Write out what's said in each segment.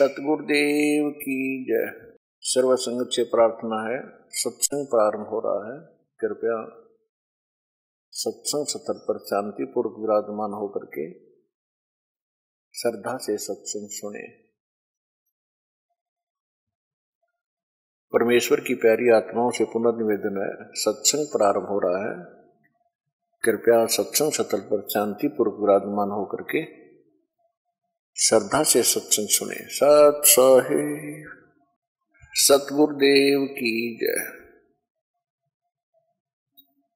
सतगुरुदेव की जय। सर्व संगत से प्रार्थना है। सत्संग प्रारंभ हो रहा है। कृपया सत्संग सतर पर शांति पूर्वक विराजमान होकर के श्रद्धा से सत्संग सुने। परमेश्वर की प्यारी आत्माओं से पुनर्निवेदन है। सत्संग प्रारंभ हो रहा है। कृपया सत्संग सतल पर शांति पूर्वक विराजमान होकर के श्रद्धा से सत्संग सुने। सत साहिब सतगुरुदेव की जय।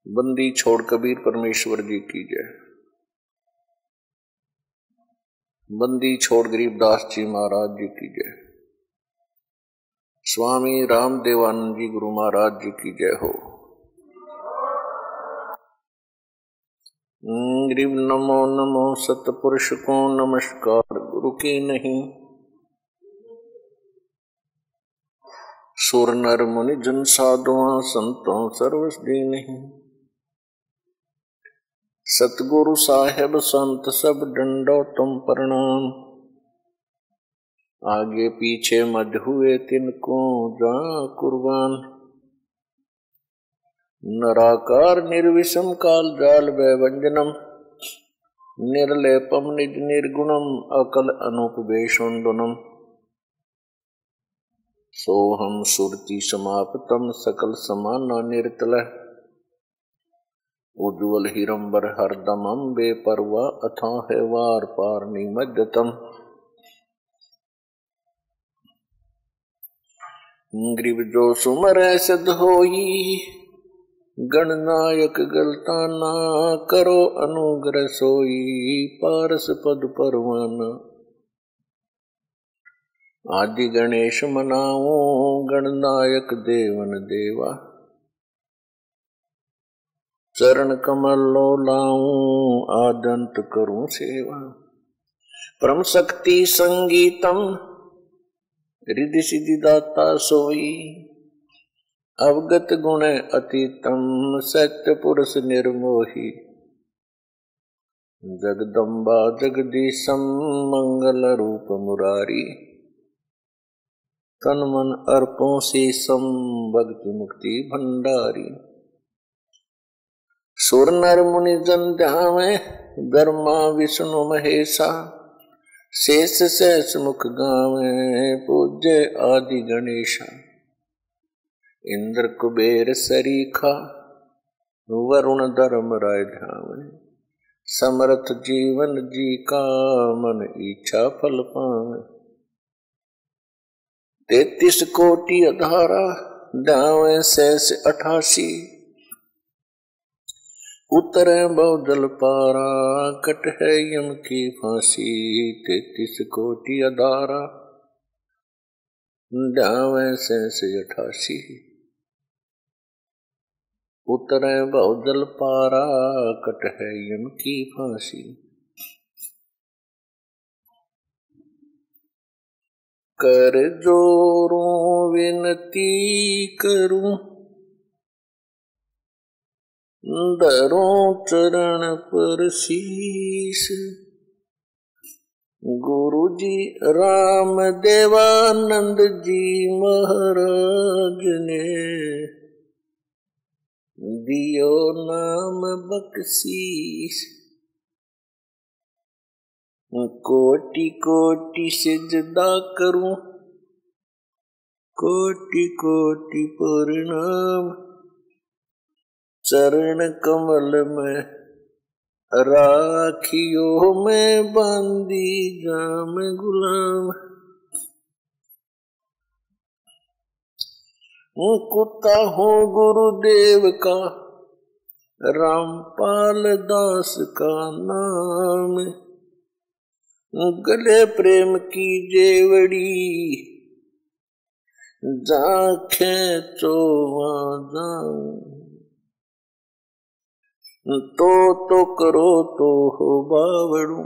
बंदी छोड़ कबीर परमेश्वर जी की जय। बंदी छोड़ गरीबदास जी महाराज जी की जय। स्वामी रामदेवानंद जी गुरु महाराज जी की जय हो। ग्रीव नमो नमो सतपुरुष को नमस्कार। गुरु की नहीं। सुर नर मुनि जन साधुआ, संतों सर्वस्वी नहीं। सतगुरु साहेब, संत सब डंडो तुम प्रणाम। आगे पीछे मध हुए तिनको जा कुर्बान। नराकार निर्विषम काल जाल व्यंजनम निर्लेपम निज निर्गुणम, अकल अनुपवेशुंडुनम। सोहम सुरति समाप्तम, सकल समान निर्तल। उज्ज्वल हिरंबर हरदमम बेपरवा अथा है वार पार निमज्जतम। ग्रीव जो सुमर सद होई। गणनायक गलताना करो अनुग्रह सोई पारस पद परवाना। आदि गणेश मनाओ, गणनायक देवन देवा। चरण कमल लो लाऊं, आदंत करूँ सेवा। परम शक्ति संगीतम, रिधि सिद्धि दाता सोई। अवगत गुण अतीतम सत्य पुरुष निर्मोही। जगदम्बा जगदीशम मंगल रूप मुरारी। तन मन अर्पों से सम भक्ति मुक्ति भंडारी। सुर नर मुनि जन ध्यावे धर्मा विष्णु महेशा। शेष शेष मुख गावे, पूज्य आदि गणेशा। इंद्र कुबेर सरीखा, वरुण धर्म राय ध्यान समर्थ जीवन जी का मन इच्छा फल पावे। तैतीस कोटि अधारा, दावे शेष अठासी। उतरे बहुदल पारा, कट है यम की फांसी। तैतीस कोटि अधारा, दावे शेष अठासी। उतरे बहुदल पारा कट है यम की फांसी। कर जोरों विनती करूँ, दरों चरण पर शीश गुरु जी राम देवानंद जी महाराज ने दियो नाम बख्शीश। कोटि कोटि सिजदा करूँ। कोटि कोटि प्रणाम। चरण कमल में राखियो में बांदी जाम गुलाम। कुत्ता हूँ गुरुदेव का, रामपाल दास का नाम। गले प्रेम की जेवड़ी, जाखे चोवा तो तो करो तो हो बावड़ू,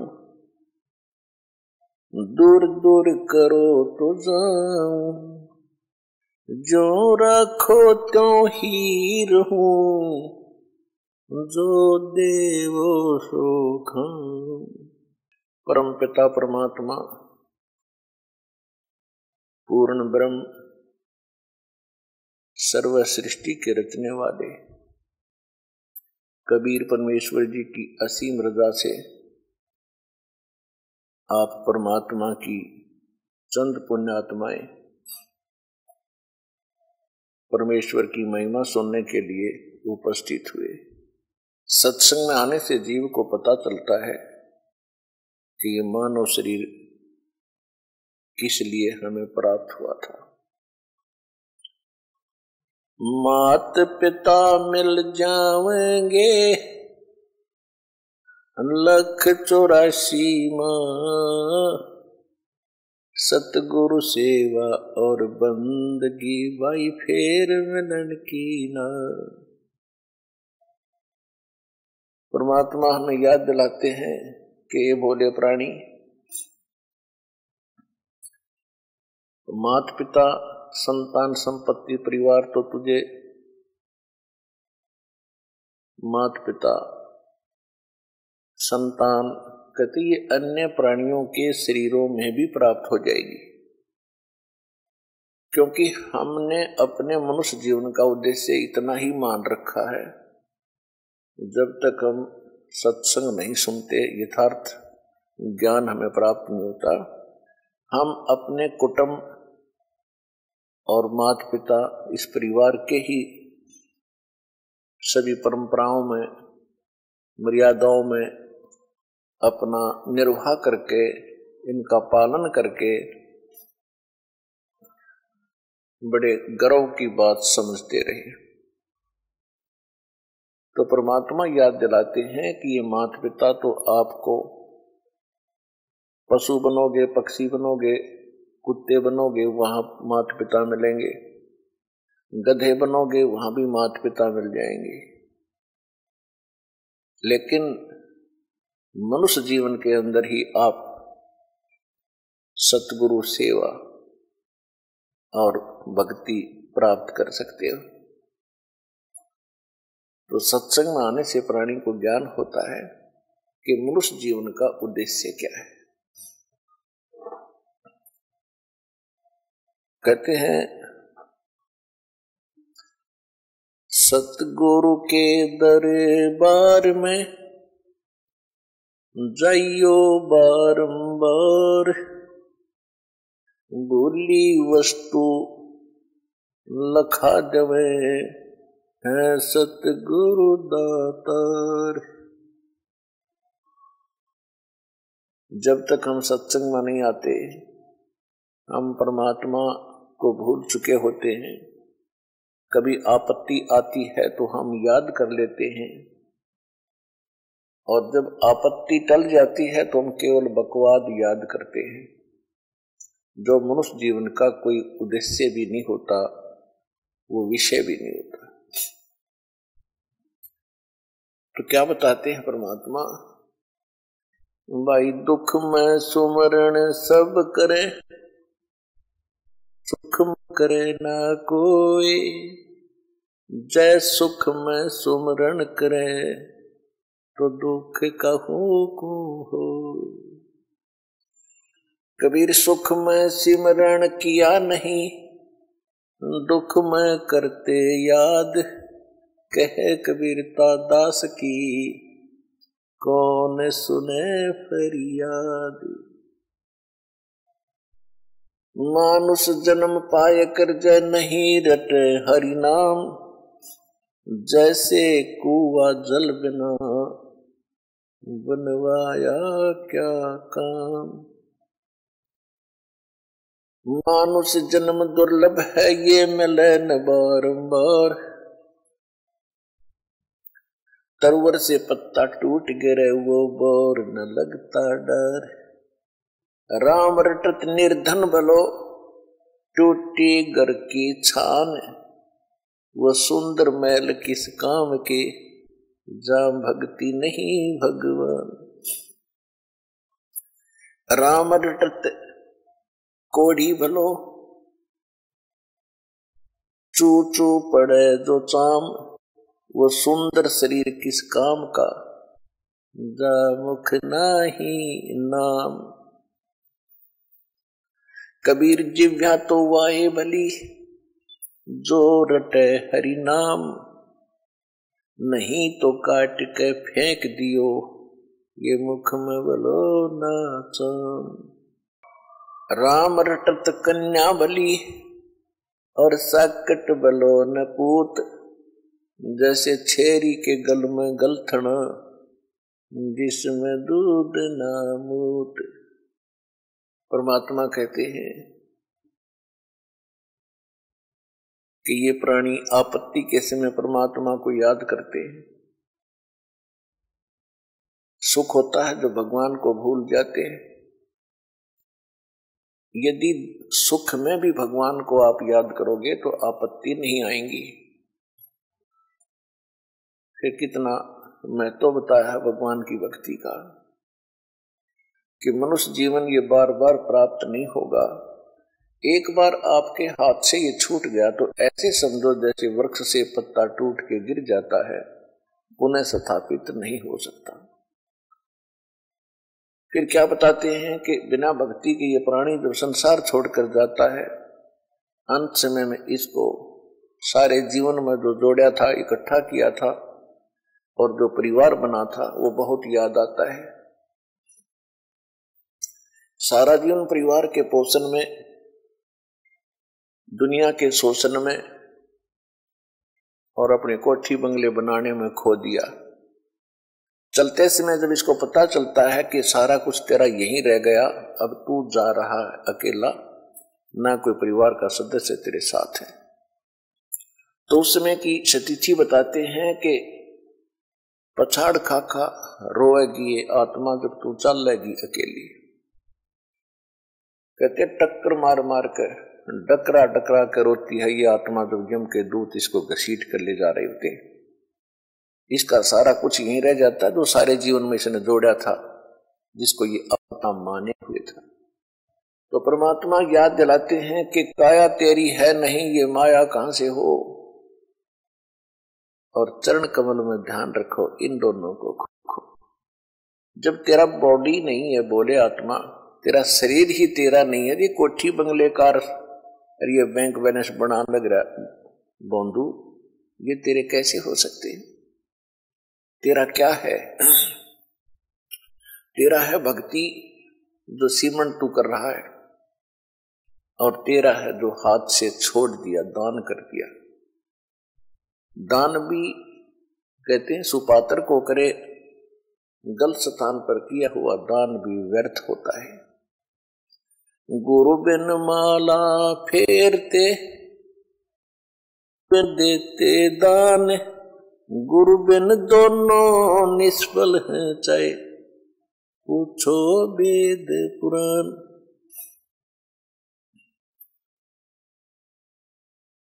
दूर दूर करो तो जाऊँ। जो रखो त्यों ही रहूँ, जो देवो सो खाऊं परम पिता परमात्मा, पूर्ण ब्रह्म सर्व सृष्टि के रचने वाले। कबीर परमेश्वर जी की असीम रजा से आप परमात्मा की चंद पुण्यात्माएँ परमेश्वर की महिमा सुनने के लिए उपस्थित हुए। सत्संग में आने से जीव को पता चलता है कि ये मानव शरीर किस लिए हमें प्राप्त हुआ था। मात पिता मिल जावेंगे लख चौरासी माँ सतगुरु सेवा और बंदगी भाई फेर मिलन की ना। परमात्मा हमें याद दिलाते हैं कि ये बोले प्राणी मात पिता संतान संपत्ति परिवार तो तुझे मात पिता संतान कहते ये अन्य प्राणियों के शरीरों में भी प्राप्त हो जाएगी। क्योंकि हमने अपने मनुष्य जीवन का उद्देश्य इतना ही मान रखा है। जब तक हम सत्संग नहीं सुनते, यथार्थ ज्ञान हमें प्राप्त नहीं होता, हम अपने कुटुंब और माता पिता इस परिवार के ही सभी परंपराओं में, मर्यादाओं में अपना निर्वाह करके, इनका पालन करके बड़े गर्व की बात समझते रहे। तो परमात्मा याद दिलाते हैं कि ये माता पिता तो आपको पशु बनोगे, पक्षी बनोगे, कुत्ते बनोगे, वहाँ माता पिता मिलेंगे। गधे बनोगे, वहाँ भी माता पिता मिल जाएँगे। लेकिन मनुष्य जीवन के अंदर ही आप सतगुरु सेवा और भक्ति प्राप्त कर सकते हो। तो सत्संग में आने से प्राणी को ज्ञान होता है कि मनुष्य जीवन का उद्देश्य क्या है। कहते हैं, सतगुरु के दरबार में जाइयो बारंबार। बोली वस्तु लखा जवे है सतगुरु दातार। जब तक हम सत्संग में नहीं आते, हम परमात्मा को भूल चुके होते हैं। कभी आपत्ति आती है तो हम याद कर लेते हैं। और जब आपत्ति टल जाती है तो हम केवल बकवाद याद करते हैं। जो मनुष्य जीवन का कोई उद्देश्य भी नहीं होता, वो विषय भी नहीं होता। तो क्या बताते हैं परमात्मा? भाई दुख में सुमरण सब करे, सुख करे ना कोई, जय सुख में सुमरण करे। तो दुख कहूँ को हो? कबीर सुख में सिमरण किया नहीं, दुख में करते याद, कहे कबीरता दास की, कौन सुने फरियाद? मानुष जन्म पाए कर जय नहीं रट हरि नाम, जैसे कुआ जल बिना बनवाया क्या काम? मानुष जन्म दुर्लभ है, ये मिले न बारंबार। तरवर से पत्ता टूट गिरे, वो बोर न लगता डर। राम रटत निर्धन बलो, टूटी घर की छान। वो सुंदर मैल किस काम के? जा भक्ति नहीं भगवान। राम रटत कोड़ी भलो। चू चू पड़े जो चाम, वो सुंदर शरीर किस काम का? जा मुख नाही नाम। कबीर जिव्या तो वाए बली, जो रटे हरि नाम। नहीं तो काट के फेंक दियो। ये मुख में बलो नाचम राम रटत कन्या बली और सकट बलो, न पूत। जैसे छेरी के गल में गलथण, जिसमें दूध नामूत परमात्मा कहते हैं कि ये प्राणी आपत्ति के समय परमात्मा को याद करते हैं। सुख होता है जो भगवान को भूल जाते हैं। यदि सुख में भी भगवान को आप याद करोगे तो आपत्ति नहीं आएँगी। फिर कितना मैं तो बताया है भगवान की भक्ति का कि मनुष्य जीवन ये बार बार प्राप्त नहीं होगा। एक बार आपके हाथ से ये छूट गया तो ऐसे समझो जैसे वृक्ष से पत्ता टूट के गिर जाता है, पुनः स्थापित नहीं हो सकता। फिर क्या बताते हैं कि बिना भक्ति के ये प्राणी जो संसार छोड़कर जाता है, अंत समय में इसको सारे जीवन में जो जोड़ा था, इकट्ठा किया था और जो परिवार बना था, वो बहुत याद आता है। सारा जीवन परिवार के पोषण में दुनिया के शोषण में और अपने कोठी बंगले बनाने में खो दिया। चलते समय जब इसको पता चलता है कि सारा कुछ तेरा यहीं रह गया, अब तू जा रहा है अकेला, ना कोई परिवार का सदस्य तेरे साथ है। तो उस समय की सतीथि बताते हैं कि पछाड़ खा खा रोएगी ये आत्मा जब तू चल लेगी अकेली। कहते टक्कर मार मार कर। डकरा डकरा कर रोती है, ये आत्मा जब यम के दूत इसको घसीट कर ले जा रहे होते इसका सारा कुछ यहीं रह जाता है, जो सारे जीवन में इसने जोड़ा था, जिसको ये अपना माने हुए था। तो परमात्मा याद दिलाते हैं कि काया तेरी है नहीं, ये माया कहाँ से हो? और चरण कमल में ध्यान रखो, इन दोनों को खो जब तेरा बॉडी नहीं है, बोले आत्मा, तेरा शरीर ही तेरा नहीं है, ये कोठी बंगले कार और ये बैंक बैलेंस बना लग रहा बोंदू ये तेरे कैसे हो सकते हैं? तेरा क्या है? तेरा है भक्ति जो सीमन तू कर रहा है, और तेरा है जो हाथ से छोड़ दिया, दान कर दिया। दान भी, कहते हैं, सुपात्र को करे गलत स्थान पर किया हुआ दान भी व्यर्थ होता है। गुरु बिन माला फेरते देते दान गुरु बिन दोनों निष्फल है चाहे पूछो वेद पुराण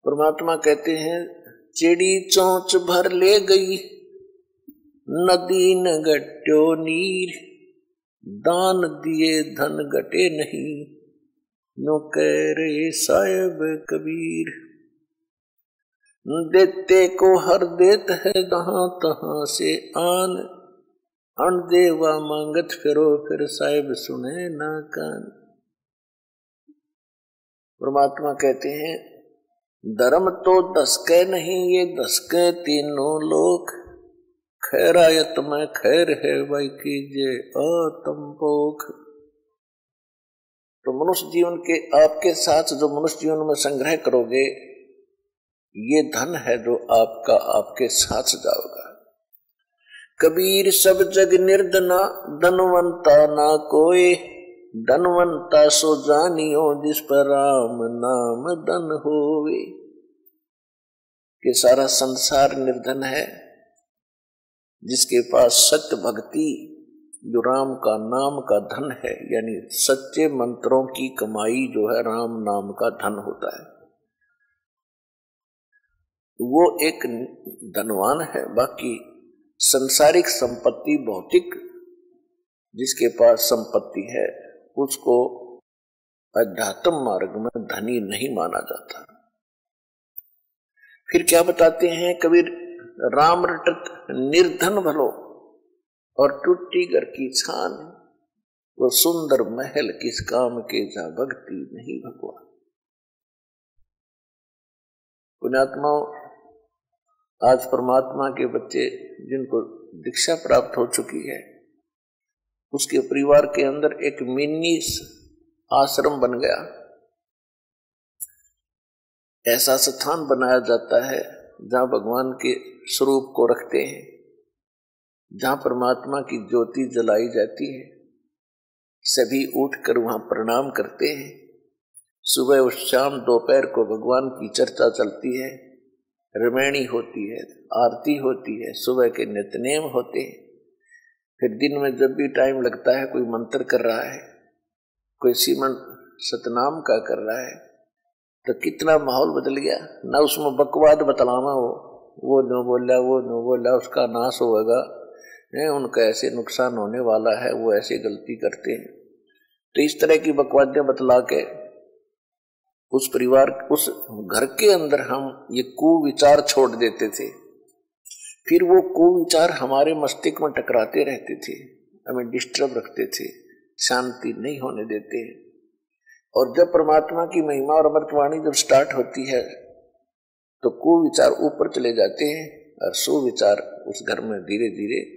परमात्मा कहते हैं चिड़ी चौंच भर ले गई नदी न गट्यो नीर दान दिए धन घटे नहीं नो कह रे साहेब कबीर। देते को हर देत है जहाँ तहां से आन। अण देवा मांगत फिरो फिर साहेब सुने ना कान। परमात्मा कहते हैं, धर्म तो दसके नहीं, ये दसके तीनों लोक। खैरायत में खैर है भाई कीजिए आतम पोख। तो मनुष्य जीवन के आपके साथ जो मनुष्य जीवन में संग्रह करोगे, ये धन है जो आपका आपके साथ जाओगा। कबीर सब जग निर्धना, धनवंता ना कोई धनवंता सो जानियो जिस पर राम नाम धन होवे। कि सारा संसार निर्धन है, जिसके पास सत्य भक्ति जो राम का नाम का धन है, यानी सच्चे मंत्रों की कमाई जो है राम नाम का धन होता है। वो एक धनवान है, बाकी संसारिक संपत्ति भौतिक जिसके पास संपत्ति है, उसको अध्यात्म मार्ग में धनी नहीं माना जाता। फिर क्या बताते हैं, कबीर? राम रटत निर्धन भलो। और टूटी घर की छान वो सुंदर महल किस काम के जा भक्ति नहीं भगवान। पुण्यात्माओं, आज परमात्मा के बच्चे जिनको दीक्षा प्राप्त हो चुकी है, उसके परिवार के अंदर एक मिनी आश्रम बन गया। ऐसा स्थान बनाया जाता है जहाँ भगवान के स्वरूप को रखते हैं। जहाँ परमात्मा की ज्योति जलाई जाती है, सभी उठकर वहाँ प्रणाम करते हैं। सुबह और शाम दोपहर को भगवान की चर्चा चलती है, रमैणी होती है, आरती होती है, सुबह के नितनेम होते हैं। फिर दिन में जब भी टाइम लगता है, कोई मंत्र कर रहा है, कोई सीमन सतनाम का कर रहा है तो कितना माहौल बदल गया। ना उसमें बकवाद बतलावा हो, वो नो बोला, वो नो बोला, उसका नाश होगा। नहीं उनका ऐसे नुकसान होने वाला है, वो ऐसे गलती करते हैं। तो इस तरह की बकवादियाँ बतला के उस परिवार, उस घर के अंदर हम ये कुविचार छोड़ देते थे। फिर वो कुविचार हमारे मस्तिष्क में टकराते रहते थे, हमें डिस्टर्ब रखते थे, शांति नहीं होने देते। और जब परमात्मा की महिमा और अमृतवाणी जब स्टार्ट होती है तो कुविचार ऊपर चले जाते हैं और सुविचार उस घर में धीरे धीरे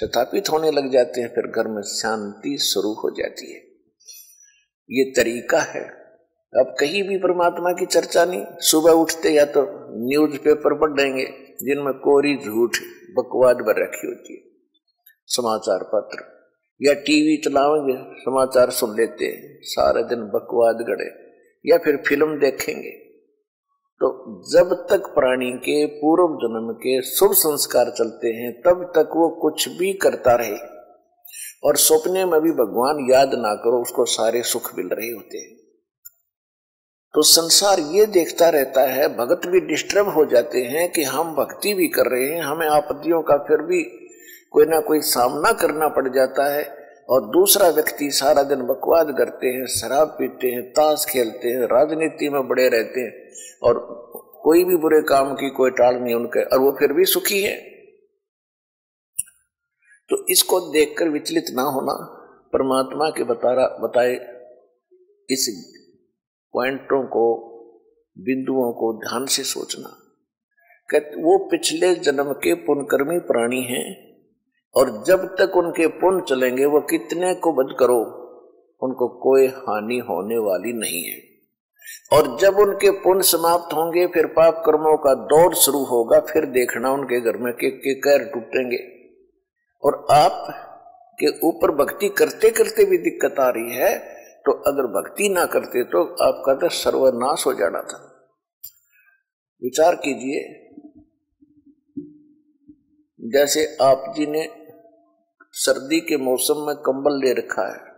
स्थापित होने लग जाते हैं, फिर घर में शांति शुरू हो जाती है। ये तरीका है। अब कहीं भी परमात्मा की चर्चा नहीं। सुबह उठते या तो न्यूज़ पेपर पढ़ देंगे जिनमें कोरी झूठ, बकवाद भर रखी होती है। समाचार पत्र या टीवी चलावेंगे समाचार सुन लेते हैं, सारे दिन बकवाद गड़े। या फिर फ़िल्म देखेंगे। तो जब तक प्राणी के पूर्व जन्म के शुभ संस्कार चलते हैं, तब तक वो कुछ भी करता रहे। और सपने में भी भगवान याद ना करो, उसको सारे सुख मिल रहे होते हैं। तो संसार ये देखता रहता है, भगत भी डिस्टर्ब हो जाते हैं कि हम भक्ति भी कर रहे हैं, हमें आपत्तियों का फिर भी कोई ना कोई सामना करना पड़ जाता है। और दूसरा व्यक्ति सारा दिन बकवाद करते हैं, शराब पीते हैं, ताश खेलते हैं, राजनीति में बड़े रहते हैं और कोई भी बुरे काम की कोई टाल नहीं उनके, और वो फिर भी सुखी है। तो इसको देखकर विचलित ना होना परमात्मा के बता बताए इस पॉइंटों को, बिंदुओं को ध्यान से सोचना। कहते, वो पिछले जन्म के पुनकर्मी प्राणी हैं और जब तक उनके पुण्य चलेंगे वो कितने को बद करो उनको कोई हानि होने वाली नहीं है। और जब उनके पुण्य समाप्त होंगे फिर पाप कर्मों का दौर शुरू होगा फिर देखना उनके घर में के, के कैर टूटेंगे। और आप के ऊपर भक्ति करते करते भी दिक्कत आ रही है तो अगर भक्ति ना करते तो आपका तो सर्वनाश हो जाना था। विचार कीजिए। जैसे आप जी ने सर्दी के मौसम में कंबल ले रखा है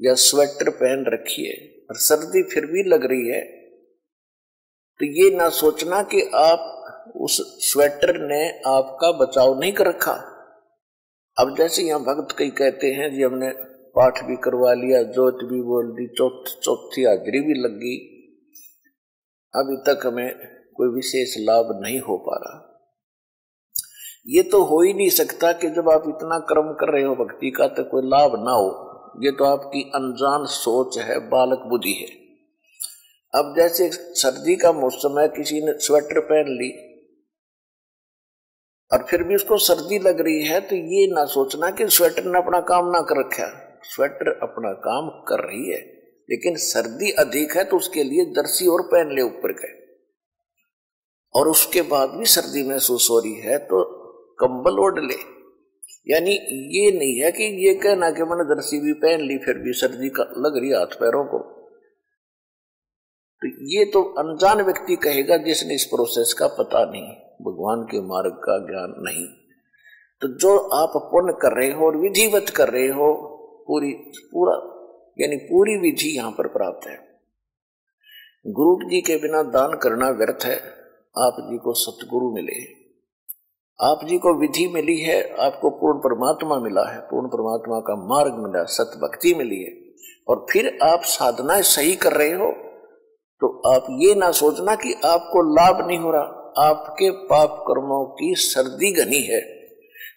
या स्वेटर पहन रखी है और सर्दी फिर भी लग रही है तो ये ना सोचना कि आप उस स्वेटर ने आपका बचाव नहीं कर रखा। अब जैसे यहाँ भक्त कई कहते हैं, जी हमने पाठ भी करवा लिया जोत भी बोल दी, चौथ, चौथी हाजरी भी लग अभी तक हमें कोई विशेष लाभ नहीं हो पा रहा। ये तो हो ही नहीं सकता कि जब आप इतना कर्म कर रहे हो भक्ति का तो कोई लाभ ना हो। ये तो आपकी अनजान सोच है, बालक बुद्धि है। अब जैसे सर्दी का मौसम है, किसी ने स्वेटर पहन ली और फिर भी उसको सर्दी लग रही है तो ये ना सोचना कि स्वेटर ने अपना काम ना कर रखा स्वेटर अपना काम कर रही है, लेकिन सर्दी अधिक है तो उसके लिए जर्सी और पहन ले ऊपर के और उसके बाद भी सर्दी महसूस हो रही है तो कंबल ओढ़ ले। यानी ये नहीं है कि ये कहना कि मैंने जर्सी भी पहन ली, फिर भी सर्दी का लग रही हाथ पैरों को। तो ये तो अनजान व्यक्ति कहेगा जिसने इस प्रोसेस का पता नहीं, भगवान के मार्ग का ज्ञान नहीं। तो जो आप पुण्य कर रहे हो और विधिवत कर रहे हो, पूरी, पूरा, यानी पूरी विधि यहाँ पर प्राप्त है। गुरु जी के बिना दान करना व्यर्थ है, आप जी को सतगुरु मिले। आप जी को विधि मिली है, आपको पूर्ण परमात्मा मिला है। पूर्ण परमात्मा का मार्ग मिला सत भक्ति मिली है। और फिर आप साधनाएँ सही कर रहे हो तो आप ये ना सोचना कि आपको लाभ नहीं हो रहा। आपके पाप कर्मों की सर्दी घनी है।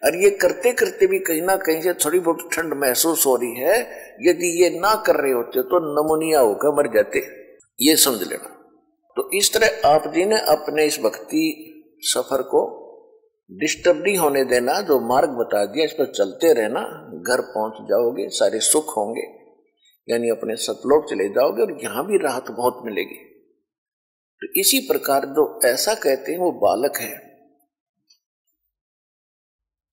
और ये करते करते भी कहीं ना कहीं से थोड़ी बहुत ठंड महसूस हो रही है। यदि ये ना कर रहे होते तो नमोनिया होकर मर जाते। ये समझ लेना। तो इस तरह आप जी ने अपने इस भक्ति सफ़र को डिस्टर्ब नहीं होने देना, जो मार्ग बता दिया, इस पर चलते रहना, घर पहुँच जाओगे, सारे सुख होंगे। यानी अपने सतलोक चले जाओगे और यहाँ भी राहत बहुत मिलेगी। तो इसी प्रकार जो ऐसा कहते हैं, वो बालक है।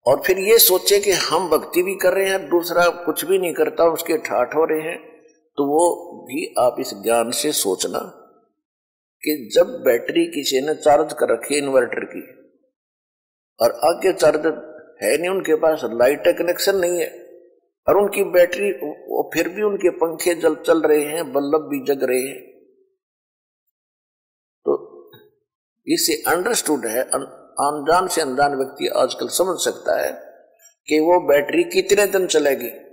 और फिर ये सोचे कि हम भक्ति भी कर रहे हैं, दूसरा कुछ भी नहीं करता, उसके ठाठ हो रहे हैं तो वो भी आप इस ज्ञान से सोचना कि जब बैटरी किसी ने चार्ज कर रखी इन्वर्टर की और आगे चार्जर है नहीं उनके पास, लाइट कनेक्शन नहीं है। और उनकी बैटरी, वो फिर भी उनके पंखे जल, चल रहे हैं बल्लभ भी जग रहे हैं। तो इसे अंडरस्टूड है अनजान से अनजान व्यक्ति आजकल समझ सकता है कि वो बैटरी कितने दिन चलेगी।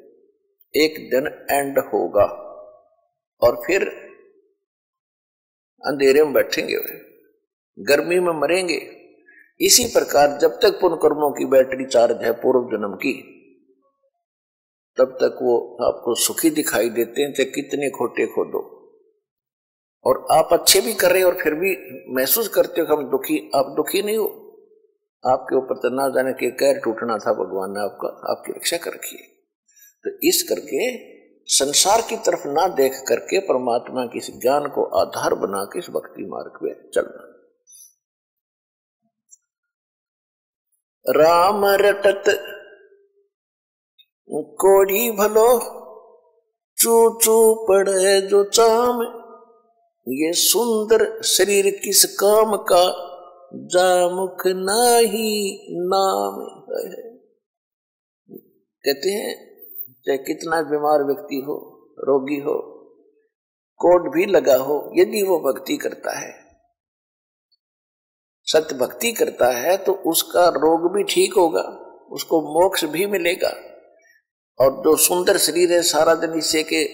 एक दिन एंड होगा। और फिर अंधेरे में बैठेंगे वे। गर्मी में मरेंगे। इसी प्रकार जब तक पुण्य कर्मों की बैटरी चार्ज है पूर्व जन्म की, तब तक वो आपको सुखी दिखाई देते हैं, चाहे कितने खोटे खोदो और आप अच्छे भी कर रहे हो और फिर भी महसूस करते हो कि हम दुखी, आप दुखी नहीं हो। आपके ऊपर तो ना जाने के कैर टूटना था भगवान ने आपका, आपकी रक्षा कर रखी है। तो इस करके संसार की तरफ़ ना देख करके परमात्मा के इस ज्ञान को आधार बना के इस भक्ति मार्ग में चलना। राम रटत कोड़ी भलो चू चू पड़े जो चाम। ये सुंदर शरीर किस काम का जा मुख नाही नाम है। कहते हैं, चाहे कितना बीमार व्यक्ति हो, रोगी हो, कोट भी लगा हो, यदि वो भक्ति करता है। सत्य भक्ति करता है तो उसका रोग भी ठीक होगा, उसको मोक्ष भी मिलेगा। और जो सुंदर शरीर है, सारा दिन इसे के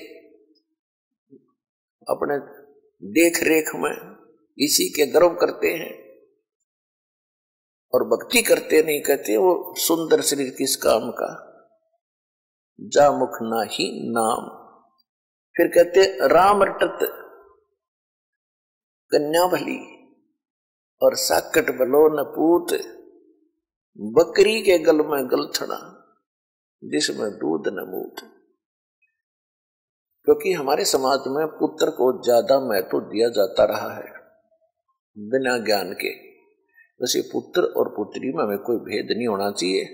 अपने देख रेख में इसी के गर्व करते हैं। और भक्ति करते नहीं, कहते वो सुंदर शरीर किस काम का? जा मुख ना ही नाम। फिर कहते राम रटत कन्या भली और साकट बलो न पूत। बकरी के गल में गलथड़ा जिसमें दूध न मूत। क्योंकि हमारे समाज में पुत्र को ज़्यादा महत्व दिया जाता रहा है, बिना ज्ञान के। वैसे पुत्र और पुत्री में हमें कोई भेद नहीं होना चाहिए।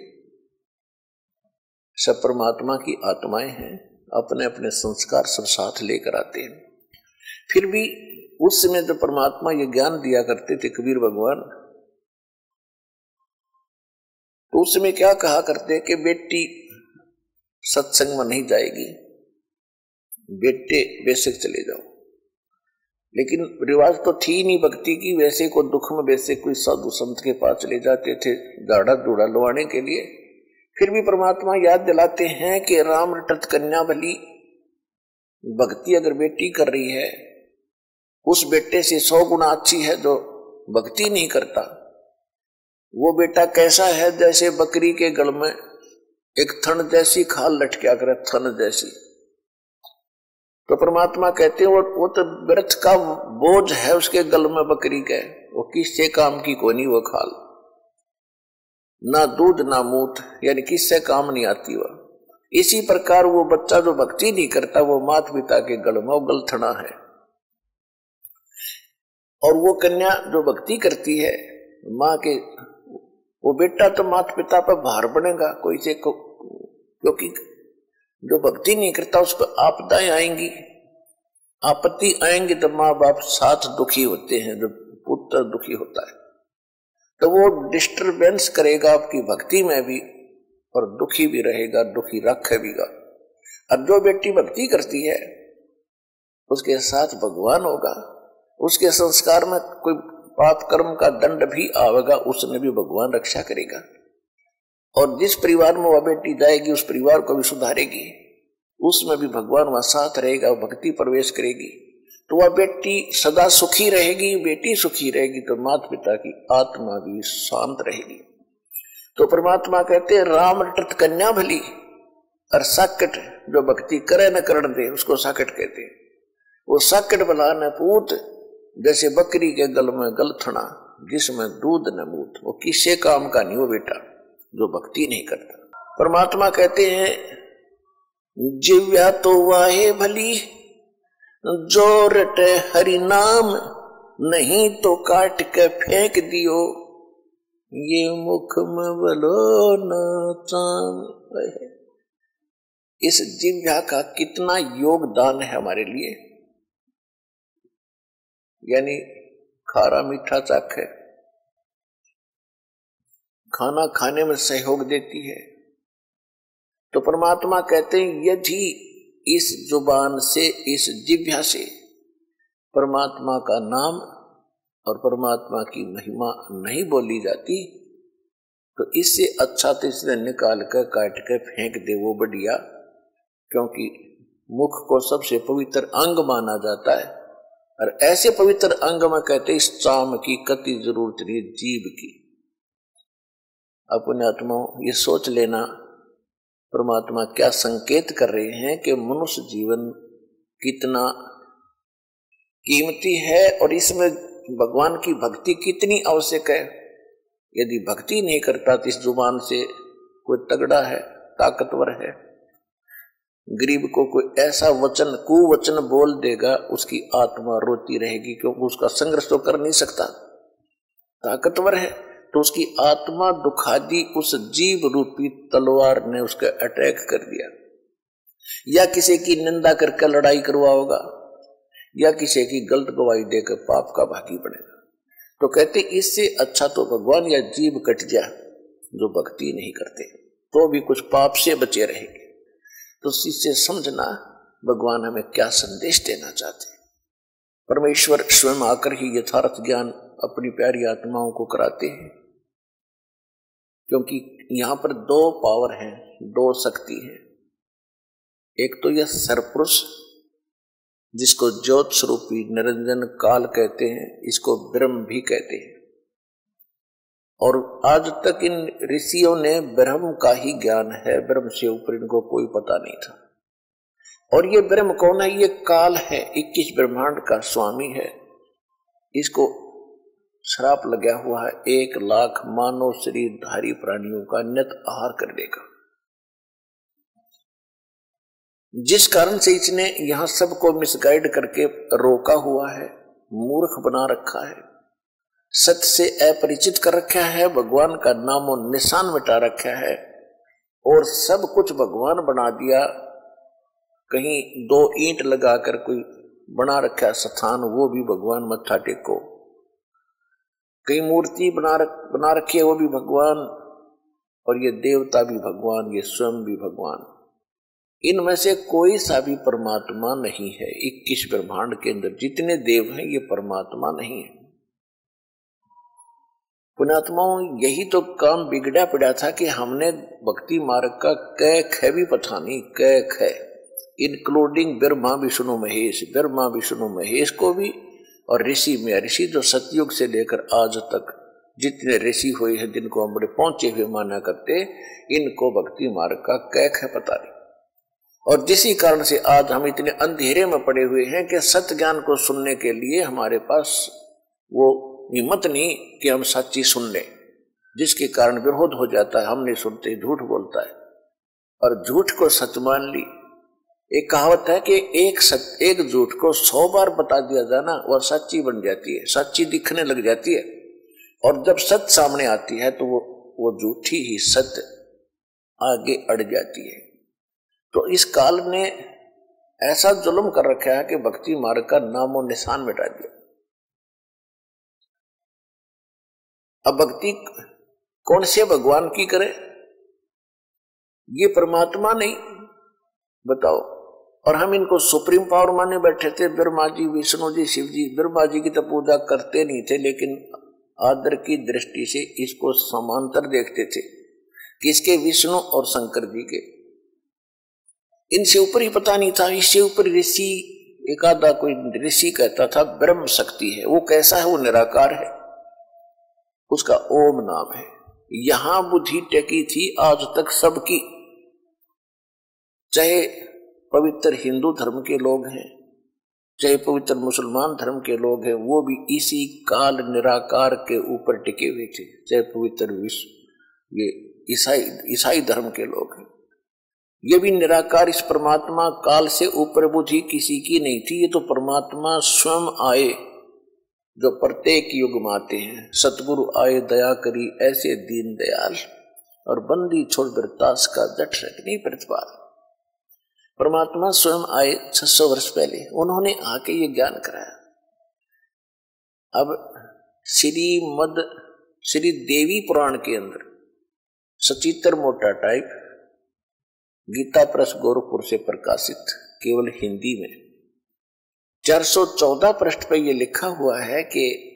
सब परमात्मा की आत्माएँ हैं अपने अपने संस्कार सब साथ लेकर आते हैं। फिर भी उस समय जो परमात्मा ये ज्ञान दिया करते थे कबीर भगवान। तो उस समय क्या कहा करते कि बेटी सत्संग में नहीं जाएगी। बेटे बेसिक चले जाओ। लेकिन रिवाज तो थी नहीं भक्ति की, वैसे को दुख में वैसे कोई साधु संत के पास चले जाते थे दाढ़ा दूढ़ा लुवाने के लिए। फिर भी परमात्मा याद दिलाते हैं कि राम रटत कन्या भली भक्ति अगर बेटी कर रही है उस बेटे से सौ गुना अच्छी है जो भक्ति नहीं करता। वो बेटा कैसा है जैसे बकरी के गल में एक थन जैसी खाल लटकिया करे थन जैसी। तो परमात्मा कहते हैं, वो वो तो व्यर्थ का बोझ है उसके गल में बकरी के। वो किससे काम की कोनी वो खाल। ना दूध, ना मूत, यानी किससे काम नहीं आती वह इसी प्रकार वो बच्चा जो भक्ति नहीं करता, वो मात पिता के गल में वो गलथना है। और वो कन्या जो भक्ति करती है, माँ के, वो बेटा तो माता पिता पर भार बनेगा, कोई से को, क्योंकि जो भक्ति नहीं करता उस पर आपदाएँ आएँगी। आपत्ति आएँगी तो माँ बाप साथ दुखी होते हैं जब पुत्र दुखी होता है। तो वो डिस्टरबेंस करेगा आपकी भक्ति में भी, और दुखी भी रहेगा, दुखी रखेगा और जो बेटी भक्ति करती है, उसके साथ भगवान होगा। उसके संस्कार में कोई पाप कर्म का दंड भी आवेगा उसने भी भगवान रक्षा करेगा। और जिस परिवार में वह बेटी जाएगी, उस परिवार को भी सुधारेगी। उसमें भी भगवान वहाँ साथ रहेगा भक्ति प्रवेश करेगी। तो वह बेटी सदा सुखी रहेगी, बेटी सुखी रहेगी तो माता पिता की आत्मा भी शांत रहेगी। तो परमात्मा कहते हैं, राम टट कन्या भली। और साकट जो भक्ति करे न करण दे, उसको साकट कहते हैं। वो साकट न पूत जैसे बकरी के गल में गलथना जिसमें दूध न मूत, वो किसे काम का नहीं हो बेटा जो भक्ति नहीं करता। परमात्मा कहते हैं, जिव्या तो वाहे भली जो रटे हरि नाम, नहीं तो काट के फेंक दियो, ये मुख में बलो नाम इस जिव्या का कितना योगदान है हमारे लिए। यानी खारा मीठा चाक है। खाना खाने में सहयोग देती है। तो परमात्मा कहते हैं, यदि इस ज़ुबान से, इस जिभ्या से परमात्मा का नाम और परमात्मा की महिमा नहीं बोली जाती तो इससे अच्छा तो इसने निकाल कर, काट कर फेंक दे वो बढ़िया, क्योंकि मुख को सबसे पवित्र अंग माना जाता है। और ऐसे पवित्र अंग में कहते इस चाम की कति ज़रूरत नहीं जीव की। अपने आत्मा ये सोच लेना, परमात्मा क्या संकेत कर रहे हैं कि मनुष्य जीवन कितना कीमती है और इसमें भगवान की भक्ति कितनी आवश्यक है। यदि भक्ति नहीं करता तो इस ज़ुबान से कोई तगड़ा है, ताकतवर है गरीब को कोई ऐसा वचन, कुवचन बोल देगा, उसकी आत्मा रोती रहेगी, क्योंकि उसका संघर्ष तो कर नहीं सकता। ताकतवर है तो उसकी आत्मा दुखादी उस जीव रूपी तलवार ने उसका अटैक कर दिया। या किसी की निंदा करके लड़ाई करवाओगा, या किसी की गलत गवाही देकर पाप का भागी बनेगा। तो कहते, इससे अच्छा तो भगवान या जीव कट जा, जो भक्ति नहीं करते तो भी कुछ पाप से बचे रहेंगे। तो इससे समझना भगवान हमें क्या संदेश देना चाहते हैं। परमेश्वर स्वयं आकर ही यथार्थ ज्ञान अपनी प्यारी आत्माओं को कराते हैं। क्योंकि यहाँ पर दो पावर हैं, दो शक्ति है। एक तो यह सरपुरुष जिसको ज्योत स्वरूपी निरंजन काल कहते हैं, इसको ब्रह्म भी कहते हैं। और आज तक इन ऋषियों ने ब्रह्म का ही ज्ञान है। ब्रह्म से ऊपर इनको कोई पता नहीं था। और ये ब्रह्म कौन है? ये काल है। इक्कीस ब्रह्मांड का स्वामी है। इसको श्राप लगा हुआ है। एक लाख मानव शरीरधारी प्राणियों का नित आहार कर देगा जिस कारण से इसने यहाँ सबको मिसगाइड करके रोका हुआ है, मूर्ख बना रखा है। सत्य से अपरिचित कर रखा है, भगवान का नामो निशान मिटा रखा है और सब कुछ भगवान बना दिया। कहीं दो ईंट लगाकर कोई बना रखा स्थान, वो भी भगवान मत्था टेको। कई मूर्ति बना रख, बना रखी है, वो भी भगवान, और ये देवता भी भगवान, ये स्वयं भी भगवान। इनमें से कोई सा भी परमात्मा नहीं है। इक्कीस ब्रह्मांड के अंदर जितने देव हैं, ये परमात्मा नहीं है। पुणात्माओं यही तो काम बिगड़ा पड़ा था कि हमने भक्ति मार्ग का कै ख भी पता नहीं कै ख इंक्लूडिंग ब्रह्मा विष्णु महेश, ब्रह्मा विष्णु महेश को भी, और ऋषि में, ऋषि जो सतयुग से लेकर आज तक जितने ऋषि हुए हैं, जिनको हम बड़े पहुँचे हुए माना करते, इनको भक्ति मार्ग का कैक है पता नहीं। और जिसी कारण से आज हम इतने अंधेरे में पड़े हुए हैं कि सत्य ज्ञान को सुनने के लिए हमारे पास वो हिम्मत नहीं कि हम सच्ची सुन लें, जिसके कारण विरोध हो जाता है हम नहीं सुनते झूठ बोलता है। और झूठ को सच मान ली। एक कहावत है कि एक सच, एक झूठ को सौ बार बता दिया जाए ना वह सच्ची बन जाती है, सच्ची दिखने लग जाती है। और जब सत्य सामने आती है तो वो वो झूठी ही सत्य आगे अड़ जाती है। तो इस काल ने ऐसा जुल्म कर रखा है कि भक्ति मार्ग का नामो निशान मिटा दिया। अब भक्ति कौन से भगवान की करे? ये परमात्मा नहीं। बताओ। और हम इनको सुप्रीम पावर माने बैठे थे। ब्रह्मा जी, विष्णु जी, शिव जी, ब्रह्मा जी की तो पूजा करते नहीं थे, लेकिन आदर की दृष्टि से इसको समांतर देखते थे। किसके? विष्णु और शंकर जी के। इनसे ऊपर ही पता नहीं था, इससे ऊपर ऋषि, एकादा कोई ऋषि कहता था, ब्रह्म शक्ति है। वो कैसा है? वो निराकार है। उसका ओम नाम है। यहाँ बुद्धि टेकी थी आज तक सबकी। चाहे पवित्र हिंदू धर्म के लोग हैं, चाहे पवित्र मुसलमान धर्म के लोग हैं, वो भी इसी काल निराकार के ऊपर टिके हुए थे। चाहे पवित्र विश्व, ये ईसाई ईसाई धर्म के लोग हैं। ये भी निराकार इस परमात्मा काल से ऊपर बुद्धि किसी की नहीं थी, ये तो परमात्मा स्वयं आए। जो प्रत्येक युग में आते हैं। सतगुरु आए, दया करी, ऐसे दीन दयाल। और बंदी छोड़ ताश का जट रख नहीं प्रतिपाल। परमात्मा स्वयं आए 600 वर्ष पहले। उन्होंने आके ये ज्ञान कराया। अब श्री मद श्री देवी पुराण के अंदर सचित्र मोटा टाइप गीता प्रेस गोरखपुर से प्रकाशित केवल हिंदी में। 414 पृष्ठ पर यह लिखा हुआ है कि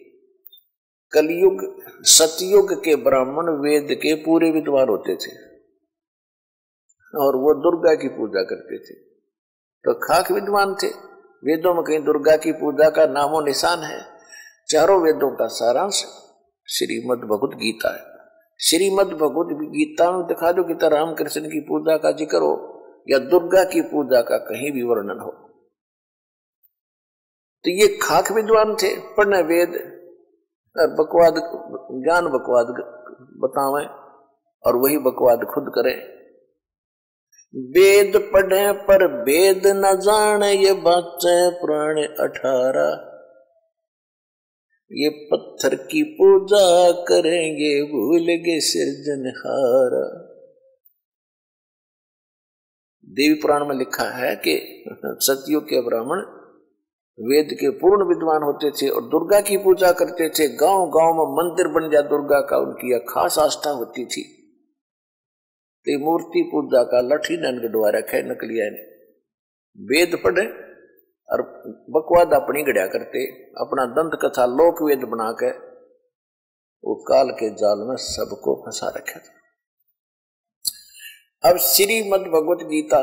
कलयुग, सतयुग के ब्राह्मण वेद के पूरे विद्वान होते थे। और वो दुर्गा की पूजा करते थे। तो खाक विद्वान थे। वेदों में कहीं दुर्गा की पूजा का नामो निशान है। चारों वेदों का सारांश श्रीमद भगवत गीता है। श्रीमद भगवत गीता में दिखा दो गीता रामकृष्ण की पूजा का ज़िक्र हो या दुर्गा की पूजा का कहीं भी वर्णन हो। तो ये खाक विद्वान थे, पढ़ने वेद बकवाद, ज्ञान बकवाद बतावे और वही बकवाद खुद करें। वेद पढ़े पर वेद न जाने ये बच्चे पुराने अठारह। ये पत्थर की पूजा करेंगे, भूल गए सिरजनहारा देवी पुराण में लिखा है कि सतियों के ब्राह्मण वेद के पूर्ण विद्वान होते थे और दुर्गा की पूजा करते थे। गाँव गाँव में मंदिर बन जा दुर्गा का उनकी खास आस्था होती थी। ते मूर्ति पूजा का लठी नन गडवा रखे नकलिया ने वेद पढ़े और बकवाद अपनी गढ़िया करते। अपना दंत कथा लोक वेद बना के वो काल के जाल में सबको फंसा रखा था। अब श्रीमद भगवत गीता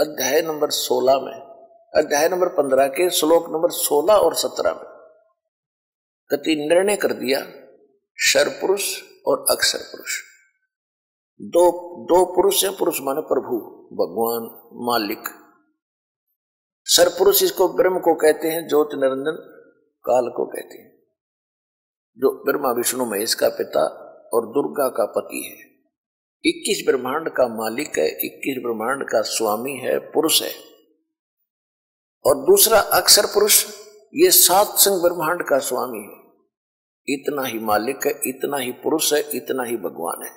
अध्याय नंबर 16 में अध्याय नंबर 15 के श्लोक नंबर 16 और 17 में। कति निर्णय कर दिया, शर पुरुष और अक्षर पुरुष। दो दो पुरुष है पुरुष माने प्रभु, भगवान, मालिक। सर पुरुष इसको ब्रह्म को कहते हैं, ज्योत निरंजन काल को कहते हैं। जो ब्रह्मा विष्णु महेश का पिता और दुर्गा का पति है। इक्कीस ब्रह्मांड का मालिक है, इक्कीस ब्रह्मांड का स्वामी है, पुरुष है। और दूसरा अक्षर पुरुष, ये सात संग ब्रह्मांड का स्वामी है। इतना ही मालिक है, इतना ही पुरुष है, इतना ही भगवान है।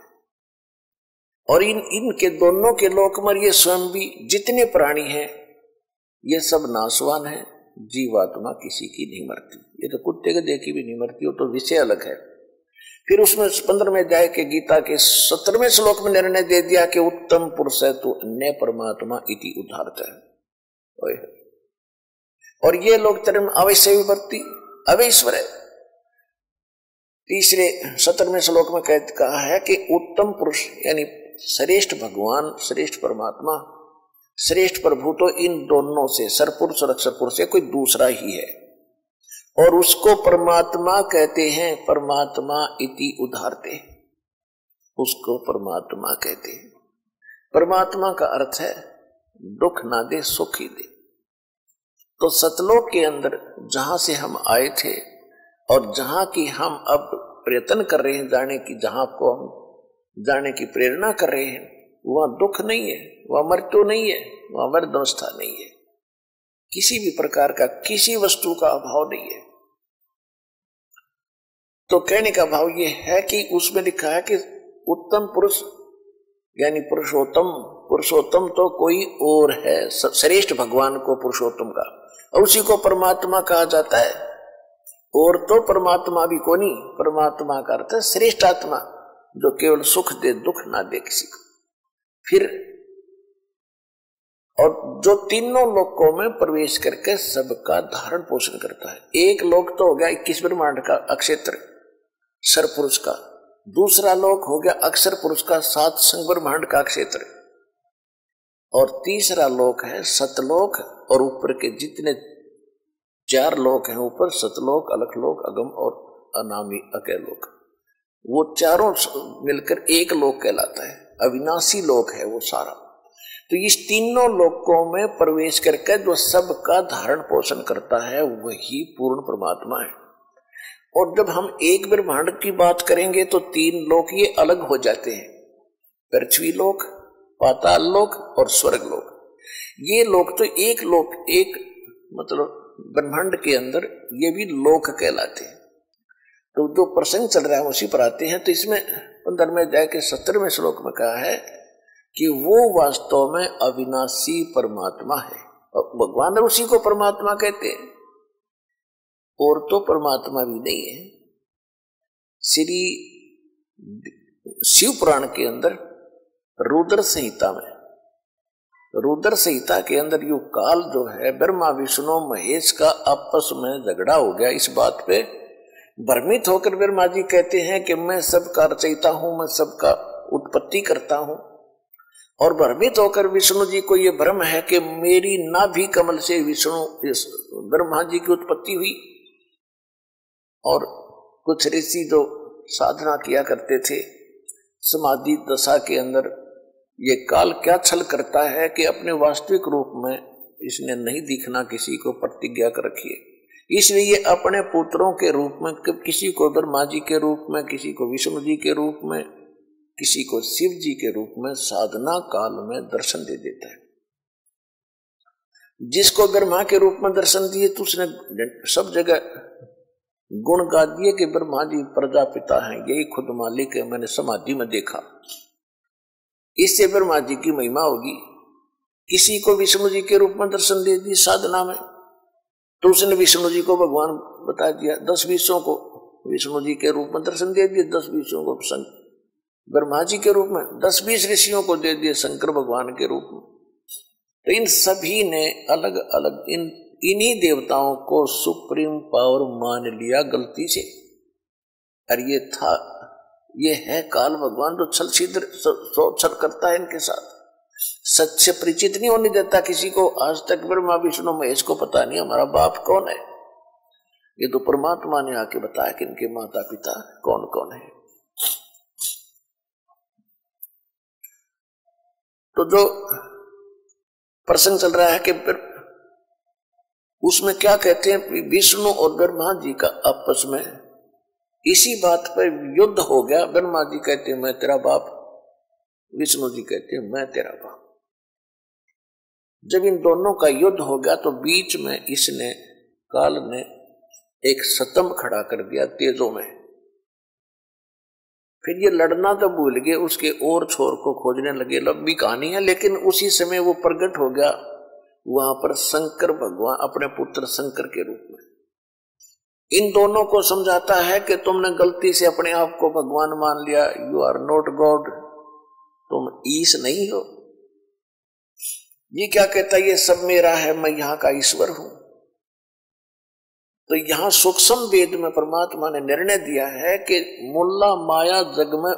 और इन, इनके दोनों के लोक में ये स्वयं भी जितने प्राणी हैं, ये सब नासवान है, जीवात्मा किसी की नहीं मरती। ये तो कुत्ते के देखी भी नहीं मरती हो तो विषय अलग है। फिर उसमें पंद्रह में जाए के गीता के सत्रहवें श्लोक में निर्णय दे दिया कि उत्तम पुरुष है तो अन्य परमात्मा इति उदारत है। और ये लोग तरम अवश्य विवर्ती अवैश्वर है। तीसरे सत्रहवें श्लोक में कहा है कि उत्तम पुरुष, यानी श्रेष्ठ भगवान, श्रेष्ठ परमात्मा, श्रेष्ठ प्रभु तो इन दोनों से सरपुरुष और अक्षर पुरुष से कोई दूसरा ही है। और उसको परमात्मा कहते हैं, परमात्मा इति उधारते उसको परमात्मा कहते हैं। परमात्मा का अर्थ है, दुख ना दे, सुख ही दे। तो सतलोक के अंदर जहाँ से हम आए थे और जहाँ की हम अब प्रयत्न कर रहे हैं जाने की, जहाँ को हम जाने की प्रेरणा कर रहे हैं, वहाँ दुख नहीं है, वहाँ मृत्यु नहीं है, वहाँ वर्दवस्था नहीं है। किसी भी प्रकार का, किसी वस्तु का अभाव नहीं है। तो कहने का भाव यह है कि उसमें लिखा है कि उत्तम पुरुष, यानी पुरुषोत्तम पुरुषोत्तम तो कोई और है श्रेष्ठ भगवान को पुरुषोत्तम का और उसी को परमात्मा कहा जाता है। और तो परमात्मा भी को नहीं, परमात्मा का अर्थ है श्रेष्ठ आत्मा, जो केवल सुख दे, दुख ना दे किसी को। फिर, और जो तीनों लोकों में प्रवेश करके सबका धारण पोषण करता है। एक लोक तो हो गया इक्कीस ब्रह्मांड का अक्षेत्र सर पुरुष का। दूसरा लोक हो गया अक्षर पुरुष का, सात संग ब्रह्मांड का क्षेत्र और तीसरा लोक है सतलोक, और ऊपर के जितने चार लोक हैं ऊपर, सतलोक, अलखलोक, अगम और अनामी, अकेलोक। वो चारों मिलकर एक लोक कहलाता है। अविनाशी लोक है वो सारा। तो इस तीनों लोकों में प्रवेश करके जो सबका धारण पोषण करता है, वही पूर्ण परमात्मा है। और जब हम एक ब्रह्मांड की बात करेंगे तो तीन लोक ये अलग हो जाते हैं। पृथ्वी लोक पाताल लोक और स्वर्ग लोक। ये लोक तो एक लोक, एक मतलब ब्रह्मांड के अंदर ये भी लोक कहलाते हैं। तो जो प्रसंग चल रहा है उसी पर आते हैं। तो इसमें पंद्रहवें अध्याय के सत्तरवें श्लोक में कहा है कि वो वास्तव में अविनाशी परमात्मा है। और भगवान उसी को परमात्मा कहते हैं। और तो परमात्मा भी नहीं है। श्री शिव पुराण के अंदर रुद्र संहिता में। रुद्र संहिता के अंदर यु काल जो है, ब्रह्मा, विष्णु, महेश का आपस में झगड़ा हो गया। इस बात पे भ्रमित होकर ब्रह्मा जी कहते हैं कि मैं सबका रचयिता हूँ, मैं सबका उत्पत्ति करता हूँ। और भ्रमित होकर विष्णु जी को यह भ्रम है कि मेरी ना भी कमल से विष्णु ब्रह्मा जी की उत्पत्ति हुई। और कुछ ऋषि जो साधना किया करते थे, समाधि दशा के अंदर ये काल क्या छल करता है कि अपने वास्तविक रूप में इसने नहीं दिखना किसी को, प्रतिज्ञा कर रखी है। इसलिए ये अपने पुत्रों के रूप में किसी को ब्रह्मा जी के रूप में, किसी को विष्णु जी के रूप में, किसी को शिव जी के रूप में साधना काल में दर्शन दे देता है। जिसको ब्रह्मा के रूप में दर्शन दिए तो उसने सब जगह गुण गा दिए कि ब्रह्मा जी प्रजापिता हैं, यही खुद मालिक है, मैंने समाधि में देखा। इससे ब्रह्मा जी की महिमा होगी। किसी को विष्णु जी के रूप में दर्शन दे दी साधना में। तो उसने विष्णु जी को भगवान बता दिया, दस बीसों को विष्णु जी के रूप में दर्शन दे दिए, दस बीसों को ब्रह्मा जी के रूप में, दस बीस ऋषियों को दे दिए शंकर भगवान के रूप में। तो इन सभी ने अलग अलग इन, इन्हीं देवताओं को सुप्रीम पावर मान लिया गलती से। और ये था ये है काल भगवान जो छल छिद्र छल करता है इनके साथ। सच से परिचित नहीं होने देता किसी को। आज तक ब्रह्मा, विष्णु, महेश को पता नहीं हमारा बाप कौन है। ये तो परमात्मा ने आके बताया कि इनके माता पिता कौन कौन है। तो जो प्रसंग चल रहा है कि उसमें क्या कहते हैं, विष्णु और ब्रह्मा जी का आपस में इसी बात पर युद्ध हो गया। ब्रह्मा जी कहते, मैं तेरा बाप विष्णु जी कहते, मैं तेरा बाप जब इन दोनों का युद्ध हो गया तो बीच में इसने काल ने एक सतम खड़ा कर दिया तेजों में। फिर ये लड़ना तो भूल गए, उसके और छोर को खोजने लगे। लंबी कहानी है, लेकिन उसी समय वो प्रकट हो गया। वहाँ पर शंकर भगवान, अपने पुत्र शंकर के रूप में। इन दोनों को समझाता है कि तुमने गलती से अपने आप को भगवान मान लिया। यू आर नॉट गॉड तुम ईश नहीं हो। ये क्या कहता है? ये सब मेरा है, मैं यहाँ का ईश्वर हूँ। तो यहाँ सूक्ष्म वेद में परमात्मा ने निर्णय दिया है कि मुल्ला माया जग में,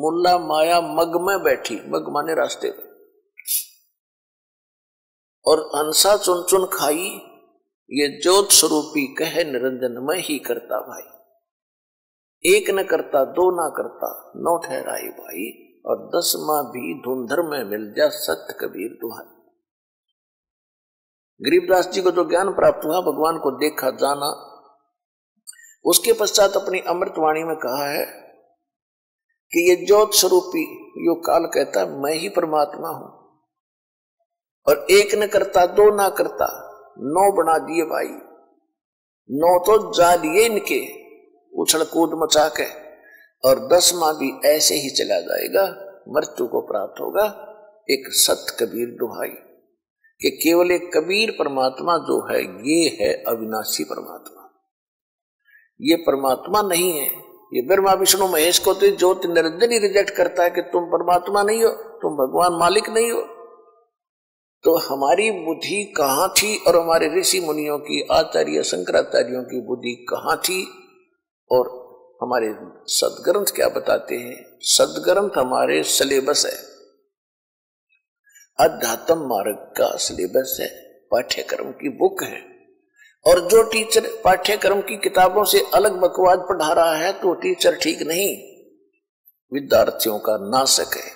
मुल्ला माया मग में बैठी। मग माने रास्ते में। और अंसा चुन चुन खाई ये ज्योत स्वरूपी कह निरंजन में ही करता भाई। एक न करता, दो ना करता, नौ ठहराई भाई, और दसवा भी धुंधर में मिल जा सत्य कबीर दुहाई। गरीबदास जी को जो ज्ञान प्राप्त हुआ, भगवान को देखा, जाना। उसके पश्चात अपनी अमृतवाणी में कहा है कि ये ज्योत स्वरूपी, यो काल कहता मैं ही परमात्मा हूँ। और एक न करता, दो ना करता नौ बना दिए भाई। नौ तो जा लिए इनके, उछल कूद मचा के। और दसवा भी ऐसे ही चला जाएगा, मृत्यु को प्राप्त होगा, एक सत कबीर दुहाई। कि केवल एक कबीर परमात्मा जो है, ये है अविनाशी परमात्मा। ये परमात्मा नहीं है। ये ब्रह्मा, विष्णु, महेश को तो ज्योति निरंजन ही रिजेक्ट करता है कि तुम परमात्मा नहीं हो, तुम भगवान मालिक नहीं हो। तो हमारी बुद्धि कहाँ थी और हमारे ऋषि मुनियों की, आचार्य, शंकराचार्यों की बुद्धि कहाँ थी? और हमारे सदग्रंथ क्या बताते हैं? सदग्रंथ हमारे सिलेबस है। अध्यात्म मार्ग का सिलेबस है, पाठ्यक्रम की बुक है। और जो टीचर पाठ्यक्रम की किताबों से अलग बकवाद पढ़ा रहा है तो टीचर ठीक नहीं। विद्यार्थियों का नाशक है।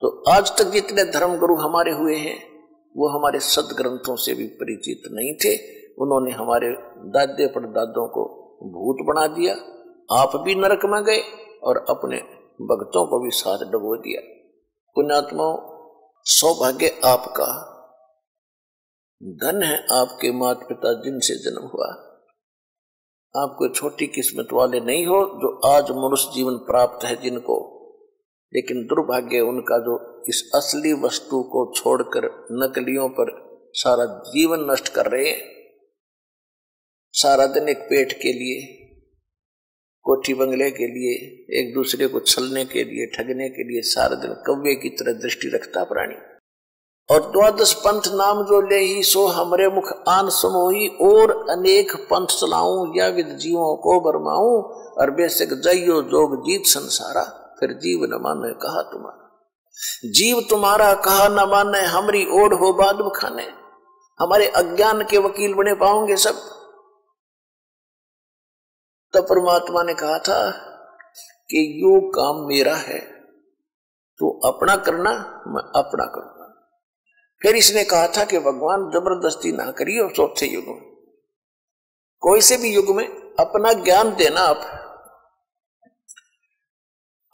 तो आज तक जितने धर्म गुरु हमारे हुए हैं वो हमारे सदग्रंथों से भी परिचित नहीं थे। उन्होंने हमारे दादे परदादों को भूत बना दिया, आप भी नरक में गए और अपने भक्तों को भी साथ डबो दिया। पुण्यात्माओं, सौभाग्य आपका। धन है आपके माता पिता जिनसे जन्म हुआ। आप कोई छोटी किस्मत वाले नहीं हो जो आज मनुष्य जीवन प्राप्त है जिनको लेकिन दुर्भाग्य उनका जो इस असली वस्तु को छोड़कर नकलियों पर सारा जीवन नष्ट कर रहे हैं, सारा दिन एक पेट के लिए, कोठी बंगले के लिए, एक दूसरे को छलने के लिए, ठगने के लिए, सारा दिन कव्य की तरह दृष्टि रखता प्राणी। और द्वादश पंथ नाम जो ले ही, सो हमरे मुख आन समोही, और अनेक पंथ चलाऊं, या विद जीवों को बरमाऊं, और बेसिक जयो जोग जीत संसारा। फिर जीव न माने कहा तुम्हारा। जीव तुम्हारा कहा न माने, हमारी ओढ़ हो बाद खाने हमारे अज्ञान के वकील बने पाओगे सब। तब परमात्मा ने कहा था कि यो काम मेरा है तो अपना करना, मैं अपना करूँगा। फिर इसने कहा था कि भगवान, ज़बरदस्ती ना करिए चौथे युग में। कोई से भी युग में अपना ज्ञान देना आप।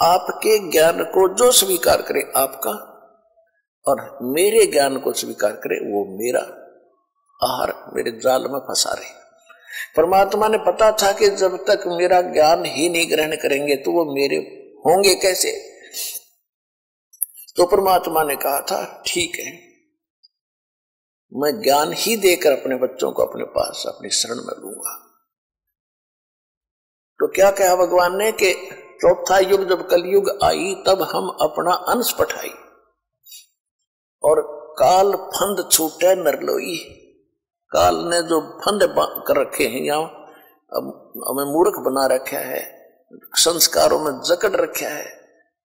आपके ज्ञान को जो स्वीकार करे आपका, और मेरे ज्ञान को स्वीकार करे वो मेरा। आहार मेरे जाल में फंसा रहे। परमात्मा ने पता था कि जब तक मेरा ज्ञान ही नहीं ग्रहण करेंगे तो वो मेरे होंगे कैसे? तो परमात्मा ने कहा था, ठीक है। मैं ज्ञान ही देकर अपने बच्चों को अपने पास, अपनी शरण में लूँगा। तो क्या कहा भगवान ने कि चौथा युग जब कलयुग आई, तब हम अपना अंश पठाई। और काल फंद छूटे नरलोई। काल ने जो फंद कर रखे हैं यहाँ हमें मूर्ख बना रखा है, संस्कारों में जकड़ रखा है,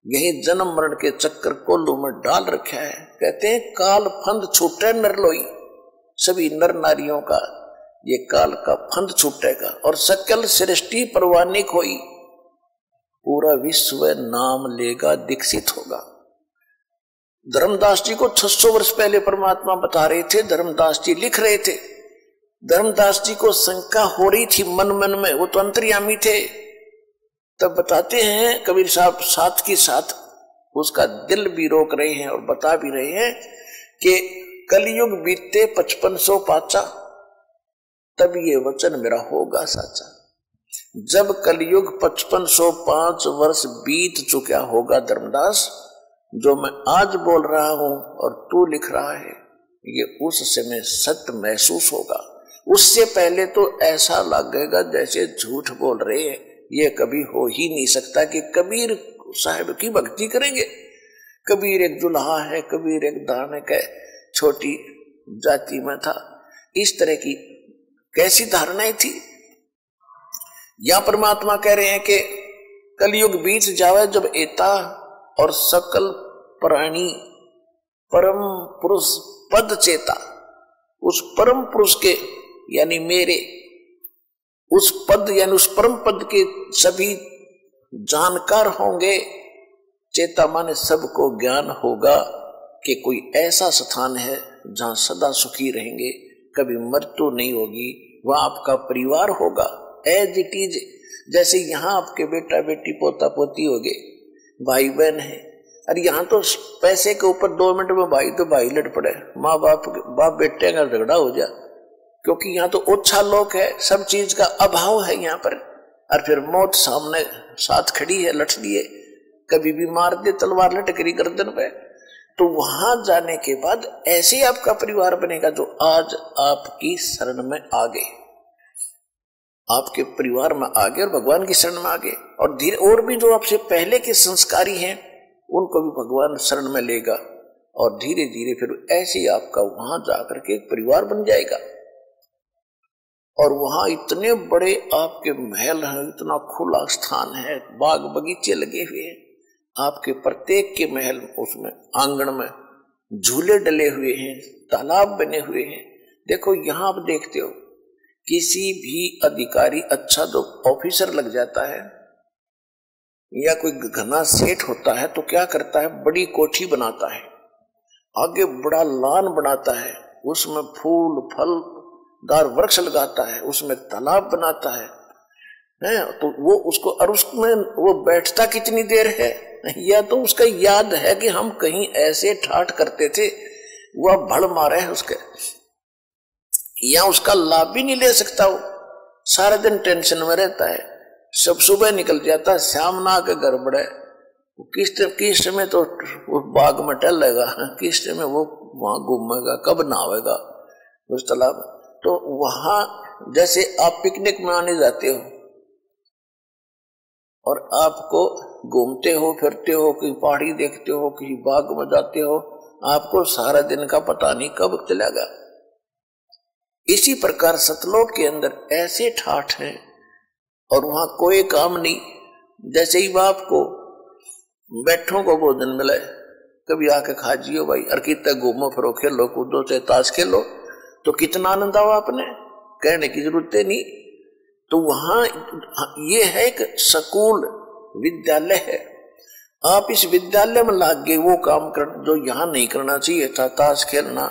यही जन्म मरण के चक्कर कोल्लू में डाल रखा है। कहते हैं, काल फंद छूटे नरलोई। सभी नर नारियों का, ये काल का फंद छूटेगा। और सकल सृष्टि परवानिक होई। पूरा विश्व नाम लेगा, दीक्षित होगा। धर्मदास जी को 600 वर्ष पहले परमात्मा बता रहे थे, धर्मदास जी लिख रहे थे। धर्मदास जी को शंका हो रही थी मन मन में, वो तो अंतर्यामी थे। तब बताते हैं, कबीर साहब साथ के साथ उसका दिल भी रोक रहे हैं और बता भी रहे हैं कि कलयुग बीतते पचपन सौ पाचा, तब ये वचन मेरा होगा साचा। जब कलयुग पचपन सौ पाँच वर्ष बीत चुका होगा धर्मदास, जो मैं आज बोल रहा हूँ और तू लिख रहा है, ये उस समय सत्य महसूस होगा। उससे पहले तो ऐसा लगेगा जैसे झूठ बोल रहे हैं। ये कभी हो ही नहीं सकता कि कबीर साहब की भक्ति करेंगे। कबीर एक दुल्हा है, कबीर एक धार्मिक है, छोटी जाति में था। इस तरह की कैसी धारणाएँ थी? या परमात्मा कह रहे हैं कि कलयुग बीच जावे जब एता और सकल प्राणी परम पुरुष पद चेता। उस परम पुरुष के, यानी मेरे, उस पद, यानी उस परम पद के सभी जानकार होंगे। चेता माने सबको ज्ञान होगा कि कोई ऐसा स्थान है जहाँ सदा सुखी रहेंगे, कभी मृत्यु नहीं होगी, वह आपका परिवार होगा। एज इट इज़ जैसे यहाँ आपके बेटा, बेटी पोता पोती हो गए भाई बहन है। अरे यहाँ तो पैसे के ऊपर दो मिनट में भाई तो भाई लड़ पड़े। माँ बाप बाप बेटे का झगड़ा हो जाए क्योंकि यहाँ तो ओछा लोक है, सब चीज़ का अभाव है यहाँ पर। और फिर मौत सामने, साथ खड़ी है लठ दिए कभी भी मार दे, तलवार लट करी गर्दन पे। तो वहाँ जाने के बाद ऐसे आपका परिवार बनेगा जो आज आपकी शरण में आ गए। आपके परिवार में आगे और भगवान की शरण में आगे। और धीरे और भी जो आपसे पहले के संस्कारी हैं, उनको भी भगवान शरण में लेगा। और धीरे धीरे फिर ऐसे ही आपका वहाँ जाकर के एक परिवार बन जाएगा। और वहाँ इतने बड़े आपके महल हैं, इतना खुला स्थान है, बाग बगीचे लगे हुए हैं। आपके प्रत्येक के महल उसमें आँगन में झूले डले हुए हैं, तालाब बने हुए हैं। देखो, यहाँ आप देखते हो किसी भी अधिकारी अच्छा जो ऑफिसर लग जाता है, या कोई घना सेठ होता है तो क्या करता है? बड़ी कोठी बनाता है, आगे बड़ा लान बनाता है, उसमें फूल, फल, दार वृक्ष लगाता है, उसमें तालाब बनाता है। है तो वो उसको और उसमें वो बैठता कितनी देर है? या तो उसका याद है कि हम कहीं ऐसे ठाठ करते थे, वह भड़ मारे है उसके। या उसका लाभ भी नहीं ले सकता वो। सारा दिन टेंशन में रहता है। सब सुबह निकल जाता है, शाम ना आके घर बढ़े। किस किस्त में तो वो बाग में टहलेगा, किसमें वो वहाँ घूमेगा, कब नहावेगा, उस तालाब तो वहाँ जैसे आप पिकनिक मनाने जाते हो, और आपको घूमते हो, फिरते हो, कहीं पहाड़ी देखते हो किसी बाग में जाते हो, आपको सारा दिन का पता नहीं कब चलेगा। इसी प्रकार सतलोक के अंदर ऐसे ठाठ हैं और वहाँ कोई काम नहीं। जैसे ही बाप को बैठो को भोजन मिले कभी आके खा जियो भाई और कितना घूमो फिरो, खेलो कूदो, चाहे ताश खेलो तो कितना आनंद आओ आपने? कहने की ज़रूरत नहीं। तो वहाँ ये है एक सकूल विद्यालय है। आप इस विद्यालय में लाग गए, वो काम कर, जो यहाँ नहीं करना चाहिए था, ताश खेलना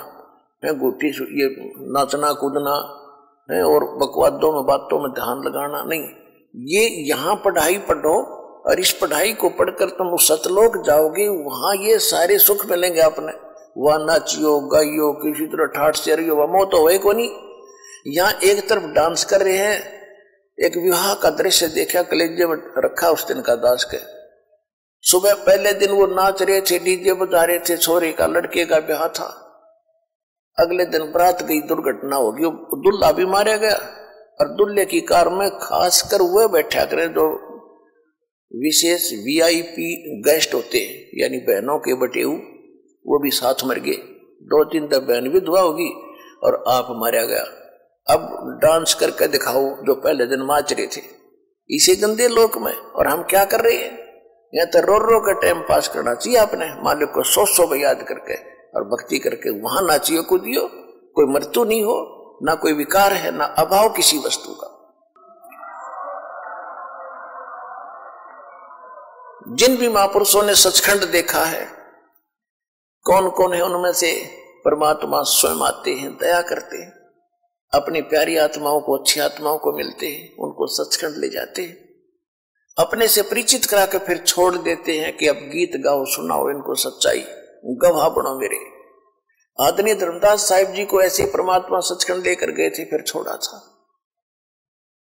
है गोटी ये नाचना, कूदना, है, और बकवादों में, बातों में ध्यान लगाना नहीं। ये यहाँ पढ़ाई पढ़ो और इस पढ़ाई को पढ़कर तुम सतलोक जाओगे, वहाँ ये सारे सुख मिलेंगे आपने। वह, नाचियो, गाइयो, किसी तरह ठाठ से रहियो वह, मौत हो को नहीं। यहाँ एक तरफ़ डांस कर रहे हैं, एक विवाह का दृश्य देखा, कलेजे में रखा उस दिन का दास के। सुबह पहले दिन वो नाच रहे थे, डीजे बजा रहे थे, छोरे का, लड़के का ब्याह था। अगले दिन बरात गई दुर्घटना होगी। दुल्ला भी मारा गया और दुल्ले की कार में खासकर वह बैठा करें जो विशेष वीआईपी गेस्ट होते हैं, यानी बहनों के बटे वो भी साथ मर गए। दो तीन तक बहन भी दुआ होगी और आप मारा गया। अब डांस करके दिखाओ जो पहले दिन नाच रहे थे। इसी गंदे लोक में, और हम क्या कर रहे हैं? या तो रो रो का टाइम पास करना चाहिए आपने। मालिक को सौ सौ याद करके। और भक्ति करके वहाँ नाचियो को दियो। कोई मृत्यु नहीं हो, ना कोई विकार है, ना अभाव किसी वस्तु का। जिन भी महापुरुषों ने सचखंड देखा है कौन कौन है उनमें से परमात्मा स्वयं आते हैं, दया करते हैं, अपनी प्यारी आत्माओं को, अच्छी आत्माओं को मिलते हैं, उनको सचखंड ले जाते हैं। अपने से परिचित करा के फिर छोड़ देते हैं कि अब गीत गाओ, सुनाओ, इनको सच्चाई गवाह बनो मेरे आदरणीय धर्मदास साहिब जी को ऐसे परमात्मा सचखंड लेकर गए थे, फिर छोड़ा था।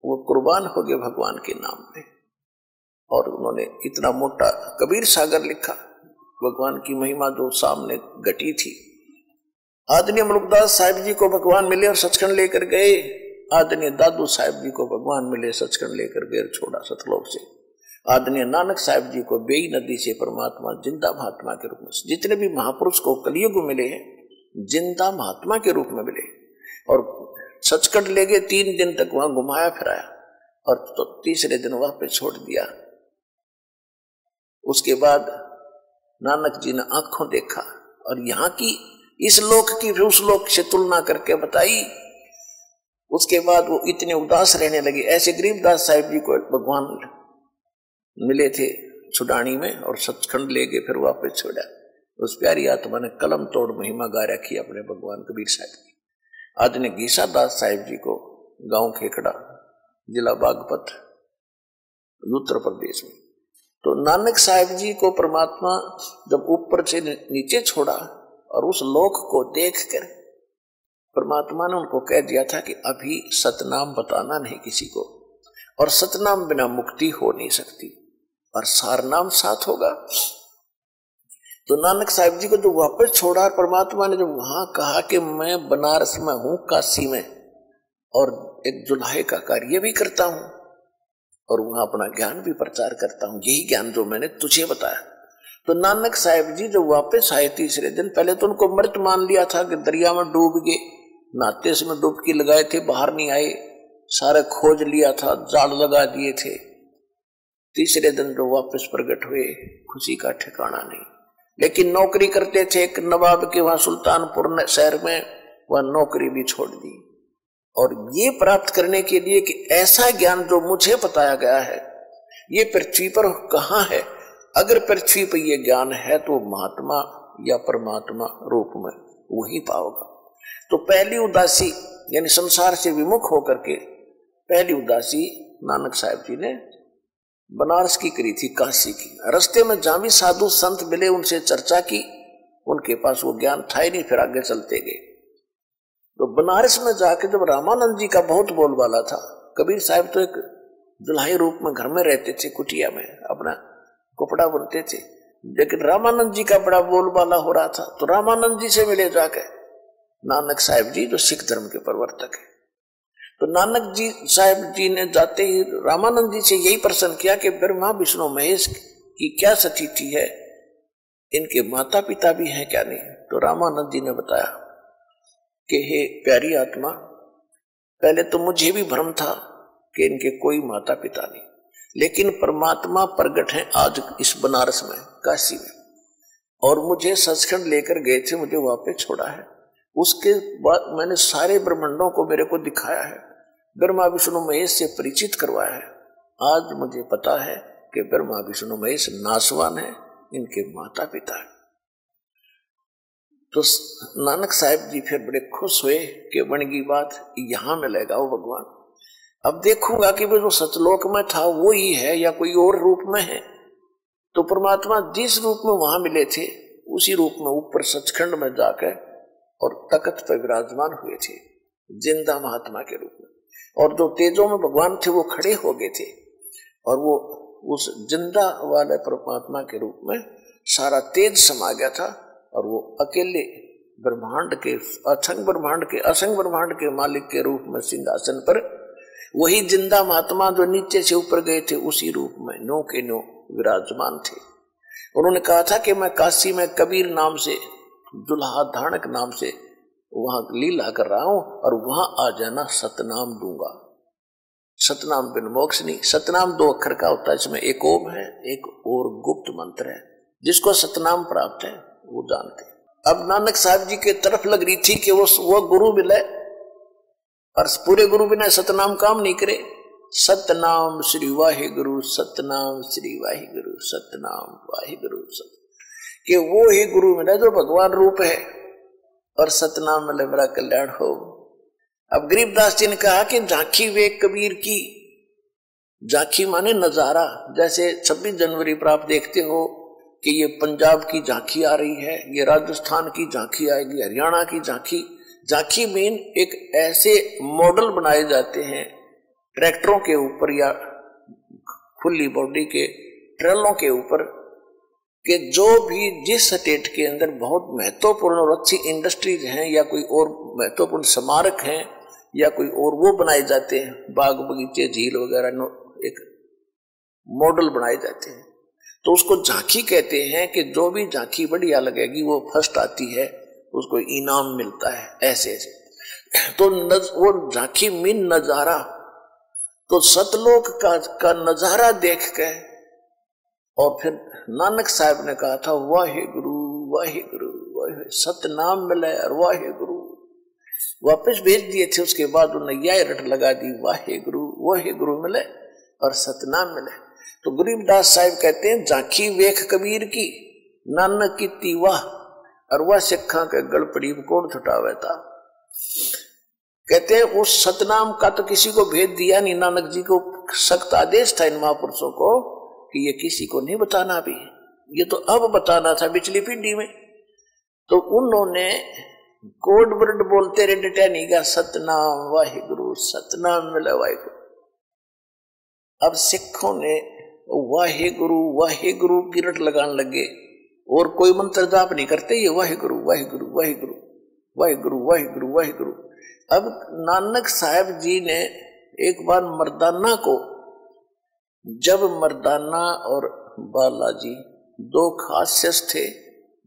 वो कुर्बान हो गए भगवान के नाम में और उन्होंने इतना मोटा कबीर सागर लिखा। भगवान की महिमा जो सामने घटी थी। आदरणीय मुल्कदास साहिब जी को भगवान मिले और सचखंड लेकर गए। आदरणीय दादू साहिब जी को भगवान मिले, सचखंड लेकर गए छोड़ा सतलोक से। आदरणीय नानक साहब जी को बेई नदी से परमात्मा, ज़िंदा महात्मा के रूप में। जितने भी महापुरुष को कलयुग मिले ज़िंदा महात्मा के रूप में मिले। और सचकट ले गए, तीन दिन तक वहाँ घुमाया फिराया और तो तीसरे दिन वहाँ पे छोड़ दिया। उसके बाद नानक जी ने आँखों देखा और यहाँ की इस लोक की भी उस लोक से तुलना करके बताई। उसके बाद वो इतने उदास रहने लगे। ऐसे गरीबदास साहिब जी को भगवान मिले थे छुडानी में और सचखंड ले गए, फिर वापस छोड़ा। उस प्यारी आत्मा ने कलम तोड़ महिमा गा रखी अपने भगवान कबीर साहब की। आज ने गीसा दास साहिब जी को गाँव खेखड़ा, जिला बागपत, उत्तर प्रदेश में। तो नानक साहिब जी को परमात्मा जब ऊपर से नीचे छोड़ा और उस लोक को देख कर परमात्मा ने उनको कह दिया था कि अभी सतनाम बताना नहीं किसी को और सतनाम बिना मुक्ति हो नहीं सकती। और सार नाम साथ होगा। तो नानक साहब जी को जो वापस छोड़ा परमात्मा ने जो वहाँ कहा कि मैं बनारस में हूँ, काशी में, और एक जुल्हे का कार्य भी करता हूँ, और वहाँ अपना ज्ञान भी प्रचार करता हूँ, यही ज्ञान जो मैंने तुझे बताया। तो नानक साहेब जी जब वापस आए तीसरे दिन, पहले तो उनको मृत मान लिया था कि दरिया में डूब गए, नाते में डुबकी लगाए थे, बाहर नहीं आए, सारे खोज लिया था, जाल लगा दिए थे। तीसरे दिन जो वापस प्रकट हुए, खुशी का ठिकाना नहीं। लेकिन नौकरी करते थे एक नवाब के वहाँ सुल्तानपुर शहर में, वह नौकरी भी छोड़ दी। और ये प्राप्त करने के लिए कि ऐसा ज्ञान जो मुझे बताया गया है, ये पृथ्वी पर कहाँ है? अगर पृथ्वी पर यह ज्ञान है तो महात्मा या परमात्मा रूप में वही पाओगा। तो पहली उदासी, यानी संसार से विमुख होकर के, पहली उदासी नानक साहब जी ने बनारस की करी थी, काशी की। रस्ते में जहाँ भी साधु संत मिले, उनसे चर्चा की। उनके पास वो ज्ञान था ही नहीं, फिर आगे चलते गए। तो बनारस में जाके जब रामानंद जी का बहुत बोलबाला था, कबीर साहब तो एक दुल्हाई रूप में घर में रहते थे, कुटिया में, अपना कपड़ा बुनते थे। लेकिन रामानंद जी का बड़ा बोलबाला हो रहा था तो रामानंद जी से मिले जाके, नानक साहब जी, जो सिख धर्म के प्रवर्तक है। तो नानक जी साहब जी ने जाते ही रामानंद जी से यही प्रश्न किया कि ब्रह्मा, विष्णु, महेश की क्या स्थिति है? इनके माता पिता भी हैं क्या नहीं? तो रामानंद जी ने बताया कि, हे प्यारी आत्मा, पहले तो मुझे भी भ्रम था कि इनके कोई माता पिता नहीं। लेकिन परमात्मा प्रगट है आज इस बनारस में, काशी में। और मुझे सचखंड लेकर गए थे, मुझे पे छोड़ा है। उसके बाद मैंने सारे ब्रह्मंडों को मेरे को दिखाया है। ब्रह्मा विष्णु महेश से परिचित करवाया है। आज मुझे पता है कि ब्रह्मा विष्णु महेश नासवान है, इनके माता पिता तो नानक साहब जी फिर बड़े खुश हुए कि बनगी बात, यहाँ मिलेगा वो भगवान। अब देखूँगा कि वो जो सतलोक में था, वो ही है या कोई और रूप में है। तो परमात्मा जिस रूप में वहाँ मिले थे, उसी रूप में ऊपर सचखंड में जाकर और तकत पर विराजमान हुए थे, ज़िंदा महात्मा के रूप में। और जो तेजों में भगवान थे, वो खड़े हो गए थे। और वो उस ज़िंदा वाले परमात्मा के रूप में सारा तेज समा गया था और वो अकेले ब्रह्मांड के असंग ब्रह्मांड के, असंग ब्रह्मांड के मालिक के रूप में सिंहासन पर वही ज़िंदा महात्मा जो नीचे से ऊपर गए थे, उसी रूप में नो के नो विराजमान थे। उन्होंने कहा था कि मैं काशी में कबीर नाम से, दुल्हा धानक नाम से वहाँ लीला कर रहा हूँ और वहाँ आ जाना सतनाम दूँगा। सतनाम बिन मोक्ष नहीं सतनाम दो अक्षर का होता है, इसमें एक ओम है, एक और गुप्त मंत्र है। जिसको सतनाम प्राप्त है, वो जानते अब नानक साहब जी के तरफ़ लग रही थी कि वो वो गुरु मिले और पूरे गुरु बिना सतनाम काम नहीं करे। सतनाम श्री वाहे गुरु सतनाम श्री वाहे गुरु सतनाम वाहे गुरु सत। कि वो ही गुरु मिला जो भगवान रूप है। और सतनाम मिले मेरा कल्याण हो। अब गरीबदास जी ने कहा कि झांकी वे कबीर की, झांकी माने नज़ारा। जैसे छब्बीस जनवरी पर आप देखते हो कि ये पंजाब की झांकी आ रही है, ये राजस्थान की झांकी आएगी, हरियाणा की झांकी। झांकी मीन एक ऐसे मॉडल बनाए जाते हैं, ट्रैक्टरों के ऊपर या खुली बॉडी के ट्रेलों के ऊपर कि जो भी जिस स्टेट के अंदर बहुत महत्वपूर्ण और अच्छी इंडस्ट्रीज़ हैं या कोई और महत्वपूर्ण स्मारक हैं या कोई और वो बनाए जाते हैं बाग बगीचे झील वगैरह एक मॉडल बनाए जाते हैं तो उसको झांकी कहते हैं कि जो भी झांकी बढ़िया लगेगी वो फ़र्स्ट आती है उसको इनाम मिलता है ऐसे ऐसे। तो नज, वो झांकी मीन नज़ारा तो सतलोक का, का नज़ारा देख के और फिर नानक साहब ने कहा था वाहे गुरु वाहे गुरु वाहे सतनाम मिले और वाहे गुरु वापस भेज दिए थे, उसके बाद उन्होंने रट लगा दी वाहे गुरु वाहे गुरु मिले और सतनाम मिले। तो गरीबदास साहब कहते हैं, झांकी वेख कबीर की, नानक की तीवाह और वह सिखा के गड़पड़ी कौन छुटावे था कहते हैं, उस सतनाम का तो किसी को भेज दिया नहीं, नानक जी को सख्त आदेश था इन महापुरुषों को कि ये किसी को नहीं बताना भी ये तो अब बताना था पिछली पीढ़ी में। तो उन्होंने कोड वर्ड बोलते रहे टहनी का सतनाम वाहे गुरु सतनाम मिला वाहे गुरु अब सिखों ने वाहे गुरु वाहे गुरु की रट लगाने लगे। और कोई मंत्र जाप नहीं करते, ये वाहे गुरु वाहे गुरु वाहे गुरु वाहे गुरु वाहे गुरु वाहे गुरु अब नानक साहब जी ने एक बार मर्दाना को जब मर्दाना और बालाजी दो खास थे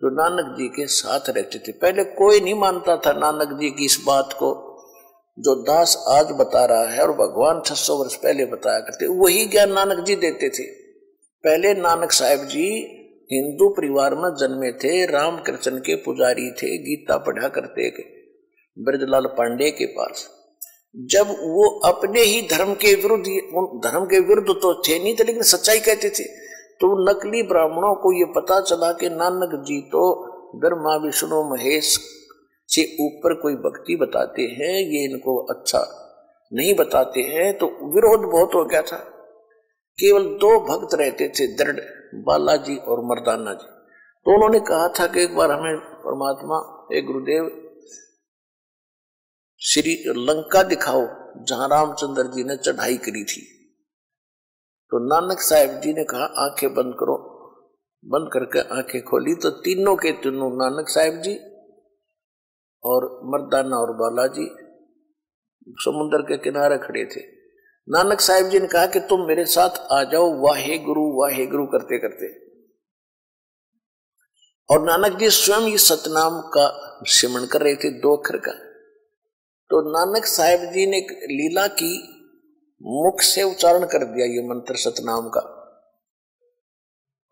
जो नानक जी के साथ रहते थे। पहले कोई नहीं मानता था नानक जी की इस बात को। जो दास आज बता रहा है और भगवान 600 वर्ष पहले बताया करते, वही ज्ञान नानक जी देते थे। पहले नानक साहब जी हिंदू परिवार में जन्मे थे, रामकृष्ण के पुजारी थे, गीता पढ़ा करते ब्रजलाल पांडे के पास। जब वो अपने ही धर्म के विरुद्ध धर्म के विरुद्ध तो थे नहीं थे, लेकिन सच्चाई कहते थे। तो नकली ब्राह्मणों को ये पता चला कि नानक जी तो ब्रह्मा, विष्णु, महेश से ऊपर कोई भक्ति बताते हैं, ये इनको अच्छा नहीं बताते हैं तो विरोध बहुत हो गया था। केवल दो भक्त रहते थे, दृढ़ बालाजी और मर्दाना जी। तो उन्होंने कहा था कि एक बार हमें परमात्मा एक गुरुदेव श्री लंका दिखाओ, जहाँ रामचंद्र जी ने चढ़ाई करी थी। तो नानक साहेब जी ने कहा, आँखें बंद करो। बंद करके आँखें खोली तो तीनों के तीनों, नानक साहब जी और मर्दाना और बालाजी, समुद्र के किनारे खड़े थे। नानक साहेब जी ने कहा कि तुम मेरे साथ आ जाओ, वाहे गुरु वाहे गुरु करते करते। और नानक जी स्वयं ये सतनाम का सिमरण कर रहे थे, दो अखर का। तो नानक साहब जी ने लीला की, मुख से उच्चारण कर दिया ये मंत्र सतनाम का।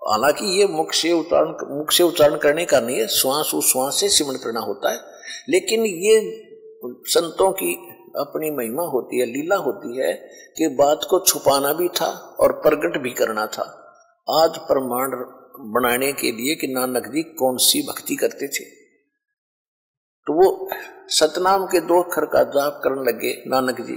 हालाँकि ये मुख से उच्चारण, मुख से उच्चारण करने का नहीं है, श्वास उश्वास से सिमरण करना होता है। लेकिन ये संतों की अपनी महिमा होती है, लीला होती है कि बात को छुपाना भी था और प्रकट भी करना था। आज प्रमाण बनाने के लिए कि नानक जी कौन सी भक्ति करते थे। तो वो सतनाम के दो अक्षर का जाप करने लगे, नानक जी।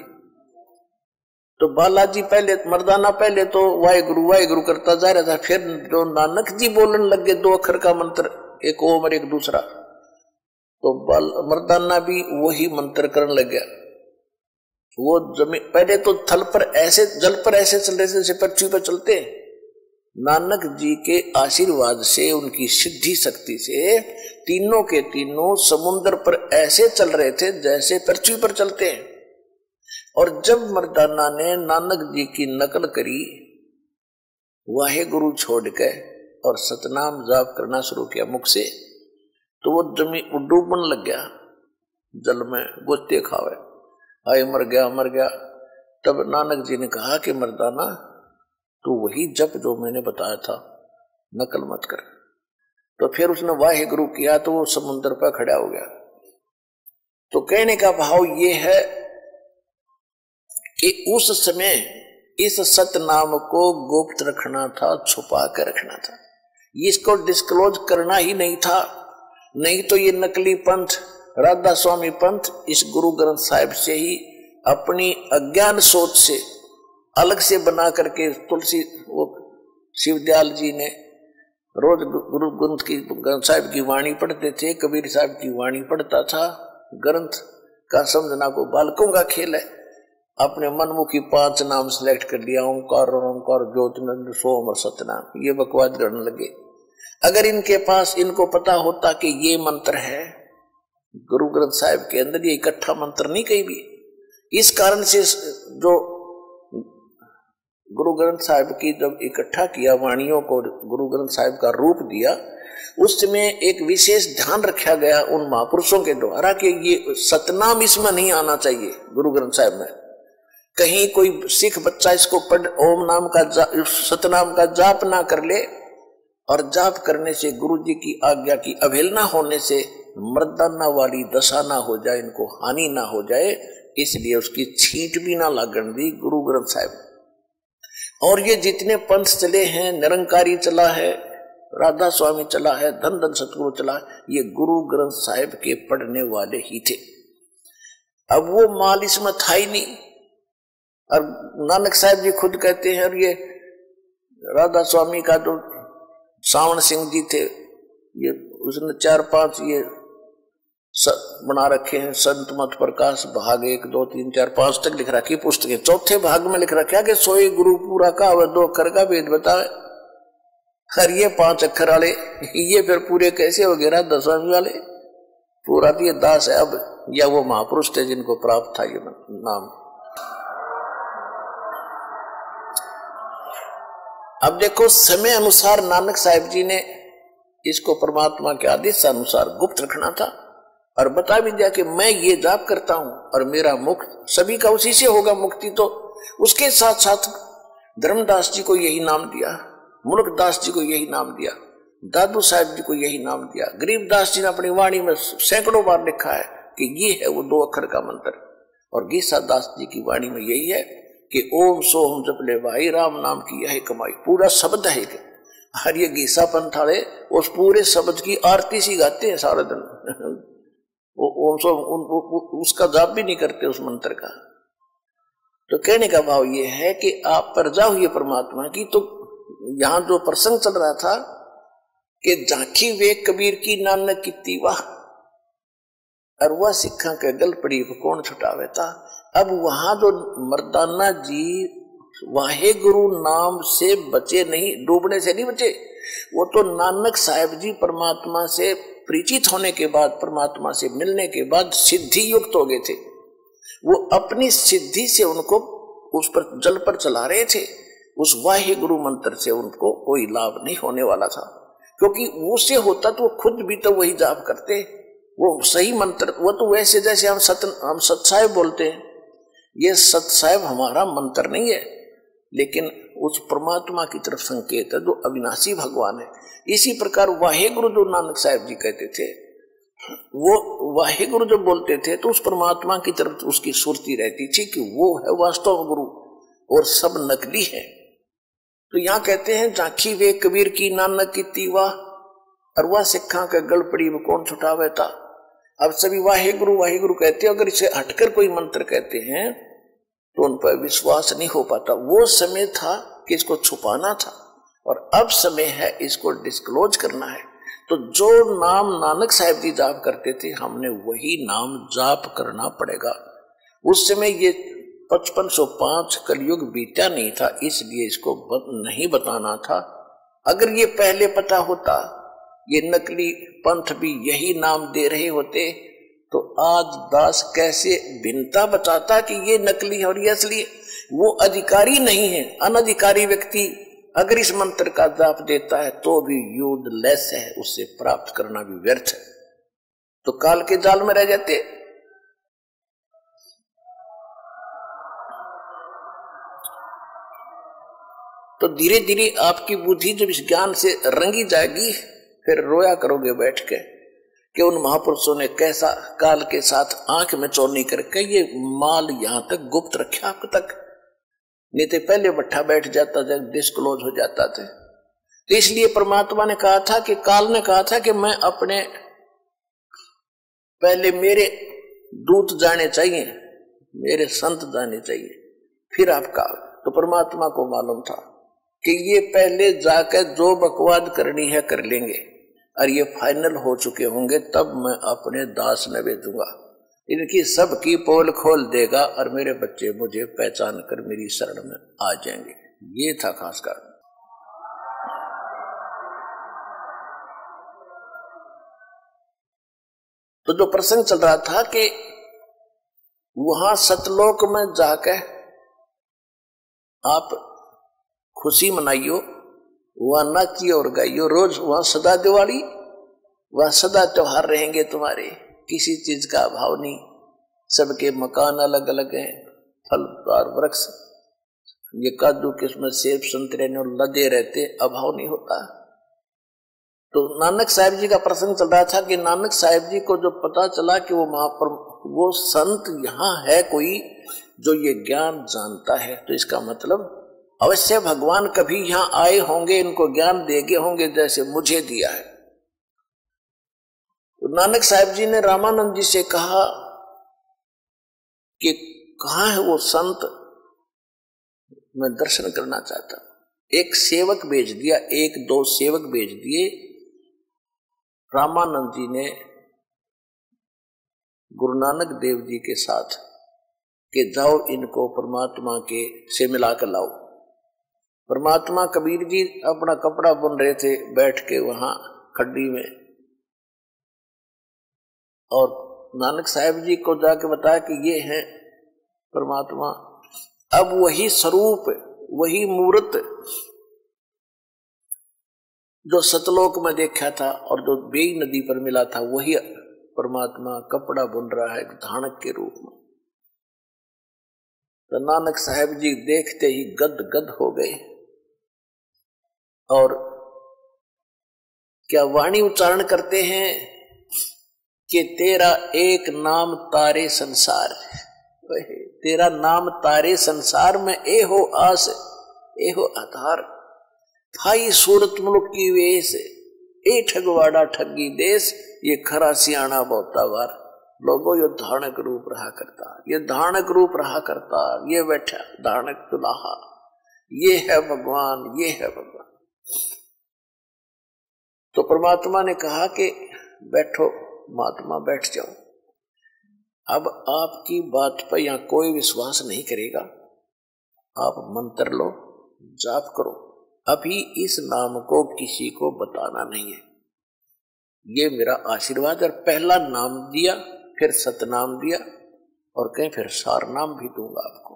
तो बालाजी पहले, मर्दाना पहले तो वाहे गुरु वाहे गुरु करता जा रहा था, फिर जो नानक जी बोलने लगे दो अक्षर का मंत्र, एक ओम और एक दूसरा। तो बाल, मर्दाना भी वही मंत्र करने लग गया। वो ज़मीन पहले तो थल पर ऐसे, जल पर ऐसे चल रहे थे पृथ्वी पर चलते। नानक जी के आशीर्वाद से, उनकी सिद्धि शक्ति से, तीनों के तीनों समुद्र पर ऐसे चल रहे थे जैसे पृथ्वी पर चलते हैं। और जब मर्दाना ने नानक जी की नकल करी, वाहे गुरु छोड़ के और सतनाम जाप करना शुरू किया मुख से तो वो जमी डूबने लग गया, जल में गोते खावे। आए मर गया मर गया। तब नानक जी ने कहा कि मर्दाना तू वही जप जो मैंने बताया था, नकल मत कर। तो फिर उसने वाहे गुरु किया तो वो समुद्र पर खड़ा हो गया। तो कहने का भाव ये है कि उस समय इस सतनाम को गुप्त रखना था, छुपा कर रखना था। इसको डिस्क्लोज करना ही नहीं था। नहीं तो ये नकली पंथ राधा स्वामी पंथ इस गुरु ग्रंथ साहिब से ही अपनी अज्ञान सोच से अलग से बना करके तुलसी, वो शिवदयाल जी ने रोज गुरु ग्रंथ की, ग्रंथ साहिब की वाणी पढ़ते थे, कबीर साहब की वाणी पढ़ता था। ग्रंथ का समझना को बालकों का खेल है। अपने मनमुखी पाँच नाम सेलेक्ट कर लिया, ओंकार और ओंकार ज्योतिनंद सोम और सतनाम। ये बकवाद करने लगे। अगर इनके पास, इनको पता होता कि ये मंत्र है, गुरु ग्रंथ साहिब के अंदर ये इकट्ठा मंत्र नहीं कहीं भी। इस कारण से, जो गुरु ग्रंथ साहिब की जब इकट्ठा किया, वाणियों को गुरु ग्रंथ साहिब का रूप दिया, उसमें एक विशेष ध्यान रखा गया उन महापुरुषों के द्वारा कि ये सतनाम इसमें नहीं आना चाहिए गुरु ग्रंथ साहिब में। कहीं कोई सिख बच्चा इसको पढ़, ओम नाम का सतनाम का जाप ना कर ले, और जाप करने से गुरु जी की आज्ञा की अवहेलना होने से मर्दाना वाली दशा ना हो जाए, इनको हानि ना हो जाए, इसलिए उसकी छींट भी ना लागण दी गुरु ग्रंथ साहिब। और ये जितने पंथ चले हैं, निरंकारी चला है राधा स्वामी चला है धन धन सतगुरु चला है, ये गुरु ग्रंथ साहिब के पढ़ने वाले ही थे। अब वो माल इसमें था ही नहीं। और नानक साहब जी खुद कहते हैं, और ये राधा स्वामी का जो सावन सिंह जी थे, ये उसने चार पाँच ये बना रखे हैं, संत मत प्रकाश, भाग एक, दो, तीन, चार, पाँच तक लिख रखी पुस्तकें। चौथे भाग में लिख रखा कि सोई गुरु पूरा का वह दो अक्षर का भेद बतावे। हर ये पाँच अक्षर वाले, ये फिर पूरे कैसे हो गए दसवीं वाले? पूरा तो ये दास है अब, या वो महापुरुष थे जिनको प्राप्त था ये नाम। अब देखो, समय अनुसार नानक साहिब जी ने इसको परमात्मा के आदेश अनुसार गुप्त रखना था। और बता भी दिया कि मैं ये जाप करता हूँ और मेरा मुक्त सभी का उसी से होगा मुक्ति। तो उसके साथ साथ धर्मदास जी को यही नाम दिया, मुल्कदास जी को यही नाम दिया, दादू साहब जी को यही नाम दिया गरीबदास जी ने अपनी वाणी में सैकड़ों बार लिखा है कि ये है वो दो अक्षर का मंत्र। और गीसा दास जी की वाणी में यही है कि ओम सोम जप ले भाई, राम नाम की यह कमाई। पूरा शब्द है हर ये गीसा पंथ वाले उस पूरे शब्द की आरती सी गाते हैं सारा दिन। वो ओम सोम उन, उसका जाप भी नहीं करते उस मंत्र का। तो कहने का भाव ये है कि आप परजा हुई परमात्मा की तो यहाँ जो प्रसंग चल रहा था कि झांकी वे कबीर की नानक की वाह और वह सिखा के गल पड़ी कौन छुटावे था? अब वहाँ जो मर्दाना जी वाहे गुरु नाम से बचे नहीं डूबने से नहीं बचे। वो तो नानक साहेब जी परमात्मा से परिचित होने के बाद, परमात्मा से मिलने के बाद सिद्धि युक्त हो गए थे। वो अपनी सिद्धि से उनको, उस पर जल पर चला रहे थे। उस वाह्य गुरु मंत्र से उनको कोई लाभ नहीं होने वाला था। क्योंकि उससे होता तो खुद भी तो वही जाप करते। वो सही मंत्र, वो तो वैसे जैसे हम सत, हम सत्साहेब बोलते हैं। ये सत्साहेब हमारा मंत्र नहीं है। लेकिन उस परमात्मा की तरफ़ संकेत है, जो अविनाशी भगवान है। इसी प्रकार वाहे गुरु जो नानक साहब जी कहते थे, वो वाहे गुरु जब बोलते थे तो उस परमात्मा की तरफ़ उसकी सुरती रहती थी कि वो है वास्तव गुरु और सब नकली है। तो यहाँ कहते हैं झांकी वे कबीर की नानक की तीवा और वह सिखा के गल पड़ी वो कौन छुटावे था अब सभी वाहे गुरु वाहे गुरु कहते हैं, अगर इसे हटकर कोई मंत्र कहते हैं तो उन पर विश्वास नहीं हो पाता। वो समय था कि इसको छुपाना था और अब समय है इसको डिस्क्लोज करना है। तो जो नाम नानक साहेब जी जाप करते थे, हमने वही नाम जाप करना पड़ेगा। उस समय ये पचपन सौ पाँच कलयुग बीता नहीं था, इसलिए इसको नहीं बताना था। अगर ये पहले पता होता, ये नकली पंथ भी यही नाम दे रहे होते तो आज दास कैसे भिन्नता बताता कि ये नकली है और ये असली वो अधिकारी नहीं है, अनधिकारी व्यक्ति। अगर इस मंत्र का जाप देता है तो भी युद्ध लेस है उससे प्राप्त करना भी व्यर्थ है। तो काल के जाल में रह जाते। तो धीरे धीरे आपकी बुद्धि जब इस ज्ञान से रंगी जाएगी, फिर रोया करोगे बैठ के। कि उन महापुरुषों ने कैसा काल के साथ आँख में चोरनी करके ये माल यहाँ तक, गुप्त रखे आप तक। नहीं तो पहले बट्ठा बैठ जाता था डिस्क्लोज हो जाता था। तो इसलिए परमात्मा ने कहा था कि, काल ने कहा था कि मैं अपने, पहले मेरे दूत जाने चाहिए, मेरे संत जाने चाहिए, फिर आपका तो परमात्मा को मालूम था कि ये पहले जाकर जो बकवाद करनी है कर लेंगे। और ये फाइनल हो चुके होंगे, तब मैं अपने दास न भेजूँगा। इनकी सबकी पोल खोल देगा और मेरे बच्चे मुझे पहचान कर मेरी शरण में आ जाएँगे। ये था खास कारण। तो जो प्रसंग चल रहा था कि वहाँ सतलोक में जाकर आप खुशी मनाइयो वहाँ नाचियो और गाइयो रोज वहाँ सदा दिवाली, वहाँ सदा त्योहार रहेंगे तुम्हारे। किसी चीज़ का अभाव नहीं। सबके मकान अलग अलग हैं, फल फलदार वृक्ष। ये काजू किस्म सेब, संतरे ने लदे रहते, अभाव नहीं होता। तो नानक साहिब जी का प्रसंग चल रहा था कि नानक साहिब जी को जो पता चला कि वो महापर वो संत यहाँ है कोई जो ये ज्ञान जानता है। तो इसका मतलब अवश्य भगवान कभी यहाँ आए होंगे, इनको ज्ञान देगे होंगे, जैसे मुझे दिया है। तो नानक साहब जी ने रामानंद जी से कहा कि कहा है वो संत? मैं दर्शन करना चाहता एक सेवक भेज दिया, एक दो सेवक भेज दिए। रामानंद जी ने गुरु नानक देव जी के साथ के जाओ इनको परमात्मा के से मिला कर लाओ। परमात्मा कबीर जी अपना कपड़ा बुन रहे थे, बैठ के वहाँ खड्डी में। और नानक साहब जी को जाके बताया कि ये है परमात्मा। अब वही स्वरूप, वही मूर्त जो सतलोक में देखा था और जो बेई नदी पर मिला था, वही परमात्मा कपड़ा बुन रहा है धानक के रूप में। तो नानक साहब जी देखते ही गद गद हो गए। और क्या वाणी उच्चारण करते हैं कि तेरा एक नाम तारे संसार तेरा नाम तारे संसार में ए हो आस, ए हो आधार। थाई सूरत मुल्क की वेश ए ठगवाड़ा ठगी देश, ये खरा सियाणा बहुता बार लोगों, ये धारणक रूप रहा करता, ये धारणक रूप रहा करता, ये बैठा धारणक दुलाहा। ये है भगवान, ये है भगवान। तो परमात्मा ने कहा कि बैठो, महात्मा बैठ जाओ। अब आपकी बात पर यहाँ कोई विश्वास नहीं करेगा। आप मंत्र लो, जाप करो। अभी इस नाम को किसी को बताना नहीं है। ये मेरा आशीर्वाद और पहला नाम दिया, फिर सतनाम दिया, और कहीं फिर सार नाम भी दूँगा आपको।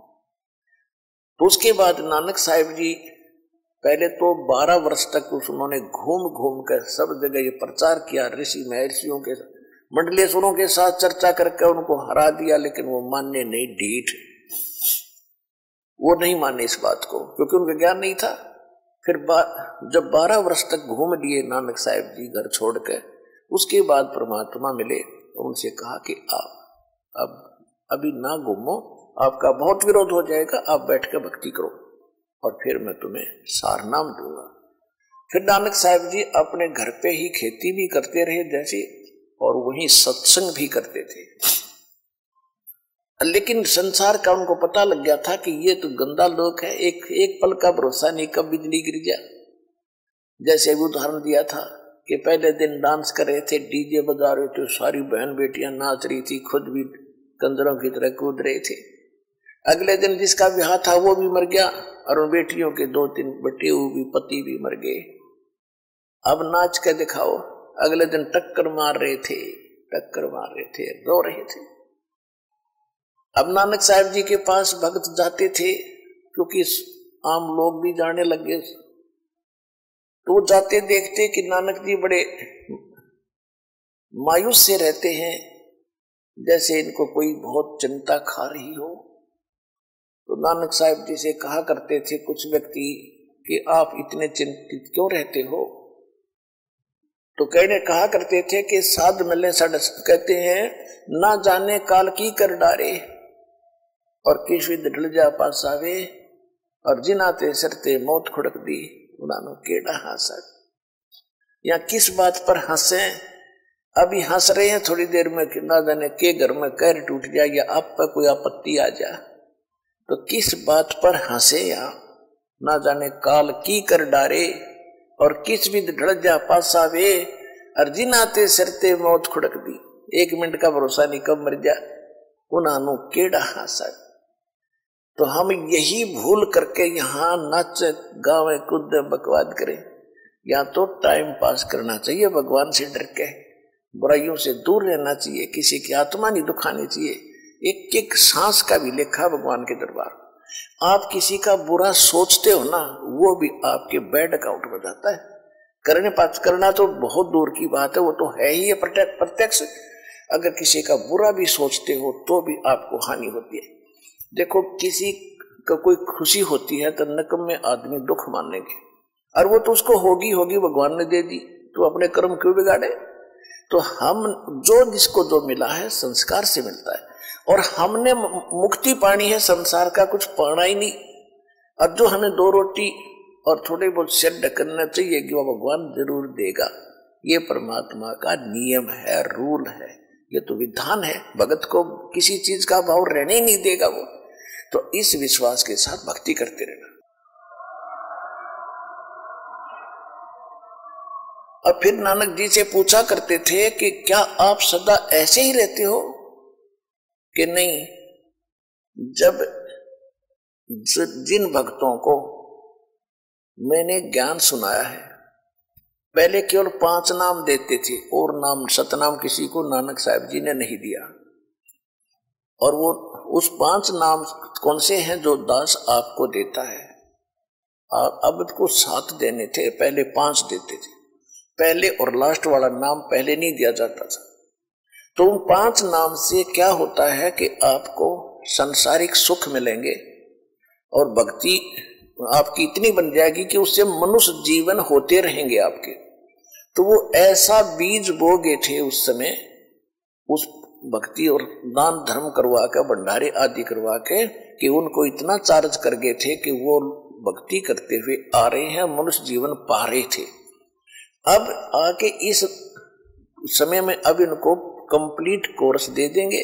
तो उसके बाद नानक साहिब जी पहले तो बारह वर्ष तक उस उन्होंने घूम घूम कर सब जगह ये प्रचार किया, ऋषि महर्षियों के, मंडलेश्वरों के साथ चर्चा करके उनको हरा दिया, लेकिन वो मानने नहीं ढीठ। वो नहीं माने इस बात को, क्योंकि उनका ज्ञान नहीं था। फिर जब बारह वर्ष तक घूम लिए नानक साहेब जी घर छोड़ के, उसके बाद परमात्मा मिले तो उनसे कहा कि आप, अब, अभी ना घूमो, आपका बहुत विरोध हो जाएगा, आप बैठ कर भक्ति करो। और फिर मैं तुम्हें सार नाम दूँगा। फिर नानक साहब जी अपने घर पे ही खेती भी करते रहे जैसे, और वहीं सत्संग भी करते थे। लेकिन संसार का उनको पता लग गया था कि ये तो गंदा लोग है, एक एक पल का भरोसा नहीं, कब बिजली गिर गया जैसे अभी उदाहरण दिया था कि पहले दिन डांस कर रहे थे, डीजे बजा रहे थे, सारी बहन बेटियाँ नाच रही थी, खुद भी कंदरों की तरह कूद रहे थे। अगले दिन जिसका ब्याह था, वो भी मर गया। और उन बेटियों के दो तीन बटे भी, पति भी मर गए। अब नाच के दिखाओ। अगले दिन टक्कर मार रहे थे, टक्कर मार रहे थे, रो रहे थे। अब नानक साहब जी के पास भक्त जाते थे, क्योंकि आम लोग भी जाने लगे। तो जाते देखते कि नानक जी बड़े मायूस से रहते हैं, जैसे इनको कोई बहुत चिंता खा रही हो। तो नानक साहब जी से कहा करते थे कुछ व्यक्ति कि आप इतने चिंतित क्यों रहते हो? तो कहने, कहा करते थे कि साध मिले कहते हैं, ना जाने काल की कर डारे और किस विद ढल जा पास आवे और जिनाते सरते मौत खुड़क दी उन्होंने केड़ा हासा या किस बात पर हंसे? अभी हंस रहे हैं थोड़ी देर में कि ना जाने के घर में कैर टूट जाए या आप पर कोई आपत्ति आ जाए तो किस बात पर हंसे या ना जाने काल की कर डारे और किस भी ढड़ जा पासा वे अर्जिन आते सरते मौत खुड़क दी। एक मिनट का भरोसा नहीं, कब मर जा? उन्होंने केड़ा हासा? तो हम यही भूल करके यहाँ नच, गावे, कूद, बकवाद करें। या तो टाइम पास करना चाहिए, भगवान से डर के। बुराइयों से दूर रहना चाहिए, किसी की आत्मा नहीं दुखानी चाहिए। एक एक सांस का भी लेखा भगवान के दरबार आप किसी का बुरा सोचते हो ना, वो भी आपके बैड अकाउंट में जाता है। करने पास करना तो बहुत दूर की बात है, वो तो है ही है प्रत्यक्ष। अगर किसी का बुरा भी सोचते हो तो भी आपको हानि होती है। देखो, किसी का कोई खुशी होती है तो नकम में आदमी दुख मानेंगे। और वो तो उसको होगी होगी, भगवान ने दे दी तो अपने कर्म क्यों बिगाड़े? तो हम, जो जिसको जो मिला है, संस्कार से मिलता है। और हमने मुक्ति पानी है, संसार का कुछ पाना ही नहीं। और जो हमें दो रोटी और थोड़े बहुत सिर करना चाहिए कि वो भगवान ज़रूर देगा, ये परमात्मा का नियम है, रूल है, ये तो विधान है। भगत को किसी चीज़ का भाव रहने ही नहीं देगा वो। तो इस विश्वास के साथ भक्ति करते रहना। और फिर नानक जी से पूछा करते थे कि क्या आप सदा ऐसे ही रहते हो? कि नहीं। जब जिन भक्तों को मैंने ज्ञान सुनाया है, पहले केवल पाँच नाम देते थे, और नाम सतनाम किसी को नानक साहब जी ने नहीं दिया। और वो उस पाँच नाम कौन से हैं जो दास आपको देता है? अब को सात देने थे, पहले पाँच देते थे। पहले और लास्ट वाला नाम पहले नहीं दिया जाता था। तो उन पाँच नाम से क्या होता है कि आपको संसारिक सुख मिलेंगे और भक्ति आपकी इतनी बन जाएगी कि उससे मनुष्य जीवन होते रहेंगे आपके। तो वो ऐसा बीज बोगे थे उस समय, उस भक्ति और दान धर्म करवा के, भंडारे आदि करवा के, कि उनको इतना चार्ज कर गए थे कि वो भक्ति करते हुए आ रहे हैं, मनुष्य जीवन पा रहे थे। अब आके इस समय में अब इनको कंप्लीट कोर्स दे देंगे।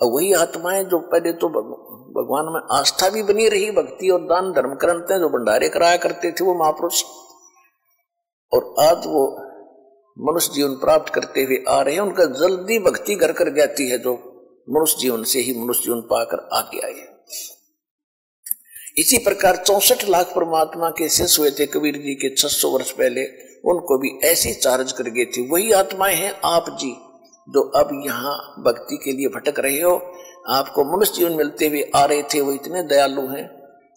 और वही आत्माएँ जो पहले तो भगवान में आस्था भी बनी रही, भक्ति और दान, धर्म करते जो भंडारे कराया करते थे वो महापुरुष। और आज वो मनुष्य जीवन प्राप्त करते हुए आ रहे हैं, उनका जल्दी भक्ति घर कर जाती है, जो मनुष्य जीवन से ही मनुष्य जीवन पाकर आगे आए इसी प्रकार चौसठ लाख परमात्मा के शेष हुए थे कबीर जी के 600 वर्ष पहले। उनको भी ऐसी चार्ज कर गए थे, वही आत्माएँ हैं आप जी, जो अब यहाँ भक्ति के लिए भटक रहे हो। आपको मनुष्य जीवन मिलते हुए आ रहे थे, वो इतने दयालु हैं,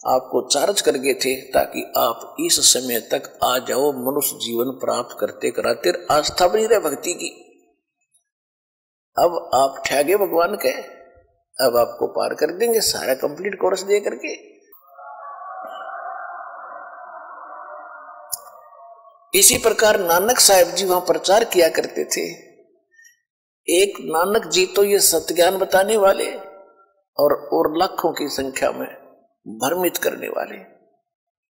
आपको चार्ज कर गए थे, ताकि आप इस समय तक आ जाओ, मनुष्य जीवन प्राप्त करते कराते। आस्था बनी रहे भक्ति की। अब आप ठहगे भगवान के, अब आपको पार कर देंगे, सारा कंप्लीट कोर्स दे करके। इसी प्रकार नानक साहेब जी वहाँ प्रचार किया करते थे। एक नानक जी तो ये सत्य ज्ञान बताने वाले और और लाखों की संख्या में भ्रमित करने वाले।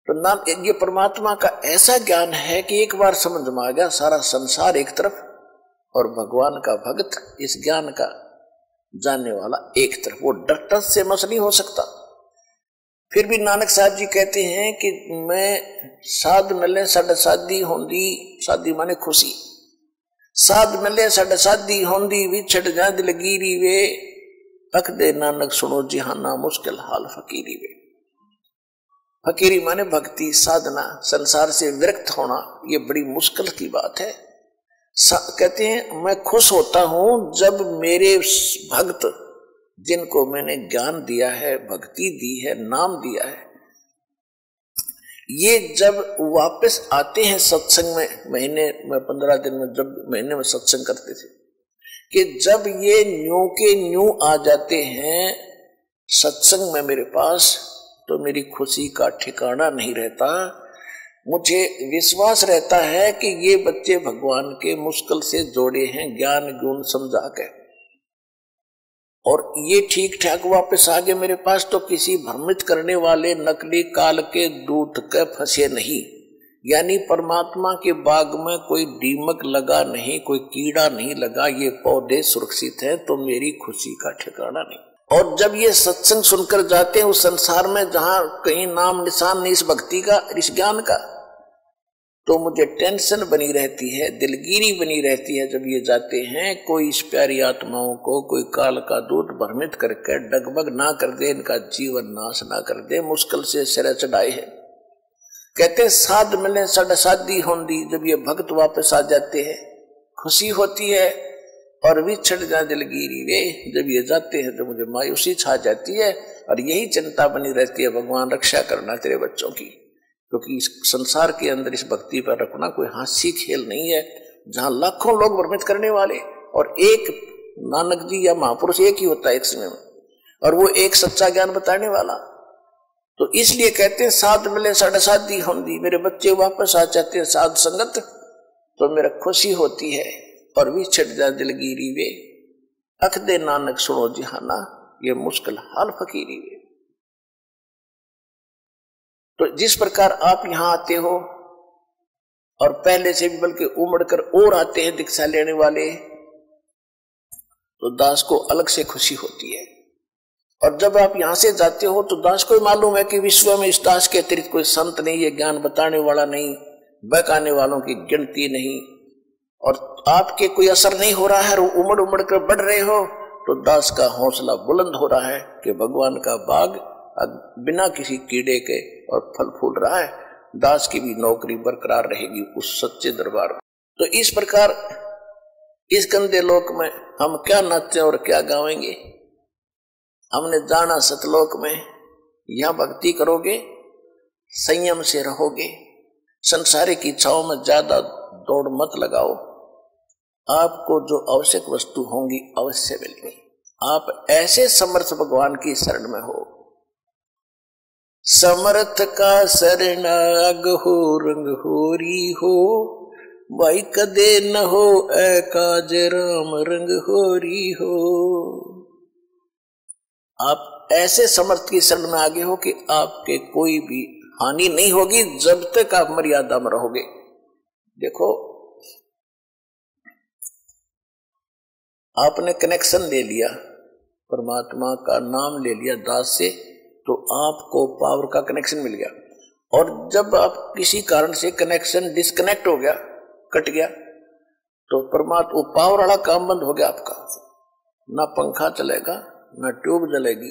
तो नाम, ये परमात्मा का ऐसा ज्ञान है कि एक बार समझ में आ गया, सारा संसार एक तरफ़ और भगवान का भक्त इस ज्ञान का जानने वाला एक तरफ़। वो डर से मस नहीं हो सकता। फिर भी नानक साहब जी कहते हैं कि मैं साध मिले साढ़े शादी होंगी शादी माने खुशी। साध मिले साढ़े शादी होंगी विछड़ जा दिल गिरी वे अख दे नानक सुनो जिहाना मुश्किल हाल फकीरी वे। फकीरी माने भक्ति, साधना, संसार से विरक्त होना, ये बड़ी मुश्किल की बात है। कहते हैं, मैं खुश होता हूँ जब मेरे भक्त जिनको मैंने ज्ञान दिया है, भक्ति दी है, नाम दिया है, ये जब वापस आते हैं सत्संग में, महीने में, पंद्रह दिन में, जब महीने में सत्संग करते थे, कि जब ये न्यू के न्यू आ जाते हैं सत्संग में मेरे पास तो मेरी खुशी का ठिकाना नहीं रहता। मुझे विश्वास रहता है कि ये बच्चे भगवान के मुश्किल से जोड़े हैं, ज्ञान गुण समझा के। और ये ठीक ठाक वापस आ गए मेरे पास तो किसी भ्रमित करने वाले नकली काल के दूत के फंसे नहीं। यानी परमात्मा के बाग में कोई दीमक लगा नहीं, कोई कीड़ा नहीं लगा, ये पौधे सुरक्षित है तो मेरी खुशी का ठिकाना नहीं। और जब ये सत्संग सुनकर जाते हैं उस संसार में, जहाँ कहीं नाम निशान नहीं इस भक्ति का, इस ज्ञान का तो मुझे टेंशन बनी रहती है, दिलगिरी बनी रहती है जब ये जाते हैं, कोई इस प्यारी आत्माओं को, कोई काल का दूध भ्रमित करके डगमग ना कर दे, इनका जीवन नाश ना कर दे, मुश्किल से सिर चढ़ाए है। कहते साध मिले, सड शादी होंगी जब ये भक्त वापस आ जाते हैं, खुशी होती है और विछड़ जा दिलगिरी वे जब ये जाते हैं तो मुझे मायूसी छा जाती है और यही चिंता बनी रहती है, भगवान रक्षा करना तेरे बच्चों की। क्योंकि इस संसार के अंदर इस भक्ति पर रखना कोई हास्य खेल नहीं है, जहाँ लाखों लोग वर्मित करने वाले और एक नानक जी या महापुरुष एक ही होता है एक समय में, और वो एक सच्चा ज्ञान बताने वाला। तो इसलिए कहते हैं, साध मिले साढ़े शादी दी मेरे बच्चे वापस आ जाते हैं साध संगत तो मेरा खुशी होती है, और भी छिट जा दिलगिरी वे। अख दे नानक सुनो जिहाना, ये मुश्किल हाल फकीरी वे। तो जिस प्रकार आप यहाँ आते हो, और पहले से भी बल्कि उमड़कर और आते हैं दीक्षा लेने वाले तो दास को अलग से खुशी होती है। और जब आप यहाँ से जाते हो तो दास को मालूम है कि विश्व में इस दास के अतिरिक्त कोई संत नहीं है ज्ञान बताने वाला नहीं, बहकाने वालों की गिनती नहीं। और आपके कोई असर नहीं हो रहा है उमड़ उमड़ कर बढ़ रहे हो तो दास का हौसला बुलंद हो रहा है कि भगवान का बाग बिना किसी कीड़े के और फल फूल रहा है। दास की भी नौकरी बरकरार रहेगी उस सच्चे दरबार में। तो इस प्रकार इस गंदे लोक में हम क्या नाचे और क्या गावेंगे? हमने जाना सतलोक में यहाँ भक्ति करोगे, संयम से रहोगे संसारिक इच्छाओं में ज़्यादा दौड़ मत लगाओ। आपको जो आवश्यक वस्तु होंगी अवश्य मिलेगी आप ऐसे समर्थ भगवान की शरण में हो समर्थ का शरणाग हो, रंग होरी हो। भाई कदे न हो ए काज राम रंग होरी हो। आप ऐसे समर्थ की शरण में आगे हो कि आपके कोई भी हानि नहीं होगी जब तक आप मर्यादा में रहोगे। देखो, आपने कनेक्शन ले लिया, परमात्मा का नाम ले लिया दास से। तो आपको पावर का कनेक्शन मिल गया। और जब आप किसी कारण से कनेक्शन डिस्कनेक्ट हो गया, कट गया तो परमात्मा पावर वाला काम बंद हो गया आपका। ना पंखा चलेगा, ना ट्यूब जलेगी।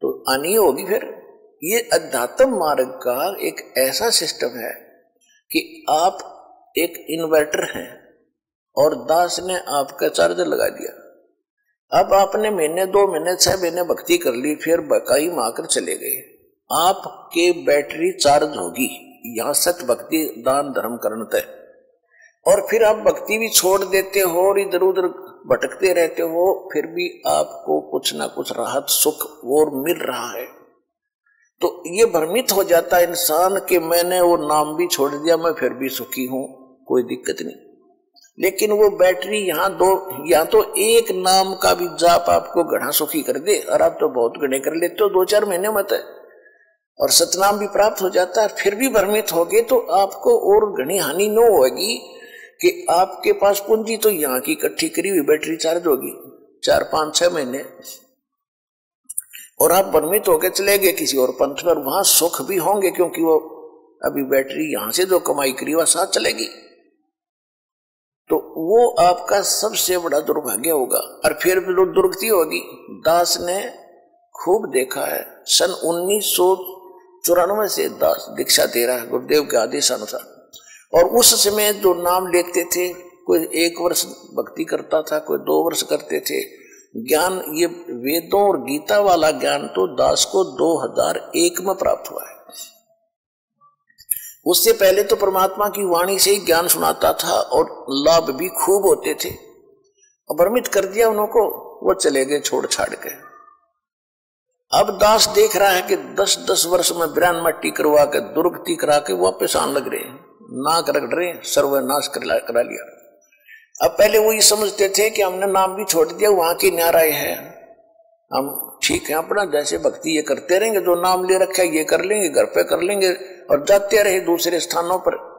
तो आनी होगी फिर। ये अध्यात्म मार्ग का एक ऐसा सिस्टम है कि आप एक इन्वर्टर हैं और दास ने आपका चार्जर लगा दिया। अब आपने महीने, दो महीने, छह महीने भक्ति कर ली, फिर बकाई माकर चले गए। आपके बैटरी चार्ज होगी। यहाँ सत भक्ति, दान, धर्म, करण तय। और फिर आप भक्ति भी छोड़ देते हो और इधर उधर भटकते रहते हो, फिर भी आपको कुछ ना कुछ राहत, सुख और मिल रहा है। तो ये भ्रमित हो जाता है इंसान कि मैंने वो नाम भी छोड़ दिया, मैं फिर भी सुखी हूँ, कोई दिक्कत नहीं। लेकिन वो बैटरी यहाँ दो, या तो एक नाम का भी जाप आपको गढ़ा सुखी कर दे, और आप तो बहुत गढ़े कर लेते हो दो चार महीने मत है। और सतनाम भी प्राप्त हो जाता है, फिर भी भ्रमित हो गए तो आपको और घनी हानि न होगी कि आपके पास पूंजी तो यहाँ की इकट्ठी करी हुई बैटरी चार्ज होगी, चार, पाँच, छह महीने। और आप भ्रमित होकर चले गए किसी और पंथ पर, वहाँ सुख भी होंगे, क्योंकि वो अभी बैटरी यहाँ से जो कमाई करी, वह साथ चलेगी। तो वो आपका सबसे बड़ा दुर्भाग्य होगा। और फिर भी दुर्गति होगी। दास ने खूब देखा है। सन उन्नीस सौ चौरानवे से दास दीक्षा दे रहा है गुरुदेव के आदेश अनुसार। और उस समय जो नाम लेते थे, कोई एक वर्ष भक्ति करता था, कोई दो वर्ष करते थे, ज्ञान ये वेदों और गीता वाला ज्ञान तो दास को 2001 में प्राप्त हुआ है। उससे पहले तो परमात्मा की वाणी से ही ज्ञान सुनाता था और लाभ भी खूब होते थे। भ्रमित कर दिया उनको वो चले गए छोड़ छाड़ के। अब दास देख रहा है कि दस दस वर्ष में ब्रान मट्टी करवा के, दुर्गति करा के वापस आने लग रहे हैं। नाक रगड़ रहे सर्वनाश करा लिया। अब पहले वो ये समझते थे कि हमने नाम भी छोड़ दिया, वहाँ की न्याराय है। हम ठीक है अपना, जैसे भक्ति ये करते रहेंगे, जो नाम ले रखे ये कर लेंगे, घर पे कर लेंगे और जाते रहे दूसरे स्थानों पर।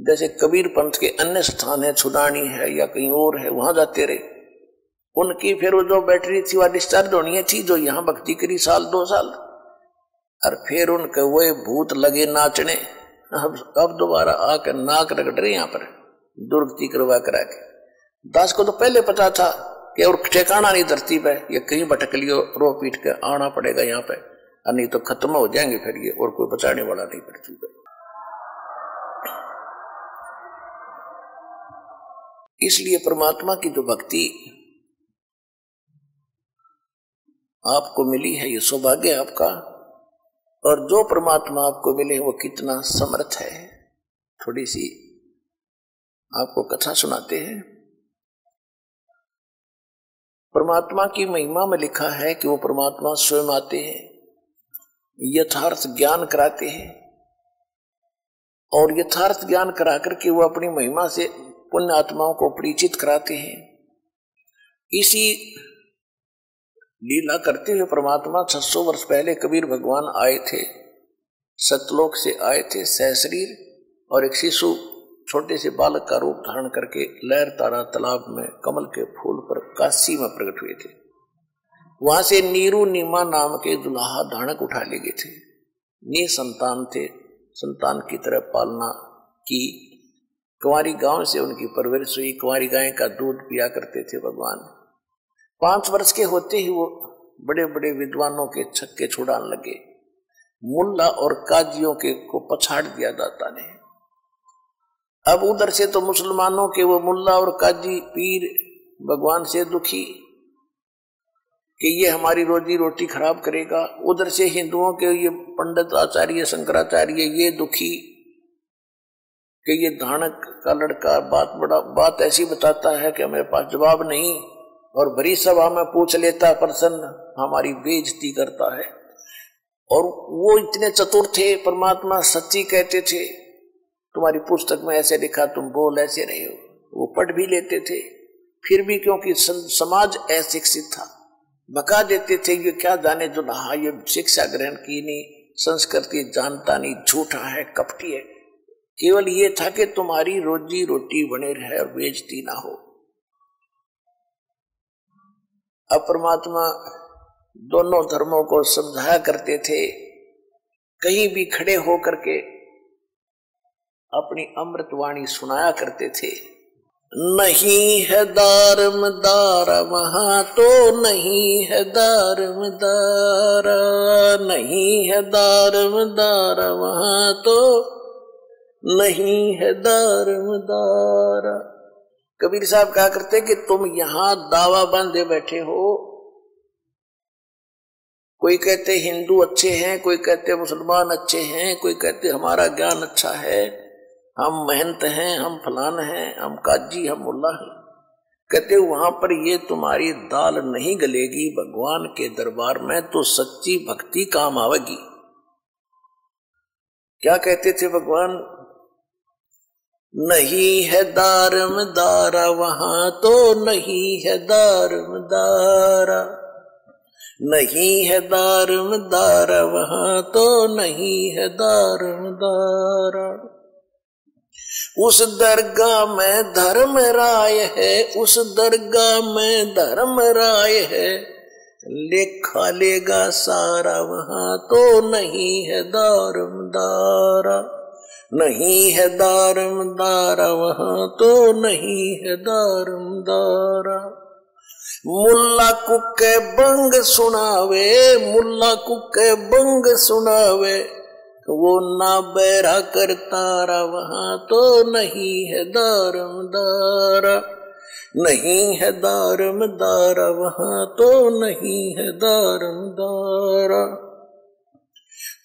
जैसे कबीर पंथ के अन्य स्थान है, छुदानी है या कहीं और है, वहाँ जाते रहे। उनकी फिर वो जो बैटरी थी, वह डिस्चार्ज होनी थी जो यहाँ भक्ति करी साल, दो साल। और फिर उनके वो भूत लगे नाचने। अब अब दोबारा आकर नाक रगड़ रहे यहाँ पर दुर्गति करवा करा के। दास को तो पहले पता था कि और ठिकाना नहीं, धरती पे, ये कहीं भटक लियो रो पीट के आना पड़ेगा यहाँ पे। नहीं तो खत्म हो जाएँगे फिर ये, और कोई बचाने वाला नहीं पृथ्वी पे इसलिए परमात्मा की जो भक्ति आपको मिली है, ये सौभाग्य आपका। और जो परमात्मा आपको मिले वो कितना समर्थ है। थोड़ी सी आपको कथा सुनाते हैं। परमात्मा की महिमा में लिखा है कि वो परमात्मा स्वयं आते हैं। यथार्थ ज्ञान कराते हैं। और यथार्थ ज्ञान करा करके वो अपनी महिमा से पुण्य आत्माओं को परिचित कराते हैं। इसी लीला करते हुए परमात्मा 600 वर्ष पहले कबीर भगवान आए थे। सतलोक से आए थे सहशरीर और एक शिशु, छोटे से बालक का रूप धारण करके लहर, तारा, तालाब में कमल के फूल पर काशी में प्रकट हुए थे। वहाँ से नीरू नीमा नाम के दुल्हा धानक उठा ले गए थे। नी संतान थे। संतान की तरह पालना की। कुंवारी गाँव से उनकी परवरिश हुई। कुंवारी गाय का दूध पिया करते थे भगवान। पाँच वर्ष के होते ही वो बड़े बड़े विद्वानों के छक्के छुड़ाने लगे। मुल्ला और काजियों के को पछाड़ दिया दाता ने। अब उधर से तो मुसलमानों के वो मुल्ला और काजी पीर भगवान से दुखी। कि ये हमारी रोजी रोटी खराब करेगा। उधर से हिंदुओं के ये पंडित आचार्य, शंकराचार्य, ये दुखी कि ये धानक का लड़का बात बड़ा, बात ऐसी बताता है कि हमारे पास जवाब नहीं और बड़ी सभा में पूछ लेता, प्रसन्न, हमारी बेजती करता है। और वो इतने चतुर थे, परमात्मा सच्ची कहते थे। तुम्हारी पुस्तक में ऐसे लिखा, तुम बोल, ऐसे नहीं हो। वो पढ़ भी लेते थे। फिर भी क्योंकि समाज अशिक्षित था। बका देते थे ये क्या जाने जो नहा ये शिक्षा ग्रहण की नहीं, संस्कृति जानता नहीं, झूठा है, कपटी है। केवल ये था कि तुम्हारी रोजी रोटी बने रहे और बेचती ना हो। अब परमात्मा दोनों धर्मों को समझाया करते थे, कहीं भी खड़े हो करके अपनी अमृतवाणी सुनाया करते थे। नहीं है दारम दारा वहाँ तो नहीं है दारम दारा नहीं है दारम दारा वहाँ तो नहीं है दारम दारा कबीर साहब कहा करते कि तुम यहाँ दावा बांधे बैठे हो। कोई कहते हिंदू अच्छे हैं, कोई कहते मुसलमान अच्छे हैं, कोई कहते हमारा ज्ञान अच्छा है। हम महंत हैं, हम फलान हैं, हम काजी, हम मुल्ला हैं। कहते वहाँ पर ये तुम्हारी दाल नहीं गलेगी, भगवान के दरबार में तो सच्ची भक्ति काम आवेगी। क्या कहते थे भगवान? नहीं है दारम दारा, वहाँ तो नहीं है दारम दारा। नहीं है दारम दारा, वहाँ तो नहीं है दारम दारा। उस दरगाह में धर्म राय है, उस दरगाह में धर्म राय है। लेखा लेगा सारा, वहाँ तो नहीं है दारम दारा। नहीं है दारम दारा, वहाँ तो नहीं है दारम दारा। मुल्ला कुके बंग सुनावे, मुल्ला कुके बंग सुनावे। वो ना बैरा करता वहाँ तो नहीं है दारम दारा। नहीं है दारम दारा, वहाँ तो नहीं है दारम दारा।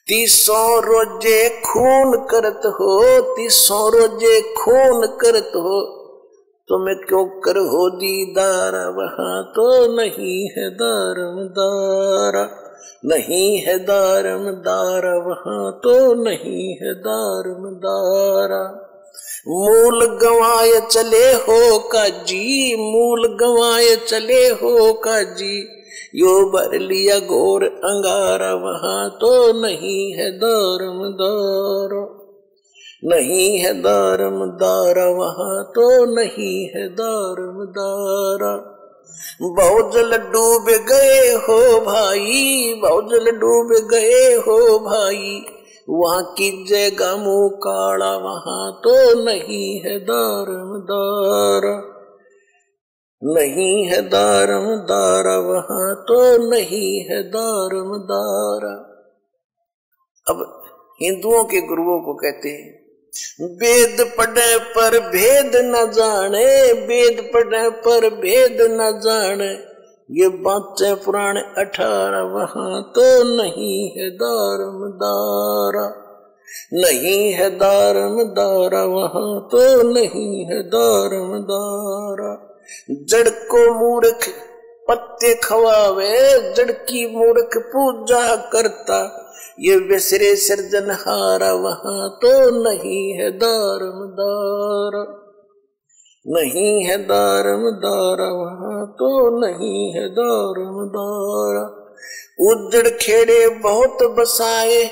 तीसों रोज़े खून करत हो, तीसों रोज़े खून करत हो, तुम्हें क्यों कर हो दीदार? वहाँ तो नहीं है दारम दारा। नहीं है दारम दार, वहाँ तो नहीं है दारम दारा। मूल गवाए चले हो काजी मूल गवाए चले हो काजी यो भर लिया घोर अंगारा, वहाँ तो नहीं है दारम दारा। नहीं है दारम दारा, वहाँ तो नहीं है दारम दारा। बहुजल डूब गए हो भाई बहुजल डूब गए हो भाई। वहाँ की जगह मुँह काड़ा वहाँ तो नहीं है दारम दारा नहीं है दारम दारा वहाँ तो नहीं है दारम दारा अब हिंदुओं के गुरुओं को कहते हैं वेद पढ़े पर भेद न जाने वेद पढ़े पर भेद न जाने ये बातें पुराने अठारह वहाँ तो नहीं है दारम दारा नहीं है दारम दारा वहाँ तो नहीं है दारम दारा जड़ को मूर्ख पत्ते खवावे, जड़ की मूर्ख पूजा करता। ये विसरे सृजन हारा, वहाँ तो नहीं है दारम दार नहीं है दारम दारा वहाँ तो नहीं है दारम दारा उजड़ खेड़े बहुत बसाए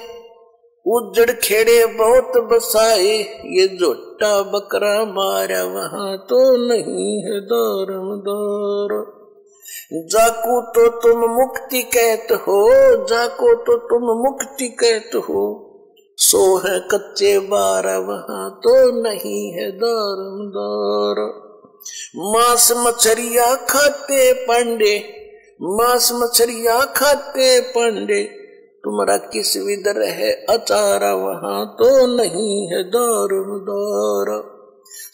उजड़ खेड़े बहुत बसाए, ये जोटा बकरा मारा, वहाँ तो नहीं है दारम दारा जाको तो तुम मुक्ति कहत हो, जाको तो तुम मुक्ति कहत हो। सो है कच्चे बार, वहाँ तो नहीं है दार। मांस मछरिया खाते पांडे, मांस मछरिया खाते पांडे, तुम्हारा किस विदर है अचारा, वहाँ तो नहीं है दार दार।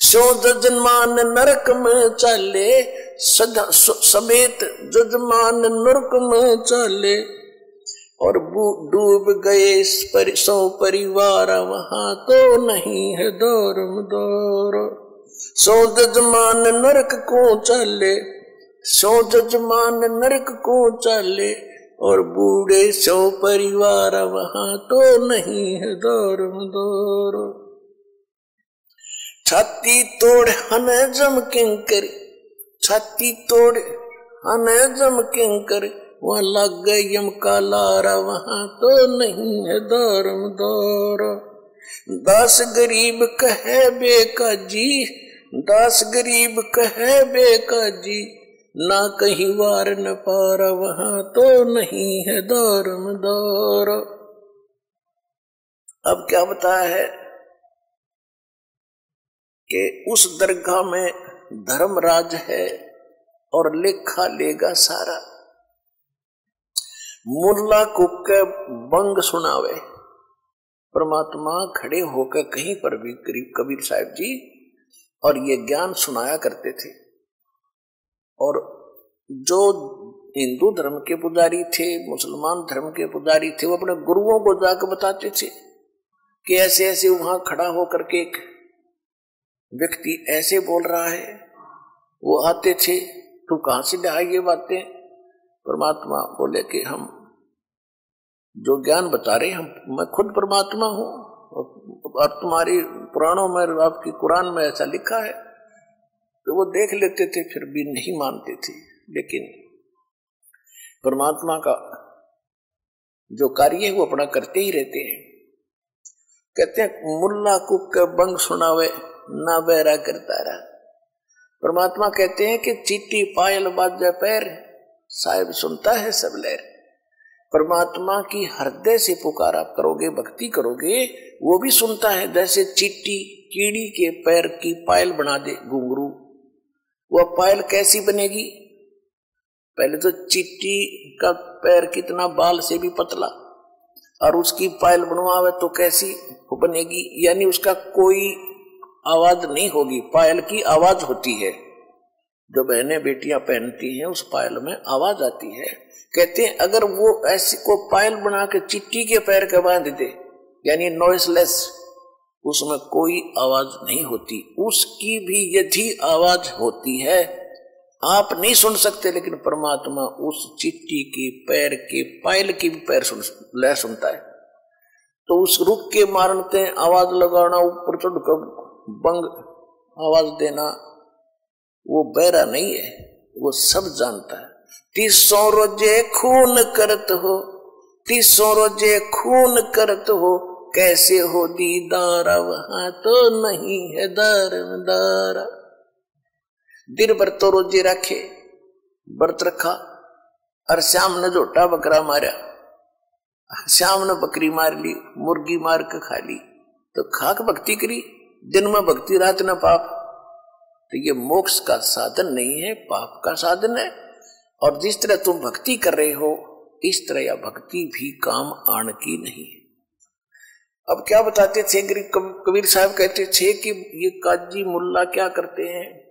सो जजमान नरक में चले समेत जजमान नरक में चले। और डूब गए सौ परिवार, वहाँ तो नहीं है दौर दौर सो जजमान नरक को चले, सौ जजमान नरक को चले, और बूढ़े सौ परिवार, वहाँ तो नहीं है दौर दौर छाती तोड़ हन जम किंकर छाती तोड़ हन जम किंकर वहाँ लग गए यम का लारा, वहाँ तो नहीं है दौरम दौर। दस गरीब कहे बेका जी दस गरीब कहे बेका जी ना कहीं वार न पारा, वहाँ तो नहीं है दौरम दौर। अब क्या बताया है? कि उस दरगाह में धर्मराज है और लेखा लेगा सारा। मुल्ला कुके बंग सुनावे। परमात्मा खड़े होकर कहीं पर भी करीब कबीर साहब जी और ये ज्ञान सुनाया करते थे। और जो हिंदू धर्म के पुजारी थे, मुसलमान धर्म के पुजारी थे, वो अपने गुरुओं को जाकर बताते थे कि ऐसे ऐसे वहाँ खड़ा होकर के एक व्यक्ति ऐसे बोल रहा है, वो आते थे, तू कहाँ से लिया ये बातें? परमात्मा बोले कि हम जो ज्ञान बता रहे हम, मैं खुद परमात्मा हूँ, और तुम्हारी पुराणों में, आपकी कुरान में ऐसा लिखा है। तो वो देख लेते थे, फिर भी नहीं मानते थे। लेकिन परमात्मा का जो कार्य है, वो अपना करते ही रहते हैं। कहते हैं मुल्ला कुक बंग सुनावे ना बैरा करता रहा। परमात्मा कहते हैं कि चीटी पायल बाजा पैर, साहिब सुनता है सब लहर। परमात्मा की हृदय से पुकार आप करोगे, भक्ति करोगे, वो भी सुनता है, जैसे चिट्टी कीड़ी के पैर की पायल बना दे घुंगरू वह पायल कैसी बनेगी? पहले तो चिट्टी का पैर कितना बाल से भी पतला, और उसकी पायल बनवावे तो कैसी बनेगी? यानी उसका कोई आवाज़ नहीं होगी, पायल की आवाज़ होती है। जो बहने बेटियाँ पहनती हैं, उस पायल में आवाज़ आती है। कहते हैं, अगर वो ऐसी को पायल बना के चिट्टी के पैर के बाँध दे, यानी नॉइसलेस उसमें कोई आवाज़ नहीं होती। उसकी भी यदि आवाज़ होती है, आप नहीं सुन सकते, लेकिन परमात्मा उस चिट्टी की पैर के, पायल की भी पैर सुन, लय सुनता है। तो उस रुख के मारते आवाज़ लगाना, ऊपर चढ़कर बंग, आवाज़ देना, वो बैरा नहीं है, वो सब जानता है। तीसों रोज़े खून करत हो, तीसों रोज़े खून करत हो, कैसे हो दीदार वहाँ तो नहीं है दर दारा। दिन भर तो रोज़े रखे, व्रत रखा, और श्याम ने झोटा बकरा मारा श्याम ने बकरी मार ली, मुर्गी मार के खा ली तो खाक भक्ति करी। दिन में भक्ति, रात न पाप। तो ये मोक्ष का साधन नहीं है, पाप का साधन है। और जिस तरह तुम भक्ति कर रहे हो, इस तरह यह भक्ति भी काम आण की नहीं है। अब क्या बताते थे कबीर साहब कहते थे कि ये काजी मुल्ला क्या करते हैं?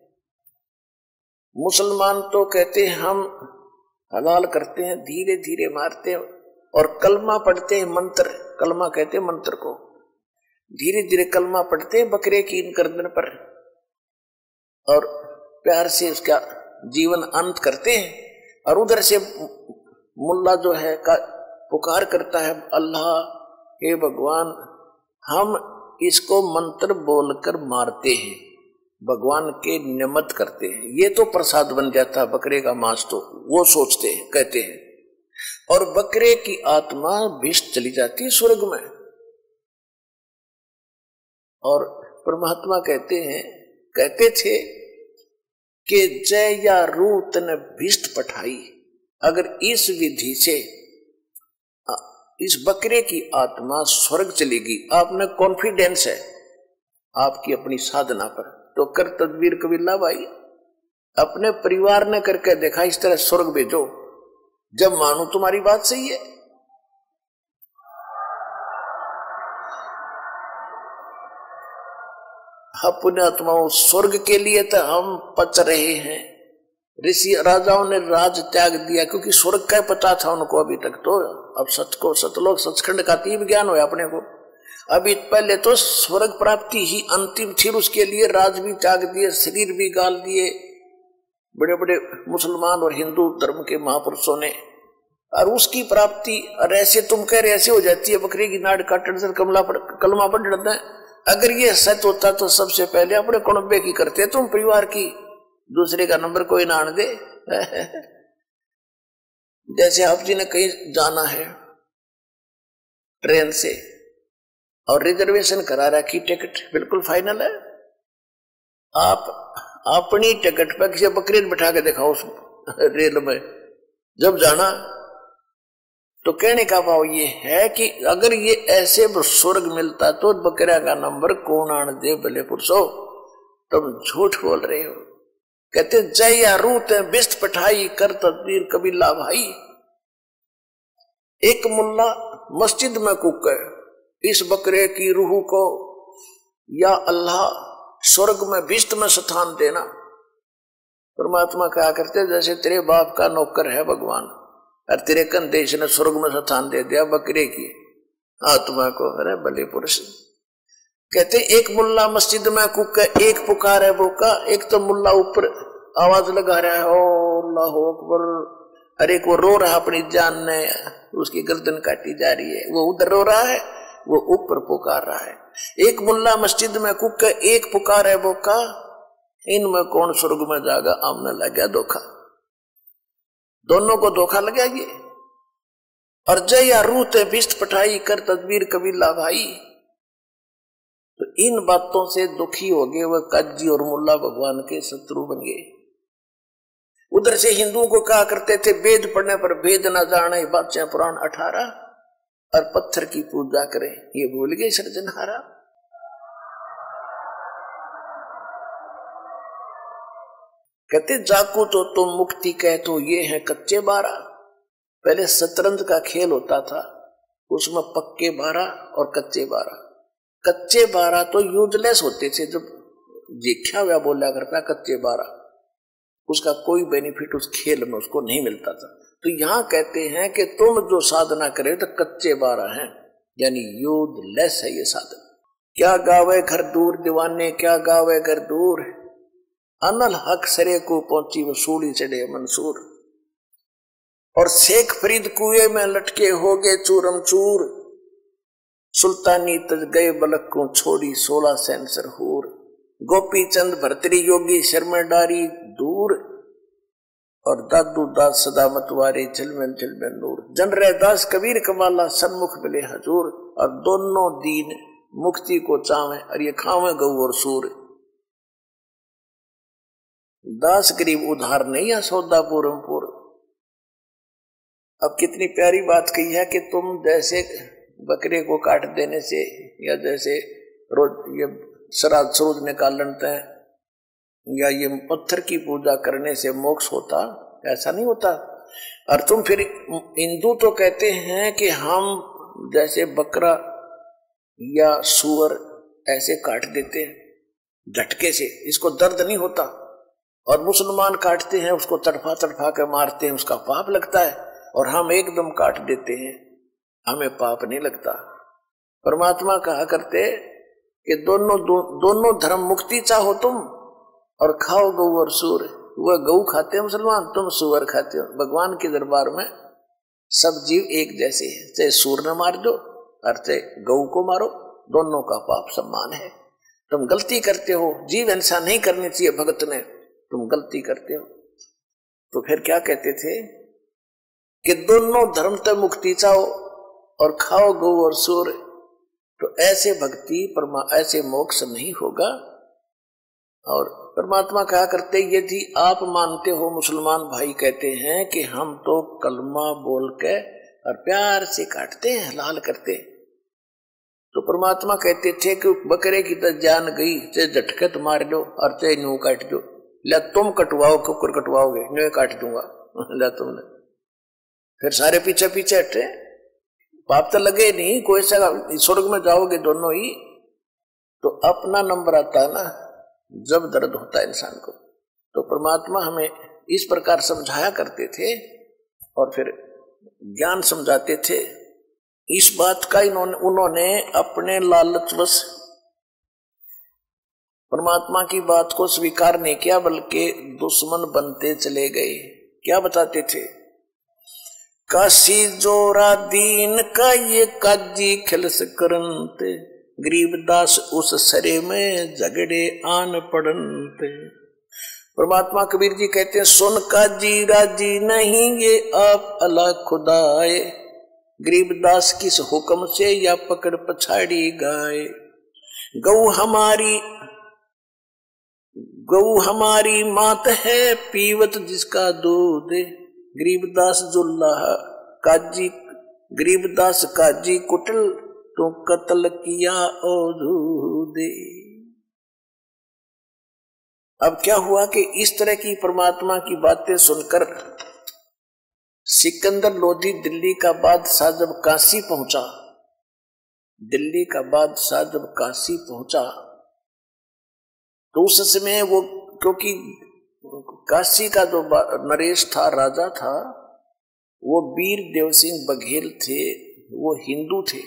मुसलमान तो कहते हैं, हम हलाल करते हैं धीरे धीरे मारते हैं और कलमा पढ़ते हैं मंत्र। कलमा कहते हैं मंत्र को। धीरे धीरे कलमा पढ़ते बकरे की इन गर्दन पर। और प्यार से उसका जीवन अंत करते हैं। और उधर से मुल्ला जो है, का पुकार करता है, अल्लाह, हे भगवान, हम इसको मंत्र बोलकर मारते हैं। भगवान के नियमत करते हैं। ये तो प्रसाद बन जाता है, बकरे का मांस तो वो सोचते हैं, कहते हैं। और बकरे की आत्मा विष चली जाती है स्वर्ग में। और परमात्मा कहते हैं, कहते थे कि जय या रूत ने भिष्ट पठाई। अगर इस विधि से इस बकरे की आत्मा स्वर्ग चलेगी आपने कॉन्फिडेंस है, आपकी अपनी साधना पर। तो कर तदबीर कबीला भाई अपने परिवार ने करके देखा, इस तरह स्वर्ग भेजो। जब मानो तुम्हारी बात सही है। पुण्य आत्माओं स्वर्ग के लिए तो हम पच रहे हैं। ऋषि राजाओं ने राज त्याग दिया, क्योंकि स्वर्ग का पता था उनको अभी तक। तो अब सच को सतलोक सचखंड का तीव्र ज्ञान हो अपने को। अभी पहले तो स्वर्ग प्राप्ति ही अंतिम थी उसके लिए राज भी त्याग दिए, शरीर भी गाल दिए। बड़े बड़े मुसलमान और हिंदू धर्म के महापुरुषों ने। और उसकी प्राप्ति, और ऐसे तुम कह रहे, ऐसे हो जाती है बकरी की नाड़ काटने से कमला पड़ कलमा पड़ जाता है। अगर ये सच होता तो सबसे पहले अपने कुणबे की करते, तुम परिवार की। दूसरे का नंबर कोई ना आने दे। जैसे आप जी ने कहीं जाना है, ट्रेन से, और रिजर्वेशन करा रखी टिकट, बिल्कुल फाइनल है। आप अपनी टिकट पर किसी बकरी बिठा के दिखाओ उस रेल में। जब जाना तो कहने का भाव ये है कि अगर ये ऐसे स्वर्ग मिलता तो बकरिया का नंबर आन दे भले पुरुषो तुम झूठ बोल रहे हो। कहते, जय या रूत बिस्त पठाई, कर तदबीर कबीला भाई एक मुल्ला मस्जिद में कुक है, इस बकरे की रूह को या अल्लाह स्वर्ग में बिस्त में स्थान देना। परमात्मा क्या करते, जैसे तेरे बाप का नौकर है भगवान। और तेरे कंदेश ने स्वर्ग में स्थान दे दिया, बकरे की। आत्मा को अरे बले पुरुष। कहते, एक मुल्ला मस्जिद में कुक एक पुकार है का, एक तो मुल्ला ऊपर आवाज़ लगा रहा है, अल्लाह अकबर। अरे वो रो रहा अपनी जान ने उसकी गर्दन काटी जा रही है। वो उधर रो रहा है, वो ऊपर पुकार रहा है। एक मुल्ला मस्जिद में कुक एक पुकार है का, इनमें कौन स्वर्ग में जागा, आमने लग गया धोखा। दोनों को धोखा लगा ये। और जय या रूत बिस्त पठाई कर, तदबीर कबीला भाई तो इन बातों से दुखी हो गए वह काजी और मुल्ला भगवान के शत्रु बन गए। उधर से हिंदुओं को कहा करते थे वेद पढ़ने पर वेद न जाने, बादशाह पुराण अठारह और पत्थर की पूजा करें। ये भूल गए, सृजनहारा। कहते जाको तो तुम मुक्ति कह तो ये है कच्चे बारह पहले शतरंज का खेल होता था, उसमें पक्के बारह और कच्चे बारह कच्चे बारह तो यूजलेस होते थे, जब देखा हुआ बोला करता कच्चे बारह उसका कोई बेनिफिट उस खेल में उसको नहीं मिलता था। तो यहाँ कहते हैं कि तुम जो साधना करे तो कच्चे बारह हैं, यानी यूजलेस है ये साधना। क्या गावे घर दूर, दीवाने, क्या गावे घर दूर? अनल हक सरे को पहुँची वो सूढ़ी चढ़े मंसूर। और शेख फरीद कुएँ में लटके हो गए चूरम चूर सुल्तानी तज गए बलक को छोड़ी सोलह सेंसर हूर। गोपी चंद भरतरी योगी शर्मा डारी दूर। और दादू दास सदा मतवारे झलमन झलमन नूर। जन रह दास कबीर कमाला सन्मुख मिले हजूर। और दोनों दीन मुक्ति को चावे और ये खावे गौ और सूर। दास गरीब उधार नहीं है सौदा पूरमपुर अब कितनी प्यारी बात कही है कि तुम जैसे बकरे को काट देने से या जैसे रोज ये श्राद्ध सूद निकालते हैं, या ये पत्थर की पूजा करने से मोक्ष होता, ऐसा नहीं होता। और तुम फिर हिंदू तो कहते हैं कि हम जैसे बकरा या सुअर ऐसे काट देते हैं, झटके से, इसको दर्द नहीं होता। और मुसलमान काटते हैं उसको तड़फा तड़फा के मारते हैं उसका पाप लगता है और हम एकदम काट देते हैं। हमें पाप नहीं लगता। परमात्मा कहा करते कि दोनों दो, दोनों धर्म मुक्ति चाहो तुम और खाओ गऊ और सूर। वह गऊ खाते हो मुसलमान तुम सुअर खाते हो। भगवान के दरबार में सब जीव एक जैसे हैं। चाहे सूर न मार दो और चाहे गऊ को मारो दोनों का पाप सम्मान है। तुम गलती करते हो। जीव हिंसा नहीं करनी चाहिए भगत ने तुम गलती करते हो। तो फिर क्या कहते थे? कि दोनों धर्म तक मुक्ति चाहो और खाओ गो और सूर तो ऐसे भक्ति परमा, ऐसे मोक्ष नहीं होगा। और परमात्मा कहा करते, यदि आप मानते हो, मुसलमान भाई कहते हैं कि हम तो कलमा बोल के और प्यार से काटते हैं हलाल करते तो परमात्मा कहते थे कि बकरे की तो जान गई चाहे झटकत मार लो और चाहे नू काट दो। ला तुम कटवाओ, कुकर कटवाओगे न्यू काट दूँगा। ला तुमने। फिर सारे पीछे पीछे हटे। पाप तो लगे नहीं, कोई सा स्वर्ग में जाओगे दोनों ही तो अपना नंबर आता है ना, जब दर्द होता है इंसान को। तो परमात्मा हमें इस प्रकार समझाया करते थे और फिर ज्ञान समझाते थे। इस बात का इन्होंने उन्होंने अपने लालचवश परमात्मा की बात को स्वीकार नहीं किया, बल्कि दुश्मन बनते चले गए। क्या बताते थे? काशी जोरा दीन का ये काजी खिलस करनते गरीबदास उस सरे में झगड़े आन पड़नते परमात्मा कबीर जी कहते हैं, सुन का जी राज़ी नहीं, ये आप अला खुदाए। गरीबदास किस हुक्म से या पकड़ पछाड़ी गाय गऊ हमारी गौ हमारी मात है, पीवत जिसका दूध गरीबदास जुल्ला काजी, गरीबदास काजी कुटल तो कत्ल किया ओ दे अब क्या हुआ कि इस तरह की परमात्मा की बातें सुनकर सिकंदर लोधी दिल्ली का बादशाह जब काशी पहुँचा। दिल्ली का बादशाह जब काशी पहुँचा। तो उस समय वो, क्योंकि काशी का जो नरेश था, राजा था, वो वीर देव सिंह बघेल थे, वो हिंदू थे।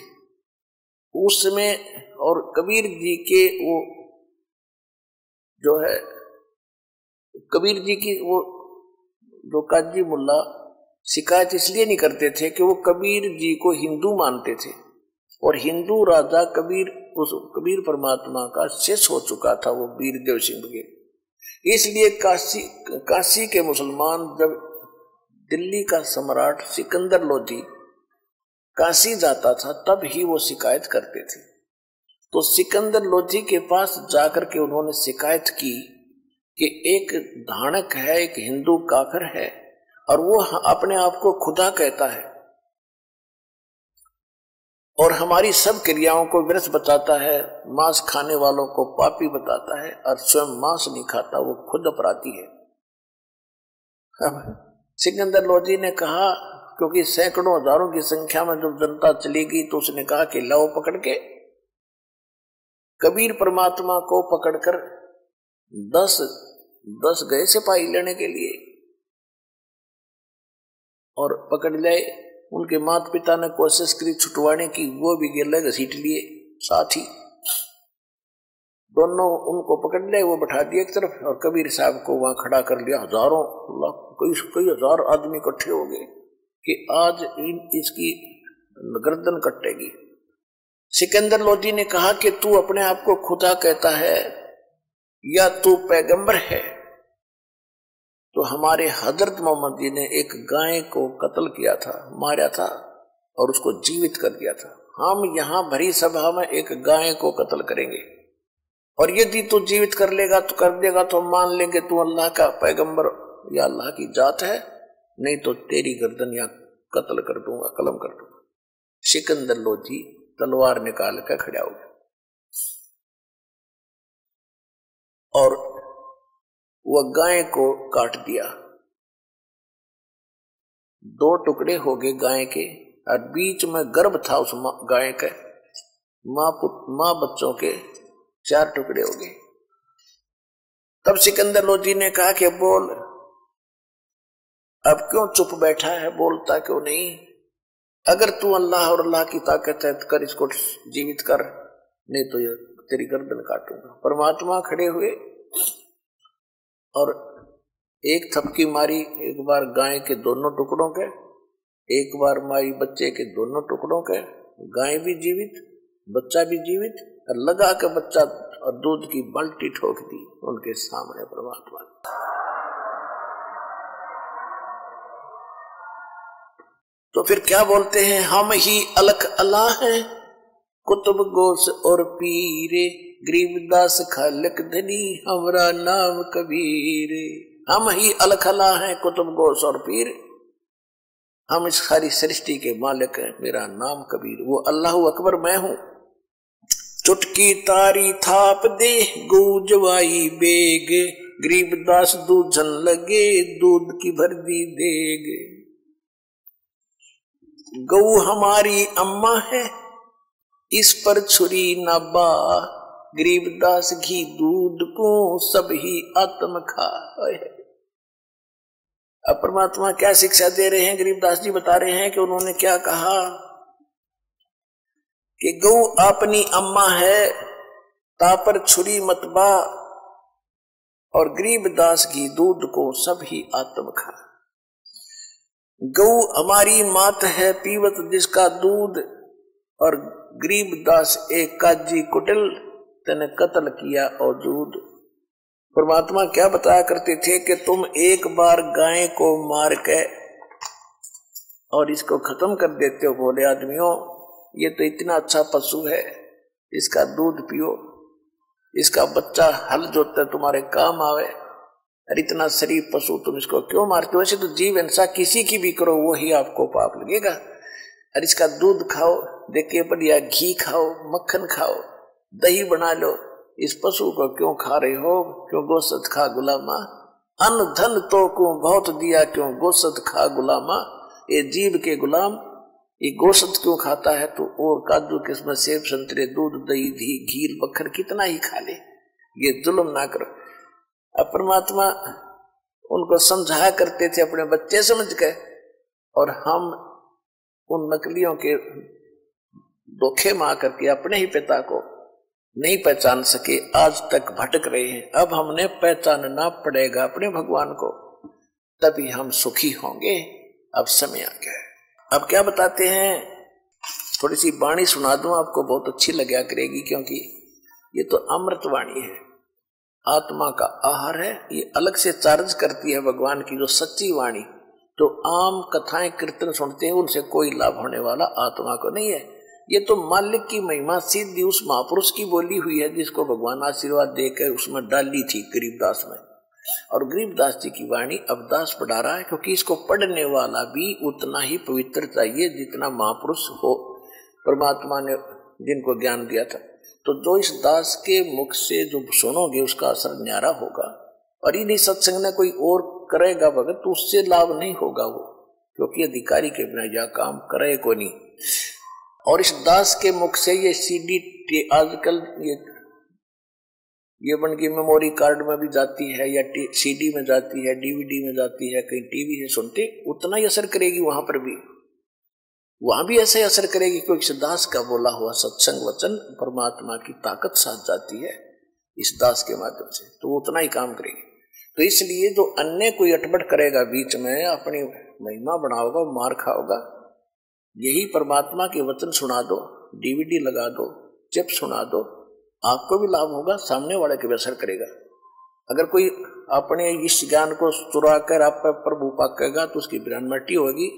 उस समय और कबीर जी के वो जो है, कबीर जी की वो जो काजी मुल्ला शिकायत इसलिए नहीं करते थे कि वो कबीर जी को हिंदू मानते थे। और हिंदू राजा कबीर उस कबीर परमात्मा का शेष हो चुका था वो वीर देव सिंह बघेल इसलिए काशी काशी के मुसलमान जब दिल्ली का सम्राट सिकंदर लोधी काशी जाता था, तब ही वो शिकायत करते थे। तो सिकंदर लोधी के पास जाकर के उन्होंने शिकायत की कि एक धानक है, एक हिंदू काफिर है, और वो अपने आप को खुदा कहता है। और हमारी सब क्रियाओं को व्यर्थ बताता है, मांस खाने वालों को पापी बताता है और स्वयं मांस नहीं खाता, वो खुद अपराधी है। सिकंदर लोधी ने कहा, क्योंकि सैकड़ों हज़ारों की संख्या में जब जनता चलेगी तो उसने कहा कि लव पकड़ के। कबीर परमात्मा को पकड़कर दस दस गए सिपाही लेने के लिए। और पकड़ लाए उनके माता पिता ने कोशिश करी छुटवाने की, वो भी गिर घसीट लिए, साथ। ही दोनों उनको पकड़ लिया वो बैठा दिया एक तरफ़, और कबीर साहब को वहाँ खड़ा कर लिया। हज़ारों कई कई हज़ार आदमी इकट्ठे हो गए कि आज इन, इसकी गर्दन कटेगी। सिकंदर लोधी ने कहा कि तू अपने आप को खुदा कहता है, या तू पैगंबर है? तो हमारे हज़रत मोहम्मद जी ने एक गाय को कत्ल किया था, मारा था और उसको जीवित कर दिया था। हम यहाँ भरी सभा में एक गाय को कत्ल करेंगे। और यदि तू जीवित कर लेगा तो कर देगा तो मान लेंगे तू अल्लाह का पैगंबर या अल्लाह की जात है। नहीं तो तेरी गर्दन या कत्ल कर दूँगा, कलम कर दूँगा। सिकंदर लोधी तलवार निकाल कर खड़ा हो गया। और वह गाय को काट दिया। दो टुकड़े हो गए गाय के और बीच में गर्भ था उस गाय के। माँ माँ बच्चों के चार टुकड़े हो गए। तब सिकंदर लोधी ने कहा कि बोल, अब क्यों चुप बैठा है? बोलता क्यों नहीं? अगर तू अल्लाह और अल्लाह की ताकत है तो कर इसको जीवित कर, नहीं तो ये तेरी गर्दन काटूँगा। परमात्मा खड़े हुए और एक थपकी मारी एक बार गाय के दोनों टुकड़ों के, एक बार मारी बच्चे के दोनों टुकड़ों के, गाय भी जीवित, बच्चा भी जीवित, और लगा के बच्चा और दूध की बाल्टी ठोक दी उनके सामने परमात्मा तो फिर क्या बोलते हैं? हम ही अलख अल्लाह हैं। कुतुब गोस और पीरे गरीबदास खालक धनी, हमारा नाम कबीर। हम ही अलखला हैं कुतुब गोस और पीर। हम इस सारी सृष्टि के मालिक हैं, मेरा नाम कबीर। वो अल्लाह अकबर मैं हूँ। चुटकी तारी थाप दे गूजवाई बेग। गरीबदास दूधन लगे, दूध की भर दी देग। गऊ हमारी अम्मा है इस पर छुरी न बा गरीबदास घी दूध को, सब ही आत्म खा अब परमात्मा क्या शिक्षा दे रहे हैं? गरीबदास जी बता रहे हैं कि उन्होंने क्या कहा? कि गौ अपनी अम्मा है तापर छुरी मतबा और गरीबदास घी दूध को सब ही आत्म खा। गौ हमारी मात है, पीवत जिसका दूध, और गरीबदास एक काजी कुटिल तेने कत्ल किया और दूध परमात्मा क्या बताया करते थे कि तुम एक बार गाय को मार के और इसको खत्म कर देते हो बोले आदमियों। ये तो इतना अच्छा पशु है, इसका दूध पियो। इसका बच्चा हल जोते तुम्हारे काम आवे। और इतना शरीफ पशु तुम इसको क्यों मारते हो? वैसे तो जीव हिंसा किसी की भी करो, वो ही आपको पाप लगेगा। और इसका दूध खाओ देखिए बढ़िया घी खाओ, मक्खन खाओ, दही बना लो। इस पशु को क्यों खा रहे हो? क्यों गोसत खा गुलामा? अन्न धन तो को बहुत दिया क्यों गोसत खा गुलामा? ये जीव के गुलाम, ये गोसत क्यों खाता है तो? और काजू किस्म सेब, संतरे, दूध, दही, घी घीर बखर कितना ही खा ले। ये जुल्म ना करो। अब परमात्मा उनको समझाया करते थे, अपने बच्चे समझ के और हम उन नकलियों के धोखे मार करके अपने ही पिता को नहीं पहचान सके, आज तक भटक रहे हैं। अब हमने पहचानना पड़ेगा अपने भगवान को, तभी हम सुखी होंगे। अब समय आ गया अब क्या बताते हैं? थोड़ी सी वाणी सुना दूँ, आपको बहुत अच्छी लगा करेगी, क्योंकि ये तो अमृत वाणी है। आत्मा का आहार है, ये अलग से चार्ज करती है भगवान की जो सच्ची वाणी। जो आम कथाएँ कीर्तन सुनते हैं, उनसे कोई लाभ होने वाला आत्मा को नहीं है। ये तो मालिक की महिमा सिद्धि उस महापुरुष की बोली हुई है, जिसको भगवान आशीर्वाद देकर उसमें डाली थी गरीबदास में। और गरीबदास जी की वाणी अब दास पढ़ा रहा है, क्योंकि इसको पढ़ने वाला भी उतना ही पवित्र चाहिए जितना महापुरुष हो। परमात्मा ने जिनको ज्ञान दिया था। तो जो इस दास के मुख से जो सुनोगे, उसका असर न्यारा होगा। और इन्हीं सत्संग ने कोई और करेगा भगत तो उससे लाभ नहीं होगा वो, क्योंकि अधिकारी के बिना यह काम करे को नहीं। और इस दास के मुख से ये सीडी आजकल ये ये बन की मेमोरी कार्ड में भी जाती है या सीडी में जाती है डीवीडी में जाती है, कहीं टीवी से सुनते, उतना ही असर करेगी वहाँ पर भी। वहाँ भी ऐसे असर करेगी क्योंकि दास का बोला हुआ सत्संग वचन परमात्मा की ताकत साथ जाती है इस दास के माध्यम से तो उतना ही काम करेगी। तो इसलिए जो अन्य कोई अटबट करेगा बीच में, अपनी महिमा बनाओगा मार खाओगा, यही परमात्मा के वचन सुना दो, डीवीडी लगा दो, चिप सुना दो, आपको भी लाभ होगा, सामने वाले के असर करेगा। अगर कोई अपने इस ज्ञान को चुरा कर आप पर प्रभु पाकेगा तो उसकी मट्टी होगी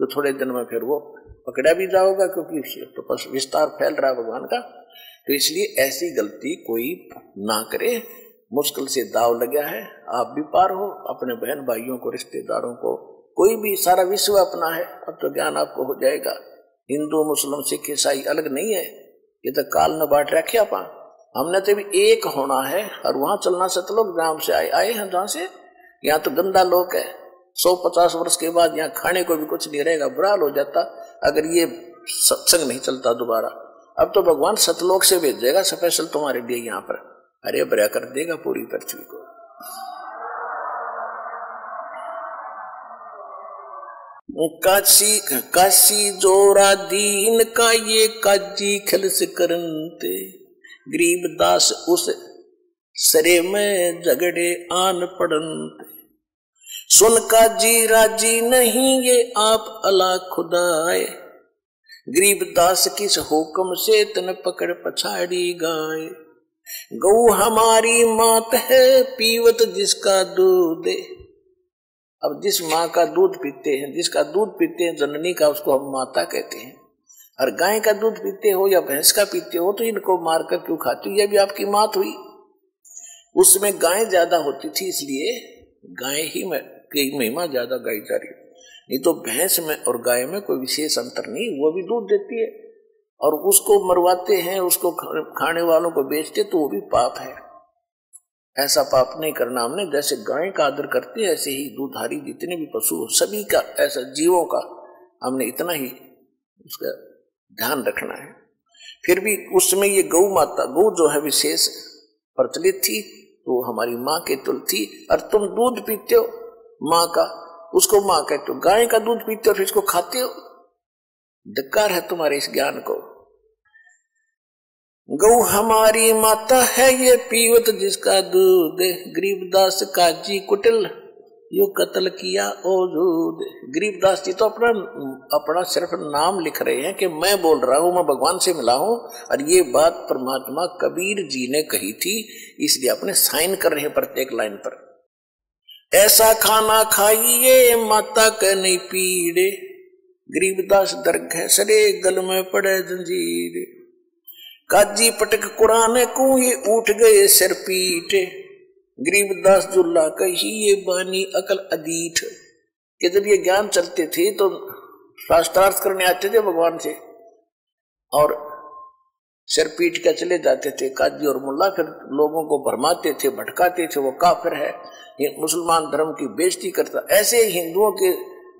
तो थोड़े दिन में फिर वो पकड़ा भी जाओगा, क्योंकि तो विस्तार फैल रहा है भगवान का। तो इसलिए ऐसी गलती कोई ना करे मुश्किल से दाव लगा है। आप भी पार हो, अपने बहन भाइयों को, रिश्तेदारों को, कोई भी सारा विश्व अपना है, अब तो ज्ञान आपको हो जाएगा। हिंदू, मुस्लिम, सिख, ईसाई अलग नहीं है। ये तो काल न बांट रखे आप। हमने तो भी एक होना है और वहाँ चलना सतलोक ग्राम से आए आए हैं जहाँ से। यहाँ तो गंदा लोग है। सौ पचास वर्ष के बाद यहाँ खाने को भी कुछ नहीं रहेगा बुरा हो जाता। अगर ये सत्संग नहीं चलता दोबारा, अब तो भगवान सतलोक से भेजेगा स्पेशल तुम्हारे लिए यहाँ पर। हरे भरा कर देगा पूरी पृथ्वी को। काशी काशी जोरा दीन का ये काजी खलस करनते। गरीब दास उस सरे में झगड़े आन पड़नते। सुन का जी राज़ी नहीं ये आप अला खुदाए। गरीब दास किस हुक्म से तन पकड़ पछाड़ी गाय गौ हमारी मात है, पीवत जिसका दूध अब जिस माँ का दूध पीते हैं, जिसका दूध पीते हैं, जननी का उसको हम माता कहते हैं। और गाय का दूध पीते हो या भैंस का पीते हो तो इनको मारकर क्यों खाती यह भी आपकी मात हुई। उसमें गाय ज़्यादा होती थी, इसलिए गाय ही में, की महिमा ज़्यादा गाई जा रही नहीं तो भैंस में और गाय में कोई विशेष अंतर नहीं, वो भी दूध देती है। और उसको मरवाते हैं, उसको खाने वालों को बेचते तो वो भी पाप है। ऐसा पाप नहीं करना हमने। जैसे गाय का आदर करते हैं, ऐसे ही दूधारी जितने भी पशु सभी का, ऐसा जीवों का हमने इतना ही उसका ध्यान रखना है। फिर भी उस समय ये गौ माता, गौ जो है विशेष प्रचलित थी तो हमारी माँ के तुल थी, और तुम दूध पीते हो माँ का, उसको माँ कहते हो, गाय का दूध पीते हो, फिर इसको खाते हो। धिक्कार है तुम्हारे इस ज्ञान को। गौ हमारी माता है ये पीवत जिसका दूध। गरीबदास काजी कुटिल, यो कत्ल किया ओ दूध। गरीबदास जी तो अपना अपना सिर्फ़ नाम लिख रहे हैं कि मैं बोल रहा हूँ, मैं भगवान से मिला हूँ। और ये बात परमात्मा कबीर जी ने कही थी, इसलिए अपने साइन कर रहे हैं प्रत्येक लाइन पर। ऐसा खाना खाइए, माता के नहीं पीड़े। गरीबदास दर्ग है, सरे गल में पड़े जंजीर। काजी पटक कुरान को ये उठ गए सिर पीटे। गरीबदास दुल्ला कही, ये बानी अकल अदीठ। कि जब ये ज्ञान चलते थे तो शास्त्रार्थ करने आते थे भगवान से। और सिर पीट के चले जाते थे। काजी और मुल्ला फिर लोगों को भरमाते थे, भटकाते थे, वो काफिर है। ये मुसलमान धर्म की बेजती करता। ऐसे हिंदुओं के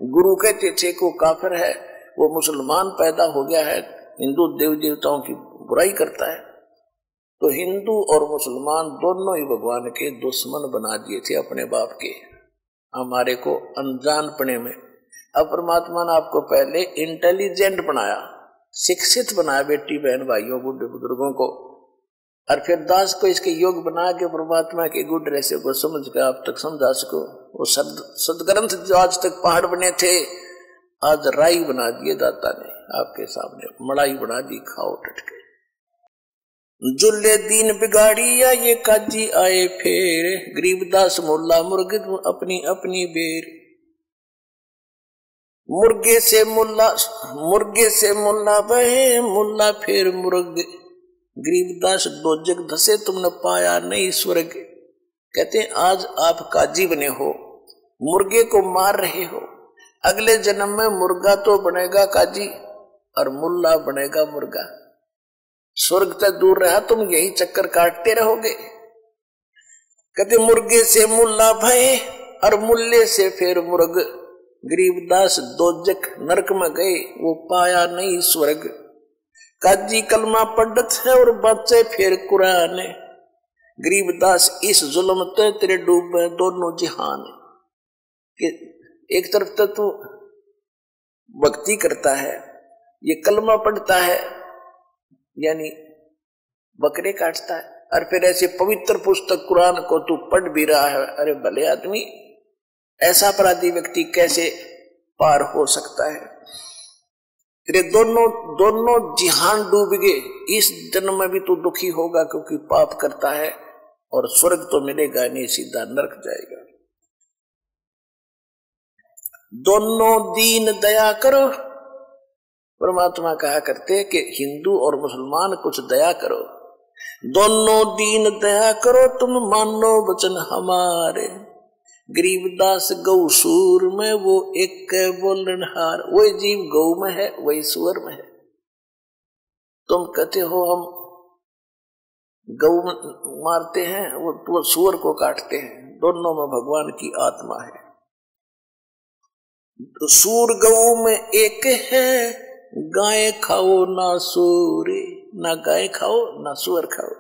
गुरु कहते थे कि वो काफिर है, वो मुसलमान पैदा हो गया है। हिंदू देव देवताओं की बुराई करता है। तो हिंदू और मुसलमान दोनों ही भगवान के दुश्मन बना दिए थे अपने बाप के। हमारे को अनजान पने में। अब परमात्मा ने आपको पहले इंटेलिजेंट बनाया, शिक्षित बनाया बेटी, बहन, भाइयों, बुढ़े बुज़ुर्गों को। और फिर दास को इसके योग बना के परमात्मा के गुड रहस्य को समझ कर आप तक समझा सको। वो सद, सदग्रंथ जो आज तक पहाड़ बने थे, आज राई बना दिए दाता ने। आपके सामने मड़ाई बना दी, खाओ, टटके। जुल्ले दीन बिगाड़िया ये काजी आए फेर। गरीबदास मोल्ला मुर्गे अपनी अपनी बेर। मुर्गे से मुल्ला, मुर्गे से मुल्ला बहे, मुल्ला फिर मुर्ग। गरीबदास दो जग धसे तुमने पाया नहीं स्वर्ग। कहते आज आप काजी बने हो, मुर्गे को मार रहे हो। अगले जन्म में मुर्गा तो बनेगा काजी, और मुल्ला बनेगा मुर्गा। स्वर्ग तक दूर रहा, तुम यही चक्कर काटते रहोगे। कहते मुर्गे से मुल्ला भय और मुल्ले से फिर मुर्ग। गरीबदास दोजक नरक में गए, वो पाया नहीं स्वर्ग। काजी कलमा पंडित है और बच्चे फिर कुरान गरीबदास इस जुल्म तो तेरे डूब दोनों जिहान कि एक तरफ़ तो तू भक्ति करता है, ये कलमा पढ़ता है यानी बकरे काटता है। और फिर ऐसे पवित्र पुस्तक कुरान को तू पढ़ भी रहा है। अरे भले आदमी, ऐसा अपराधी व्यक्ति कैसे पार हो सकता है? तेरे दोनों दोनों जिहान डूब गए। इस जन्म में भी तू दुखी होगा क्योंकि पाप करता है और स्वर्ग तो मिलेगा नहीं, सीधा नरक जाएगा। दोनों दीन दया करो परमात्मा कहा करते कि हिंदू और मुसलमान कुछ दया करो। दोनों दीन दया करो, तुम मानो वचन हमारे। गरीबदास गौ सूर में वो एक बोलनहार वही जीव गौ में है, वही सुअर में है। तुम कहते हो हम गौ मारते हैं, वो वो सुअर को काटते हैं। दोनों में भगवान की आत्मा है। तो सूर गऊ में एक है गाय खाओ ना सूरे, ना गाय खाओ, ना सुअर खाओ।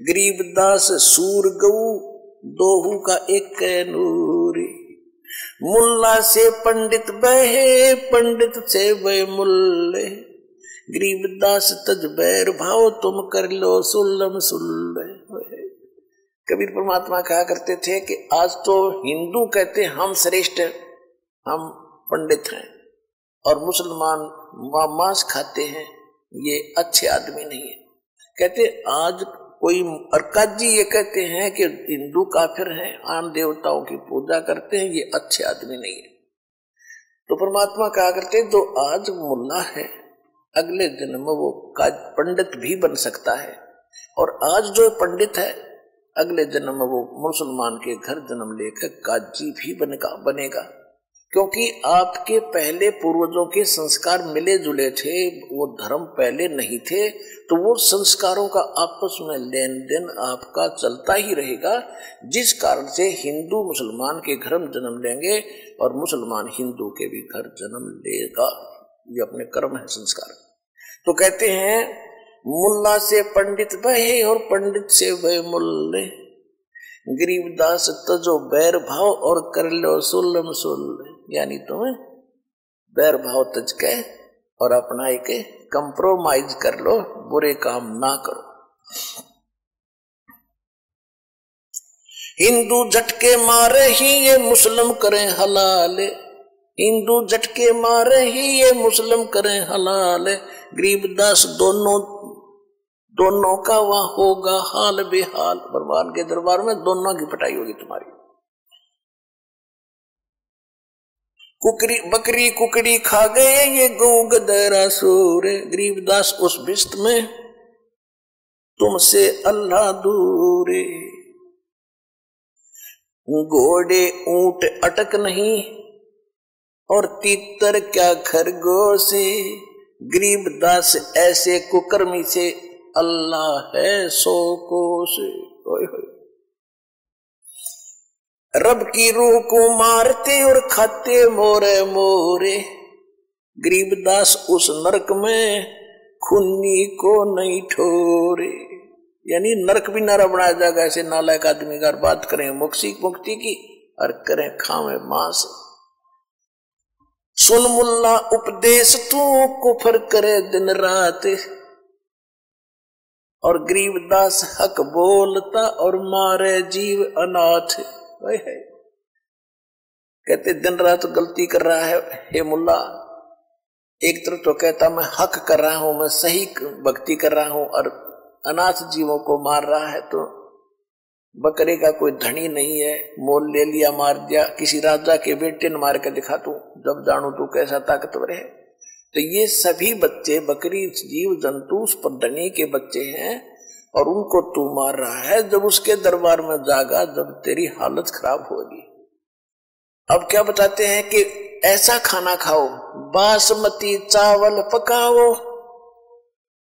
गरीब दास सूर गऊ, दोहू का एक नूरी मुल्ला से पंडित बहे, पंडित से वह मुल्ले गरीबदास तज बैर भाव तुम कर लो सुल्लम सुल्ले। कबीर परमात्मा कहा करते थे कि आज तो हिंदू कहते हम श्रेष्ठ हम पंडित हैं। और मुसलमान मांस खाते हैं, ये अच्छे आदमी नहीं है। कहते, आज कोई अरकाजी ये कहते हैं कि हिंदू काफिर हैं, आम देवताओं की पूजा करते हैं, ये अच्छे आदमी नहीं है। तो परमात्मा कहा करते जो आज मुल्ला है, अगले जन्म में वो पंडित भी बन सकता है। और आज जो पंडित है, अगले जन्म में वो मुसलमान के घर जन्म लेकर काजी भी बनेगा बनेगा। क्योंकि आपके पहले पूर्वजों के संस्कार मिले जुले थे, वो धर्म पहले नहीं थे तो वो संस्कारों का आपस में लेन देन आपका चलता ही रहेगा, जिस कारण से हिंदू मुसलमान के घर जन्म लेंगे और मुसलमान हिंदू के भी घर जन्म लेगा। ये अपने कर्म है संस्कार। तो कहते हैं, मुल्ला से पंडित भय और पंडित से भय मुल्ले। गरीबदास तजो बैर भाव और कर लो सुल्लम सुल यानी तुम्हें बैर भाव तज के और अपना एक कंप्रोमाइज कर लो, बुरे काम ना करो। हिंदू झटके मारे ही ये मुस्लिम करें हलाल। हिंदू झटके मारे ही ये मुस्लिम करें हलाल। गरीबदास दोनों दोनों का वहाँ होगा हाल बेहाल। भगवान के दरबार में दोनों की पटाई होगी तुम्हारी। कुकरी, बकरी कुकड़ी खा गए ये गौ गदरा सूर। गरीबदास उस बिस्त में, तुमसे अल्लाह दूरे। घोड़े ऊँट अटक नहीं, और तीतर क्या खरगोश गरीबदास ऐसे कुकर्मी से, अल्लाह है सो कोश। रब की रूह को मारते और खाते मोरे मोरे। गरीबदास उस नरक में खुन्नी को नहीं ठोरे। यानी नरक भी नारा बनाया जाएगा, ऐसे नालायक आदमी का बात करें, मुक्ति मुक्ति की, और करें खावे मांस। सुन मुल्ला उपदेश तू कुफर करे दिन रात। और गरीबदास हक बोलता और मारे जीव अनाथ। कहते, दिन रात गलती कर रहा है, हे मुल्ला। एक तरफ़ तो कहता, मैं हक कर रहा हूँ, मैं सही भक्ति कर रहा हूँ और अनाथ जीवों को मार रहा है तो बकरे का कोई धनी नहीं है। मोल ले लिया, मार दिया, किसी राजा के बेटे ने मार के दिखा तू, जब जानू तू कैसा ताकतवर है। तो ये सभी बच्चे, बकरी, जीव, जंतु, उस धनी के बच्चे हैं और उनको तू मार रहा है, जब उसके दरबार में जागा, जब तेरी हालत खराब होगी। अब क्या बताते हैं कि ऐसा खाना खाओ, बासमती चावल पकाओ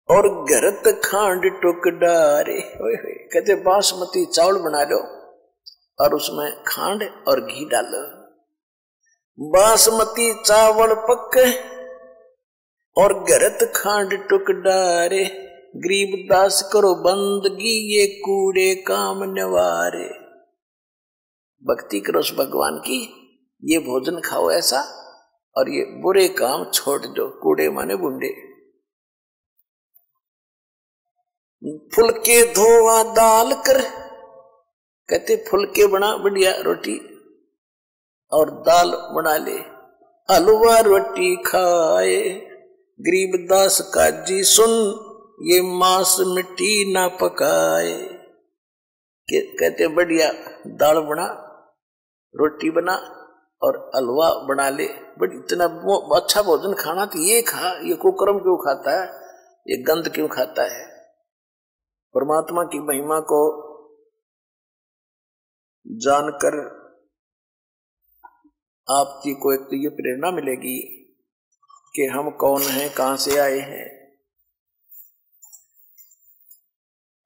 और गरत खांड टुक डारे। कहते बासमती चावल बना लो और उसमें खांड और घी डालो। बासमती चावल पक और गरत खांड टुक डारे। गरीब दास करो बंदगी, ये कूड़े काम नवारे। भक्ति करो उस भगवान की, ये भोजन खाओ ऐसा, और ये बुरे काम छोड़ दो, कूड़े माने बुंडे फुलके धोवा दाल कर, कहते फुलके बना बढ़िया रोटी, और दाल बना ले, हलवा रोटी खाए। गरीब गरीबदास काजी सुन ये मांस मिट्टी ना पकाए। कहते बढ़िया, दाल बना, रोटी बना और हलवा बना ले। बट इतना अच्छा भोजन खाना तो ये खा, ये कुकरम क्यों खाता है? ये गंद क्यों खाता है? परमात्मा की महिमा को जानकर आपकी को एक तो ये प्रेरणा मिलेगी कि हम कौन हैं, कहाँ से आए हैं।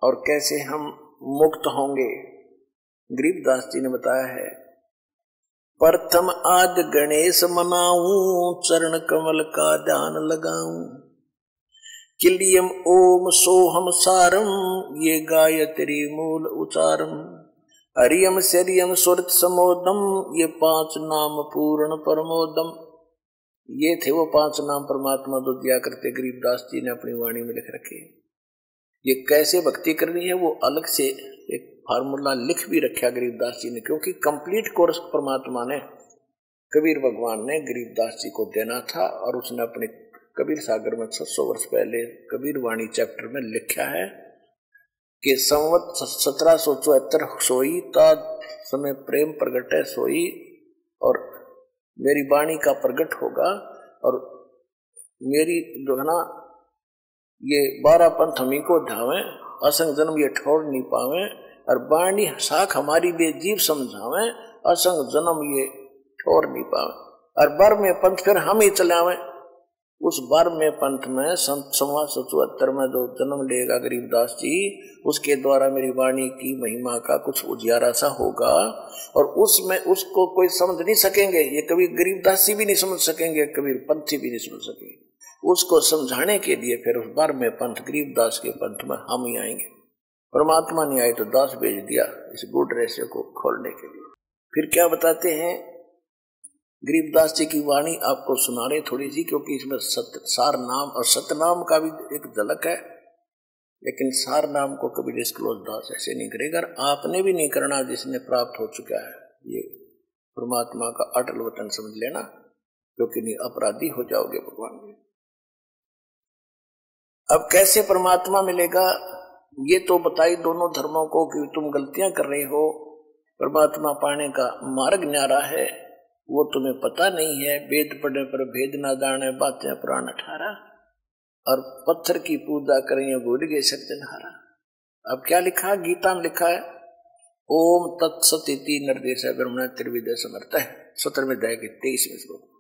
और कैसे हम मुक्त होंगे? गरीबदास जी ने बताया है, प्रथम आद गणेश मनाऊ, चरण कमल का ध्यान लगाऊँ। किलियम ओम सोहम सारम ये गायत्री मूल उचारम हरियम शरियम सुरत समोदम ये पाँच नाम पूर्ण परमोदम ये थे वो पाँच नाम परमात्मा दो दिया करते, गरीबदास जी ने अपनी वाणी में लिख रखे। ये कैसे भक्ति करनी है, वो अलग से एक फार्मूला लिख भी रखा गरीबदास जी ने, क्योंकि कंप्लीट कोर्स परमात्मा ने, कबीर भगवान ने गरीबदास जी को देना था और उसने अपने कबीर सागर में छह सौ वर्ष पहले कबीर वाणी चैप्टर में लिखा है कि संवत सत्रह सौ चौहत्तर सोई ता समय प्रेम प्रगट है सोई, और मेरी वाणी का प्रगट होगा, और मेरी जो है ना ये बारह पंथ हमी को ढावे, असंग जन्म ये ठोर नहीं पावे, और बाणी साख हमारी लिए जीव समझावे, असंग जन्म ये ठोर नहीं पावे। और बर में पंथ फिर हम ही चलावे। उस में पंथ में संत समाज सचुहत्तर में जो जन्म लेगा गरीबदास जी, उसके द्वारा मेरी वाणी की महिमा का कुछ उजियारा सा होगा, और उसमें उसको कोई समझ नहीं सकेंगे। ये कभी गरीबदास भी नहीं समझ सकेंगे, कभी पंथी भी नहीं समझ सकेंगे। उसको समझाने के लिए फिर उस बार में पंथ, गरीबदास के पंथ में हम ही आएँगे। परमात्मा ने आए तो दास भेज दिया इस गुड रहस्य को खोलने के लिए। फिर क्या बताते हैं? गरीबदास जी की वाणी आपको सुना रहे थोड़ी सी, क्योंकि इसमें सत्य सार नाम और सतनाम का भी एक झलक है, लेकिन सार नाम को कभी डिस्क्लोज दास ऐसे नहीं करेगा आपने भी नहीं करना जिसने प्राप्त हो चुका है। ये परमात्मा का अटल वतन समझ लेना, क्योंकि नहीं, अपराधी हो जाओगे भगवान। में अब कैसे परमात्मा मिलेगा? ये तो बताई दोनों धर्मों को कि तुम गलतियाँ कर रहे हो। परमात्मा पाने का मार्ग न्यारा है, वो तुम्हें पता नहीं है। वेद पढ़ने पर भेद ना जाने, बातें पुराण अठारह। और पत्थर की पूजा करें भूल गए सत्यनहारा अब क्या लिखा? गीता में लिखा है, ओम तत्सती निर्देश ब्रह्मण त्रिविदय समर्थ है। सत्र में जाएगी तेईसवें श्लोक।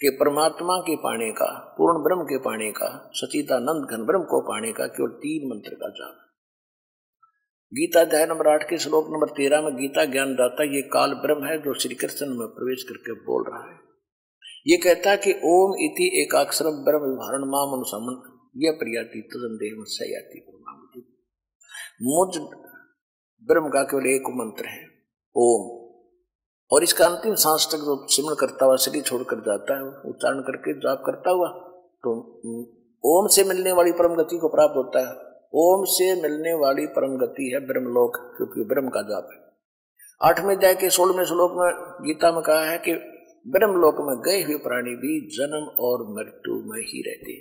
कि परमात्मा के पाने का, पूर्ण ब्रह्म के पाने का सचिदानंद घन ब्रह्म को पाने का केवल तीन मंत्र का जाप। गीता अध्याय नंबर आठ के श्लोक नंबर तेरह में गीता ज्ञान दाता ये काल ब्रह्म है जो श्री कृष्ण में प्रवेश करके बोल रहा है। ये कहता है कि ओम इति एक अक्षर ब्रह्म विभारण माम अनुसमन यह प्रियाति तदन देह सयाति मुझ ब्रह्म का केवल एक मंत्र है, ओम। और इसका अंतिम सांस तक जो सिमरण करता हुआ शरीर छोड़कर जाता है, उच्चारण करके जाप करता हुआ तो ओम से मिलने वाली परम गति को प्राप्त होता है। ओम से मिलने वाली परम गति है ब्रह्मलोक, क्योंकि ब्रह्म का जाप है। आठवें अध्याय के सोलहवें श्लोक में गीता में कहा है कि ब्रह्मलोक में गए हुए प्राणी भी जन्म और मृत्यु में ही रहते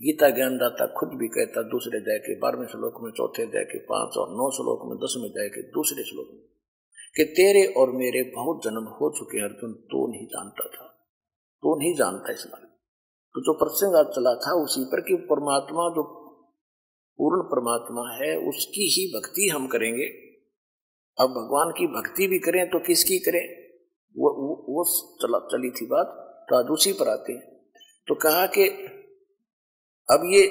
गीता ज्ञानदाता खुद भी कहता, दूसरे अध्याय के बारहवें श्लोक में, चौथे अध्याय के पाँच और नौ श्लोक में, दसवें अध्याय के दूसरे श्लोक में। कि तेरे और मेरे बहुत जन्म हो चुके अर्जुन तो नहीं जानता था। तो नहीं जानता इस बारे तो जो प्रसंग आज चला था उसी पर कि परमात्मा जो पूर्ण परमात्मा है उसकी ही भक्ति हम करेंगे। अब भगवान की भक्ति भी करें तो किसकी करें? वो वो, वो चला चली थी बात तो आज उसी पर आते हैं। तो कहा कि अब ये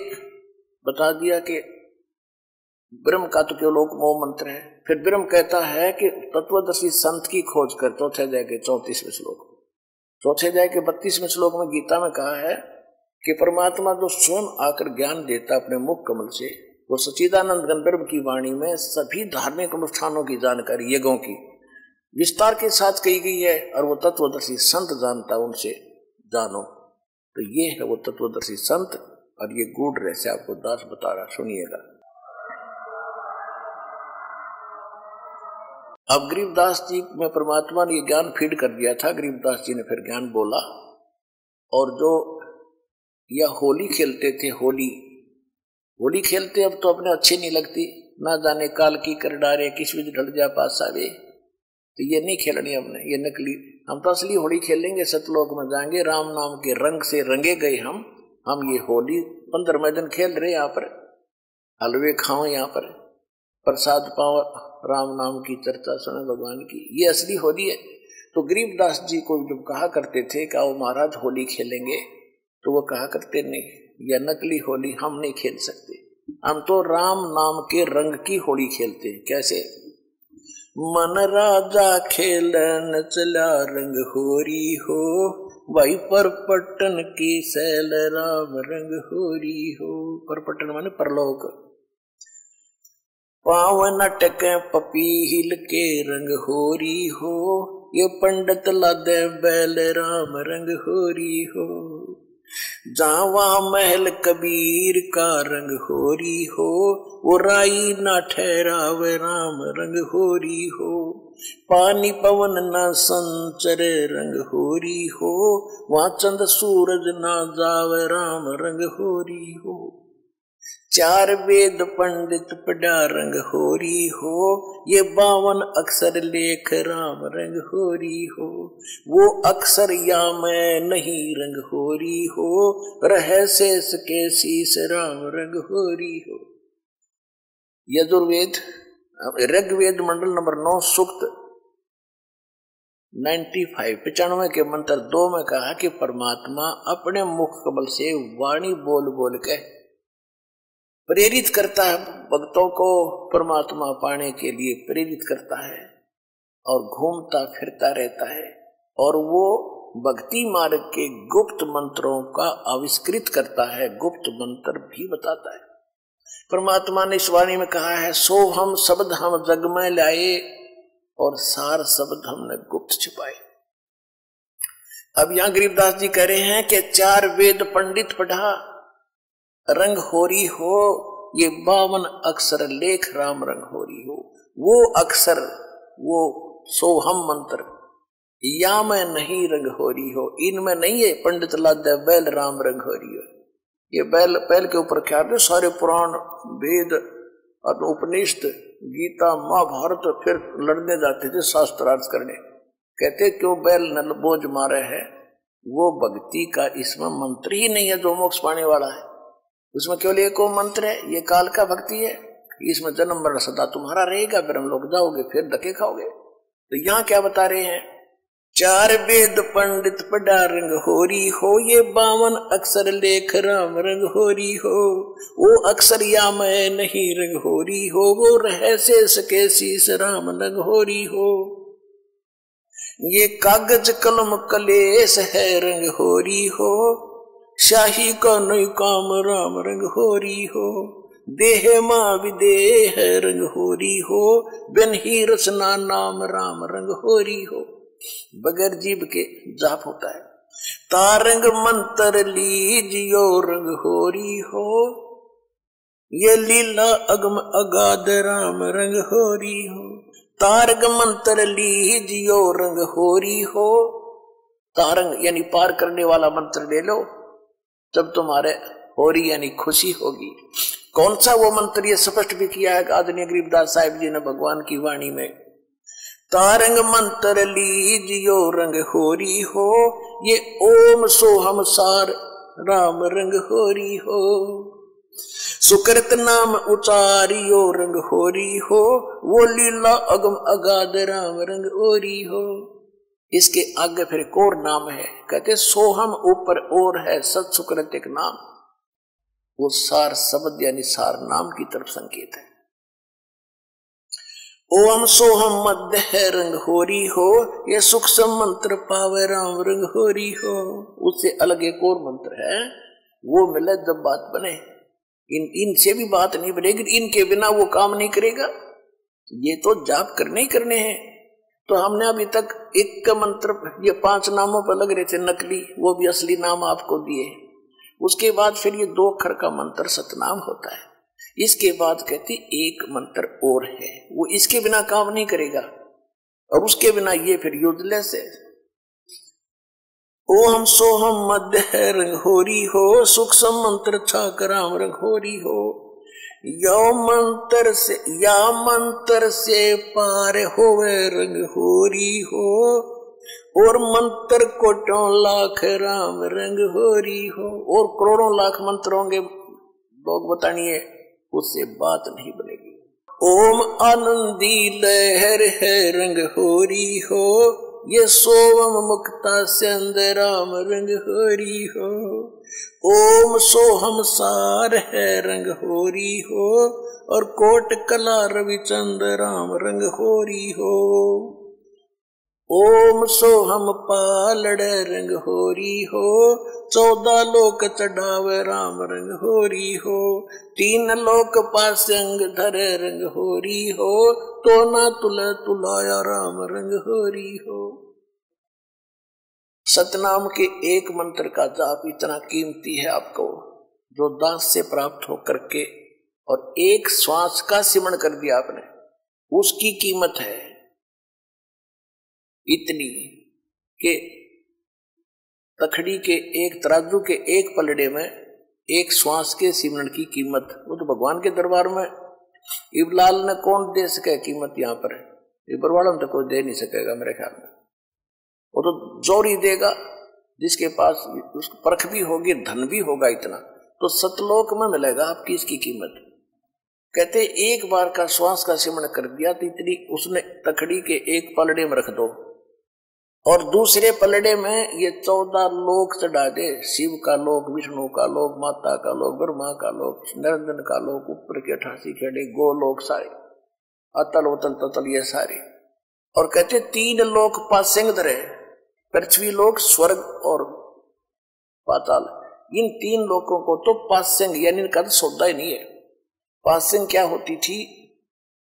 बता दिया कि ब्रह्म का तो केवल लोक मोह मंत्र है? फिर ब्रह्म कहता है कि तत्वदर्शी संत की खोज कर चौथे जाए के चौतीसवें श्लोक चौथे जाए के बत्तीसवें श्लोक में गीता में कहा है कि परमात्मा जो स्वयं आकर ज्ञान देता अपने मुख कमल से, वो सचिदानंद गंधर्व की वाणी में सभी धार्मिक अनुष्ठानों की जानकारी, यज्ञों की विस्तार के साथ कही गई है और वो तत्वदर्शी संत जानता उनसे, जानो। तो ये है वो तत्वदर्शी संत और ये गूढ़ रहस्य आपको दास बता रहा सुनिएगा। अब गरीबदास जी में परमात्मा ने ये ज्ञान फ़ीड कर दिया था, गरीबदास जी ने फिर ज्ञान बोला। और जो या होली खेलते थे, होली होली खेलते अब तो अपने अच्छी नहीं लगती। ना जाने काल की कर डारे किस भी ढल जा पास आवे। तो ये नहीं खेलनी हमने, ये नकली। हम तो असली होली खेलेंगे, सतलोक में जाएँगे, राम नाम के रंग से रंगे गए हम। हम ये होली पंद्रह दिन खेल रहे यहाँ पर। हलवे खाओ यहाँ पर। प्रसाद पाओ राम नाम की चर्चा सुने भगवान की। ये असली होली है। तो गरीबदास जी को जब कहा करते थे कि वो महाराज होली खेलेंगे तो वो कहा करते, नहीं यह नकली होली हम नहीं खेल सकते। हम तो राम नाम के रंग की होली खेलते हैं। कैसे? मन राजा खेलन चला रंग होरी हो भाई पर पट्टन की सैल राम रंग होरी हो। पर पट्टन माने परलोक। पावन टक पपीहिल के रंग होरी हो, ये पंडित लादे बैल राम रंग होरी हो। जावा महल कबीर का रंग होरी हो, वो राई ना ठहराव राम रंग होरी हो। पानी पवन ना संचर रंग होरी हो वहाँ चंद सूरज ना जाव राम रंग होरी हो। चार वेद पंडित पड़ा रंग होरी हो, ये बावन अक्षर लेख राम रंग होरी हो। वो अक्षर या मैं नहीं रंग होरी हो, रह शेष के शीस राम रंग होरी हो। यजुर्वेद, ऋग्वेद मंडल नंबर नौ, सुक्त नाइन्टी फाइव, पचानवे के मंत्र दो में कहा कि परमात्मा अपने मुख कमल से वाणी बोल बोल के प्रेरित करता है, भक्तों को परमात्मा पाने के लिए प्रेरित करता है और घूमता फिरता रहता है और वो भक्ति मार्ग के गुप्त मंत्रों का आविष्कृत करता है, गुप्त मंत्र भी बताता है। परमात्मा ने इस वाणी में कहा है सो हम शब्द हम जग में लाए और सार शब्द हमने गुप्त छिपाए। अब यहाँ गरीबदास जी कह रहे हैं कि चार वेद पंडित पढ़ा रंग होरी हो, ये बावन अक्षर लेख राम रंग होरी हो। वो अक्षर, वो सोहम मंत्र, या में नहीं रंग हो रही हो। इनमें नहीं है पंडित लाद बैल राम रंग हो रही हो। ये बैल बैल के ऊपर क्या सारे पुराण, वेद, और उपनिषद गीता, महाभारत, फिर लड़ने जाते थे शास्त्रार्थ करने। कहते, क्यों बैल नल बोझ मारे है? वो भक्ति का इसमें मंत्र ही नहीं है जो मोक्ष पाने वाला है। उसमें केवल एक मंत्र है, ये काल का भक्ति है। इसमें जन्म, मरण सदा तुम्हारा रहेगा, फिर हम लोग जाओगे, फिर धके खाओगे। तो यहाँ क्या बता रहे हैं? चार वेद पंडित पढ़ा रंग होरी हो, ये बावन अक्षर लेख राम रंग होरी हो। वो अक्षर या मैं नहीं रंग होरी हो, वो रह से सके शीस राम रंग होरी हो। ये कागज़ कलम कलेस है, रंग होरी हो। शाही का नई काम राम रंग होरी हो। देह माँ विदेह रंग होरी हो। बिन ही रचना नाम राम रंग होरी हो। बगैर जीव के जाप होता है। तारंग मंत्र लीजियो रंग होरी हो। ये लीला अगम अगाध राम रंग होरी हो। तारंग मंत्र लीजियो रंग होरी हो। तारंग यानी पार करने वाला मंत्र ले लो। जब तुम्हारे हो रही यानी खुशी होगी। कौन सा वो मंत्र ये स्पष्ट भी किया है आदरणीय गरीबदास साहिब जी ने भगवान की वाणी में, तारंग मंत्र लीजियो, रंग होरी हो, ये ओम सोहम सार, राम रंग होरी हो। सुकृत नाम उचारियो, रंग होरी हो, वो लीला अगम अगाध, राम रंग ओरी हो। इसके आगे फिर एक और नाम है। कहते सोहम ऊपर और है सत एक नाम। वो सार शब्द यानी सार नाम की तरफ़ संकेत है। ओम सोहम मध्य है, रंग होरी हो। ये सुख मंत्र पावे राम, रंग होरी हो। उससे अलग एक और मंत्र है, वो मिले जब बात बने। इन, इनसे भी बात नहीं बनेगी, इनके बिना वो काम नहीं करेगा। ये तो जाप करने ही करने हैं। तो हमने अभी तक एक का मंत्र, ये पाँच नामों पर लग रहे थे, नकली, वो भी असली नाम आपको दिए। उसके बाद फिर ये दो अक्षर का मंत्र सतनाम होता है। इसके बाद कहती, एक मंत्र और है। वो इसके बिना काम नहीं करेगा। और उसके बिना ये फिर युद्धलेस है। ओम सोहम मध्य है रंगोरी हो, सुख सम मंत्र छाक राम रंगोरी हो। यो मंत्र से या मंत्र से पार होवे रंगोरी हो, और मंत्र कोटों लाख राम रंग होरी हो। और करोड़ों लाख मंत्र होंगे, लोग बतानिए, उससे बात नहीं बनेगी। ओम आनंदी लहर है रंग होरी हो, ये सोवम मुक्ता चंद राम रंग होरी हो। ओम सोहम सार है, रंग होरी हो। और कोट कला रविचंद राम रंग होरी हो। ओम सोहम पालड़, रंग होरी हो। चौदह लोक चढ़ावे, राम रंग होरी हो। तीन लोक पासंग धरे, रंग होरी हो। तो ना तुले तुलाया, राम रंग होरी हो। सतनाम के एक मंत्र का जाप इतना कीमती है आपको, जो दास से प्राप्त होकर के और एक श्वास का सिमरण कर दिया आपने, उसकी कीमत है इतनी कि तखड़ी के एक, तराजू के एक पलड़े में एक श्वास के सिमरण की कीमत, वो तो भगवान के दरबार में इबलाल ने कौन दे सके कीमत यहाँ पर? इबर वालों तो कोई दे नहीं सकेगा मेरे ख्याल में। वो तो ज़ोर ही देगा, जिसके पास उसको परख भी होगी, धन भी होगा इतना तो सतलोक में मिलेगा आपकी इसकी कीमत। कहते, एक बार का श्वास का सिमरण कर दिया तो इतनी उसने तकड़ी के एक पलड़े में रख दो। और दूसरे पलड़े में ये चौदह लोक चढ़ा दे, शिव का लोक, विष्णु का लोक, माता का लोक, ब्रह्मा का लोक निरंजन का लोक, ऊपर के अठासी खेड़े गो लोक सारे अतल उतल ततल ये सारे। और कहते, तीन लोक पासिंग धरे। पृथ्वी लोक, स्वर्ग और पाताल। इन तीन लोगों को तो पासिंग, यानी इनका तो सौदा ही नहीं है। पासिंग क्या होती थी?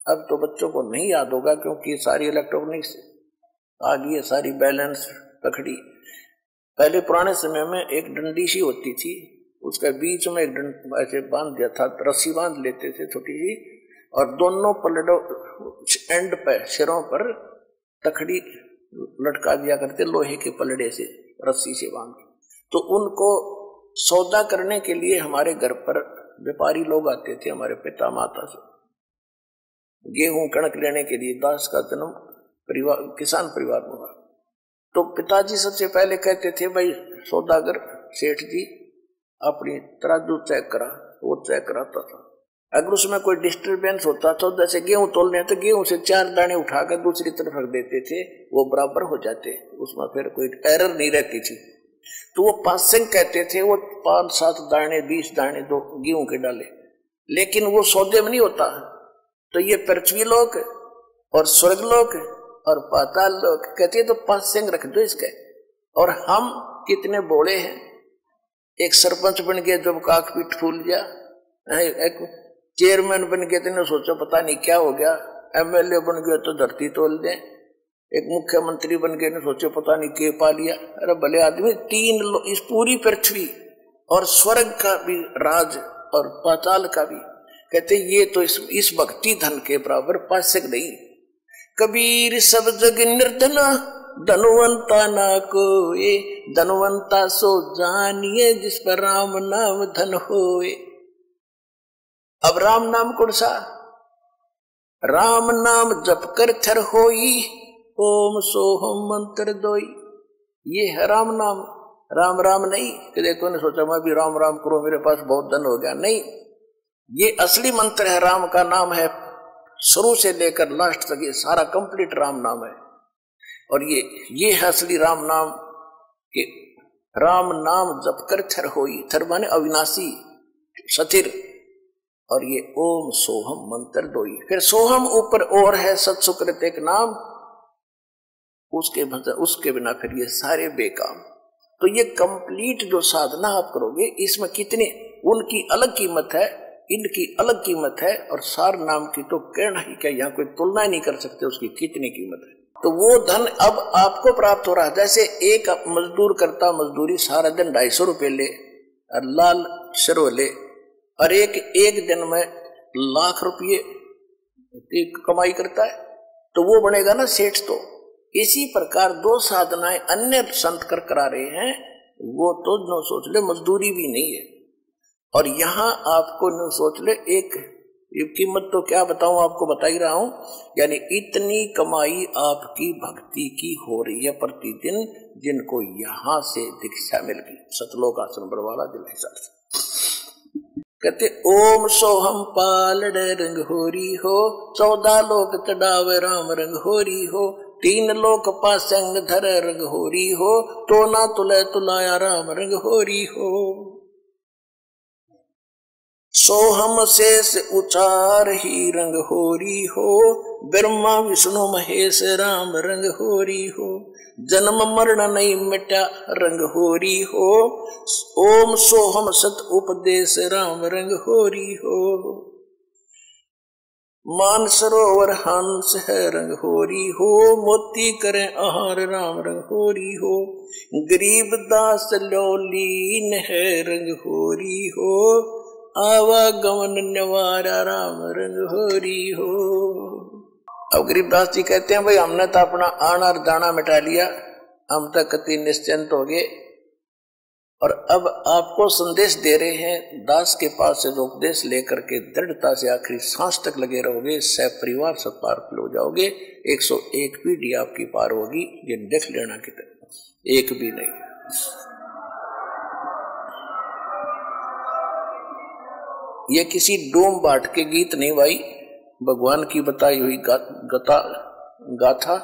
अब तो बच्चों को नहीं याद होगा, क्योंकि सारी इलेक्ट्रॉनिक्स आ गई है सारी बैलेंस पकड़ी पहले पुराने समय में एक डंडी सी होती थी, उसके बीच में एक ऐसे बाँध दिया था, रस्सी बाँध लेते थे छोटी सी, और दोनों पलटों एंड पर सिरों पर तखड़ी लटका दिया करते लोहे के पलड़े से, रस्सी से बाँध तो उनको सौदा करने के लिए हमारे घर पर व्यापारी लोग आते थे, हमारे पिता माता से। गेहूँ कणक लेने के लिए दास का जन्म परिवार, किसान परिवार में हुआ। तो पिताजी सबसे पहले कहते थे, भाई, सौदागर, सेठ जी, अपनी तराजू चेक करा। वो चेक कराता था। अगर उसमें कोई डिस्टरबेंस होता तो जैसे गेहूँ तोलने तो गेहूँ से चार दाने उठाकर दूसरी तरफ़ रख देते थे, वो बराबर हो जाते। उसमें फिर कोई एरर नहीं रहती थी। तो वो पासिंग कहते थे, वो पाँच सात दाने, बीस दाने दो गेहूँ के डाले। लेकिन वो सौदे में नहीं होता। तो ये पृथ्वी लोक और स्वर्ग लोक और पाताल लोग कहते तो पाँच सिंह रख दो इसके। और हम कितने बोले हैं। एक सरपंच बन गए जब काक पीठ फूल गया। एक चेयरमैन बन गए तो सोचो, पता नहीं क्या हो गया, एमएलए बन गए तो धरती तोल दे। एक मुख्यमंत्री बन गए सोचो, पता नहीं के पा लिया। अरे भले आदमी, तीन इस पूरी पृथ्वी और स्वर्ग का भी, राज और पाताल का भी। कहते, ये तो इस इस भक्ति धन के बराबर पासक नहीं। कबीर सब जग निर्धना, धनवंता ना को धनवंता सो जानिए जिस पर राम नाम धन होए। अब राम नाम कौन सा? राम नाम जप कर थर होई, ओम सोहम मंत्र दोई। ये है राम नाम। राम राम नहीं, कि देखो ने सोचा मैं भी राम राम करो, मेरे पास बहुत धन हो गया। नहीं, ये असली मंत्र है, राम का नाम है। शुरू से लेकर लास्ट तक ये सारा कंप्लीट राम नाम है। और ये ये है असली राम नाम, कि राम नाम जप कर थर हो थर माने अविनाशी, सथिर। और ये ओम सोहम मंत्र दो फिर सोहम ऊपर और है सत्सुकृत एक नाम। उसके उसके बिना फिर ये सारे बेकाम। तो ये कंप्लीट जो साधना आप करोगे, इसमें कितने उनकी अलग कीमत है, इनकी अलग कीमत है, और सार नाम की तो कहना ही क्या, यहाँ कोई तुलना नहीं कर सकते, उसकी कितनी कीमत है। तो वो धन अब आपको प्राप्त हो रहा है। जैसे एक मजदूर करता मजदूरी, सारा दिन ढाई सौ रुपये ले, और लाल शरो ले और एक एक दिन में लाख रुपये कमाई करता है तो वो बनेगा ना सेठ तो। इसी प्रकार दो साधनाएँ अन्य संत कर, करा रहे हैं, वो तो न सोच ले मजदूरी भी नहीं है। और यहाँ आपको न सोच ले, एक कीमत तो क्या बताऊँ, आपको बता ही रहा हूँ, यानी इतनी कमाई आपकी भक्ति की हो रही है प्रतिदिन, जिनको यहाँ से दीक्षा मिल गई। सतलोक आसन बरवाला दिल से। कहते, ओम सोहम पालड़ रंग होरी हो, चौदह लोक चढ़ावे राम रंग होरी हो, तीन लोक पासंग धर रंग होरी हो तो ना तुले तुलाया राम रंग होरी हो। सोहम शेष उचार ही रंग होरी हो। ब्रह्मा, विष्णु, महेश, राम, रंग होरी हो। जन्म, मरण नहीं मिटा, रंग होरी हो। ओम सोहम सत उपदेश, राम, रंग होरी हो। मान सरोवर हंस है, रंग होरी हो। मोती करे आहार, राम, रंग होरी हो। गरीब दास लोलीन है, रंग होरी हो। आवागमन निवारा राम रंग होरी हो। अब गरीबदास जी कहते हैं, भाई, हमने तो अपना आना और दाना मिटा लिया, हम तक तो कति निश्चिंत हो गए। और अब आपको संदेश दे रहे हैं, दास के पास से जो उपदेश लेकर के दृढ़ता से आखिरी सांस तक लगे रहोगे, सह परिवार सब पार हो जाओगे। 101 पीढ़ी आपकी पार होगी, ये देख लेना की तरह एक भी नहीं। ये किसी डोम बाट के गीत नहीं भाई। भगवान की बताई हुई गा, गाथा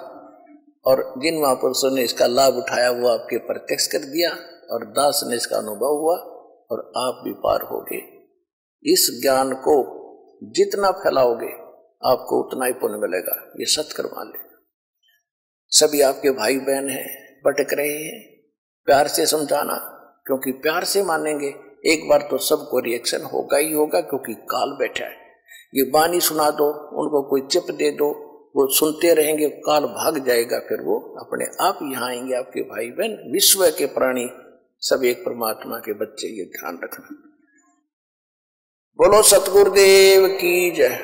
और जिन महापुरुषों ने इसका लाभ उठाया वो आपके प्रत्यक्ष कर दिया और दास ने इसका अनुभव हुआ और आप भी पार हो गए। इस ज्ञान को जितना फैलाओगे आपको उतना ही पुण्य मिलेगा। ये सत्कर मान ले। सभी आपके भाई बहन हैं भटक रहे हैं। प्यार से समझाना क्योंकि प्यार से मानेंगे एक बार तो सबको रिएक्शन होगा ही होगा, क्योंकि काल बैठा है। ये बानी सुना दो, उनको कोई चिप दे दो, वो सुनते रहेंगे, काल भाग जाएगा, फिर वो अपने आप यहाँ आएँगे, आपके भाई बहन विश्व के प्राणी, सब एक परमात्मा के बच्चे, ये ध्यान रखना। बोलो, सतगुरुदेव की जय।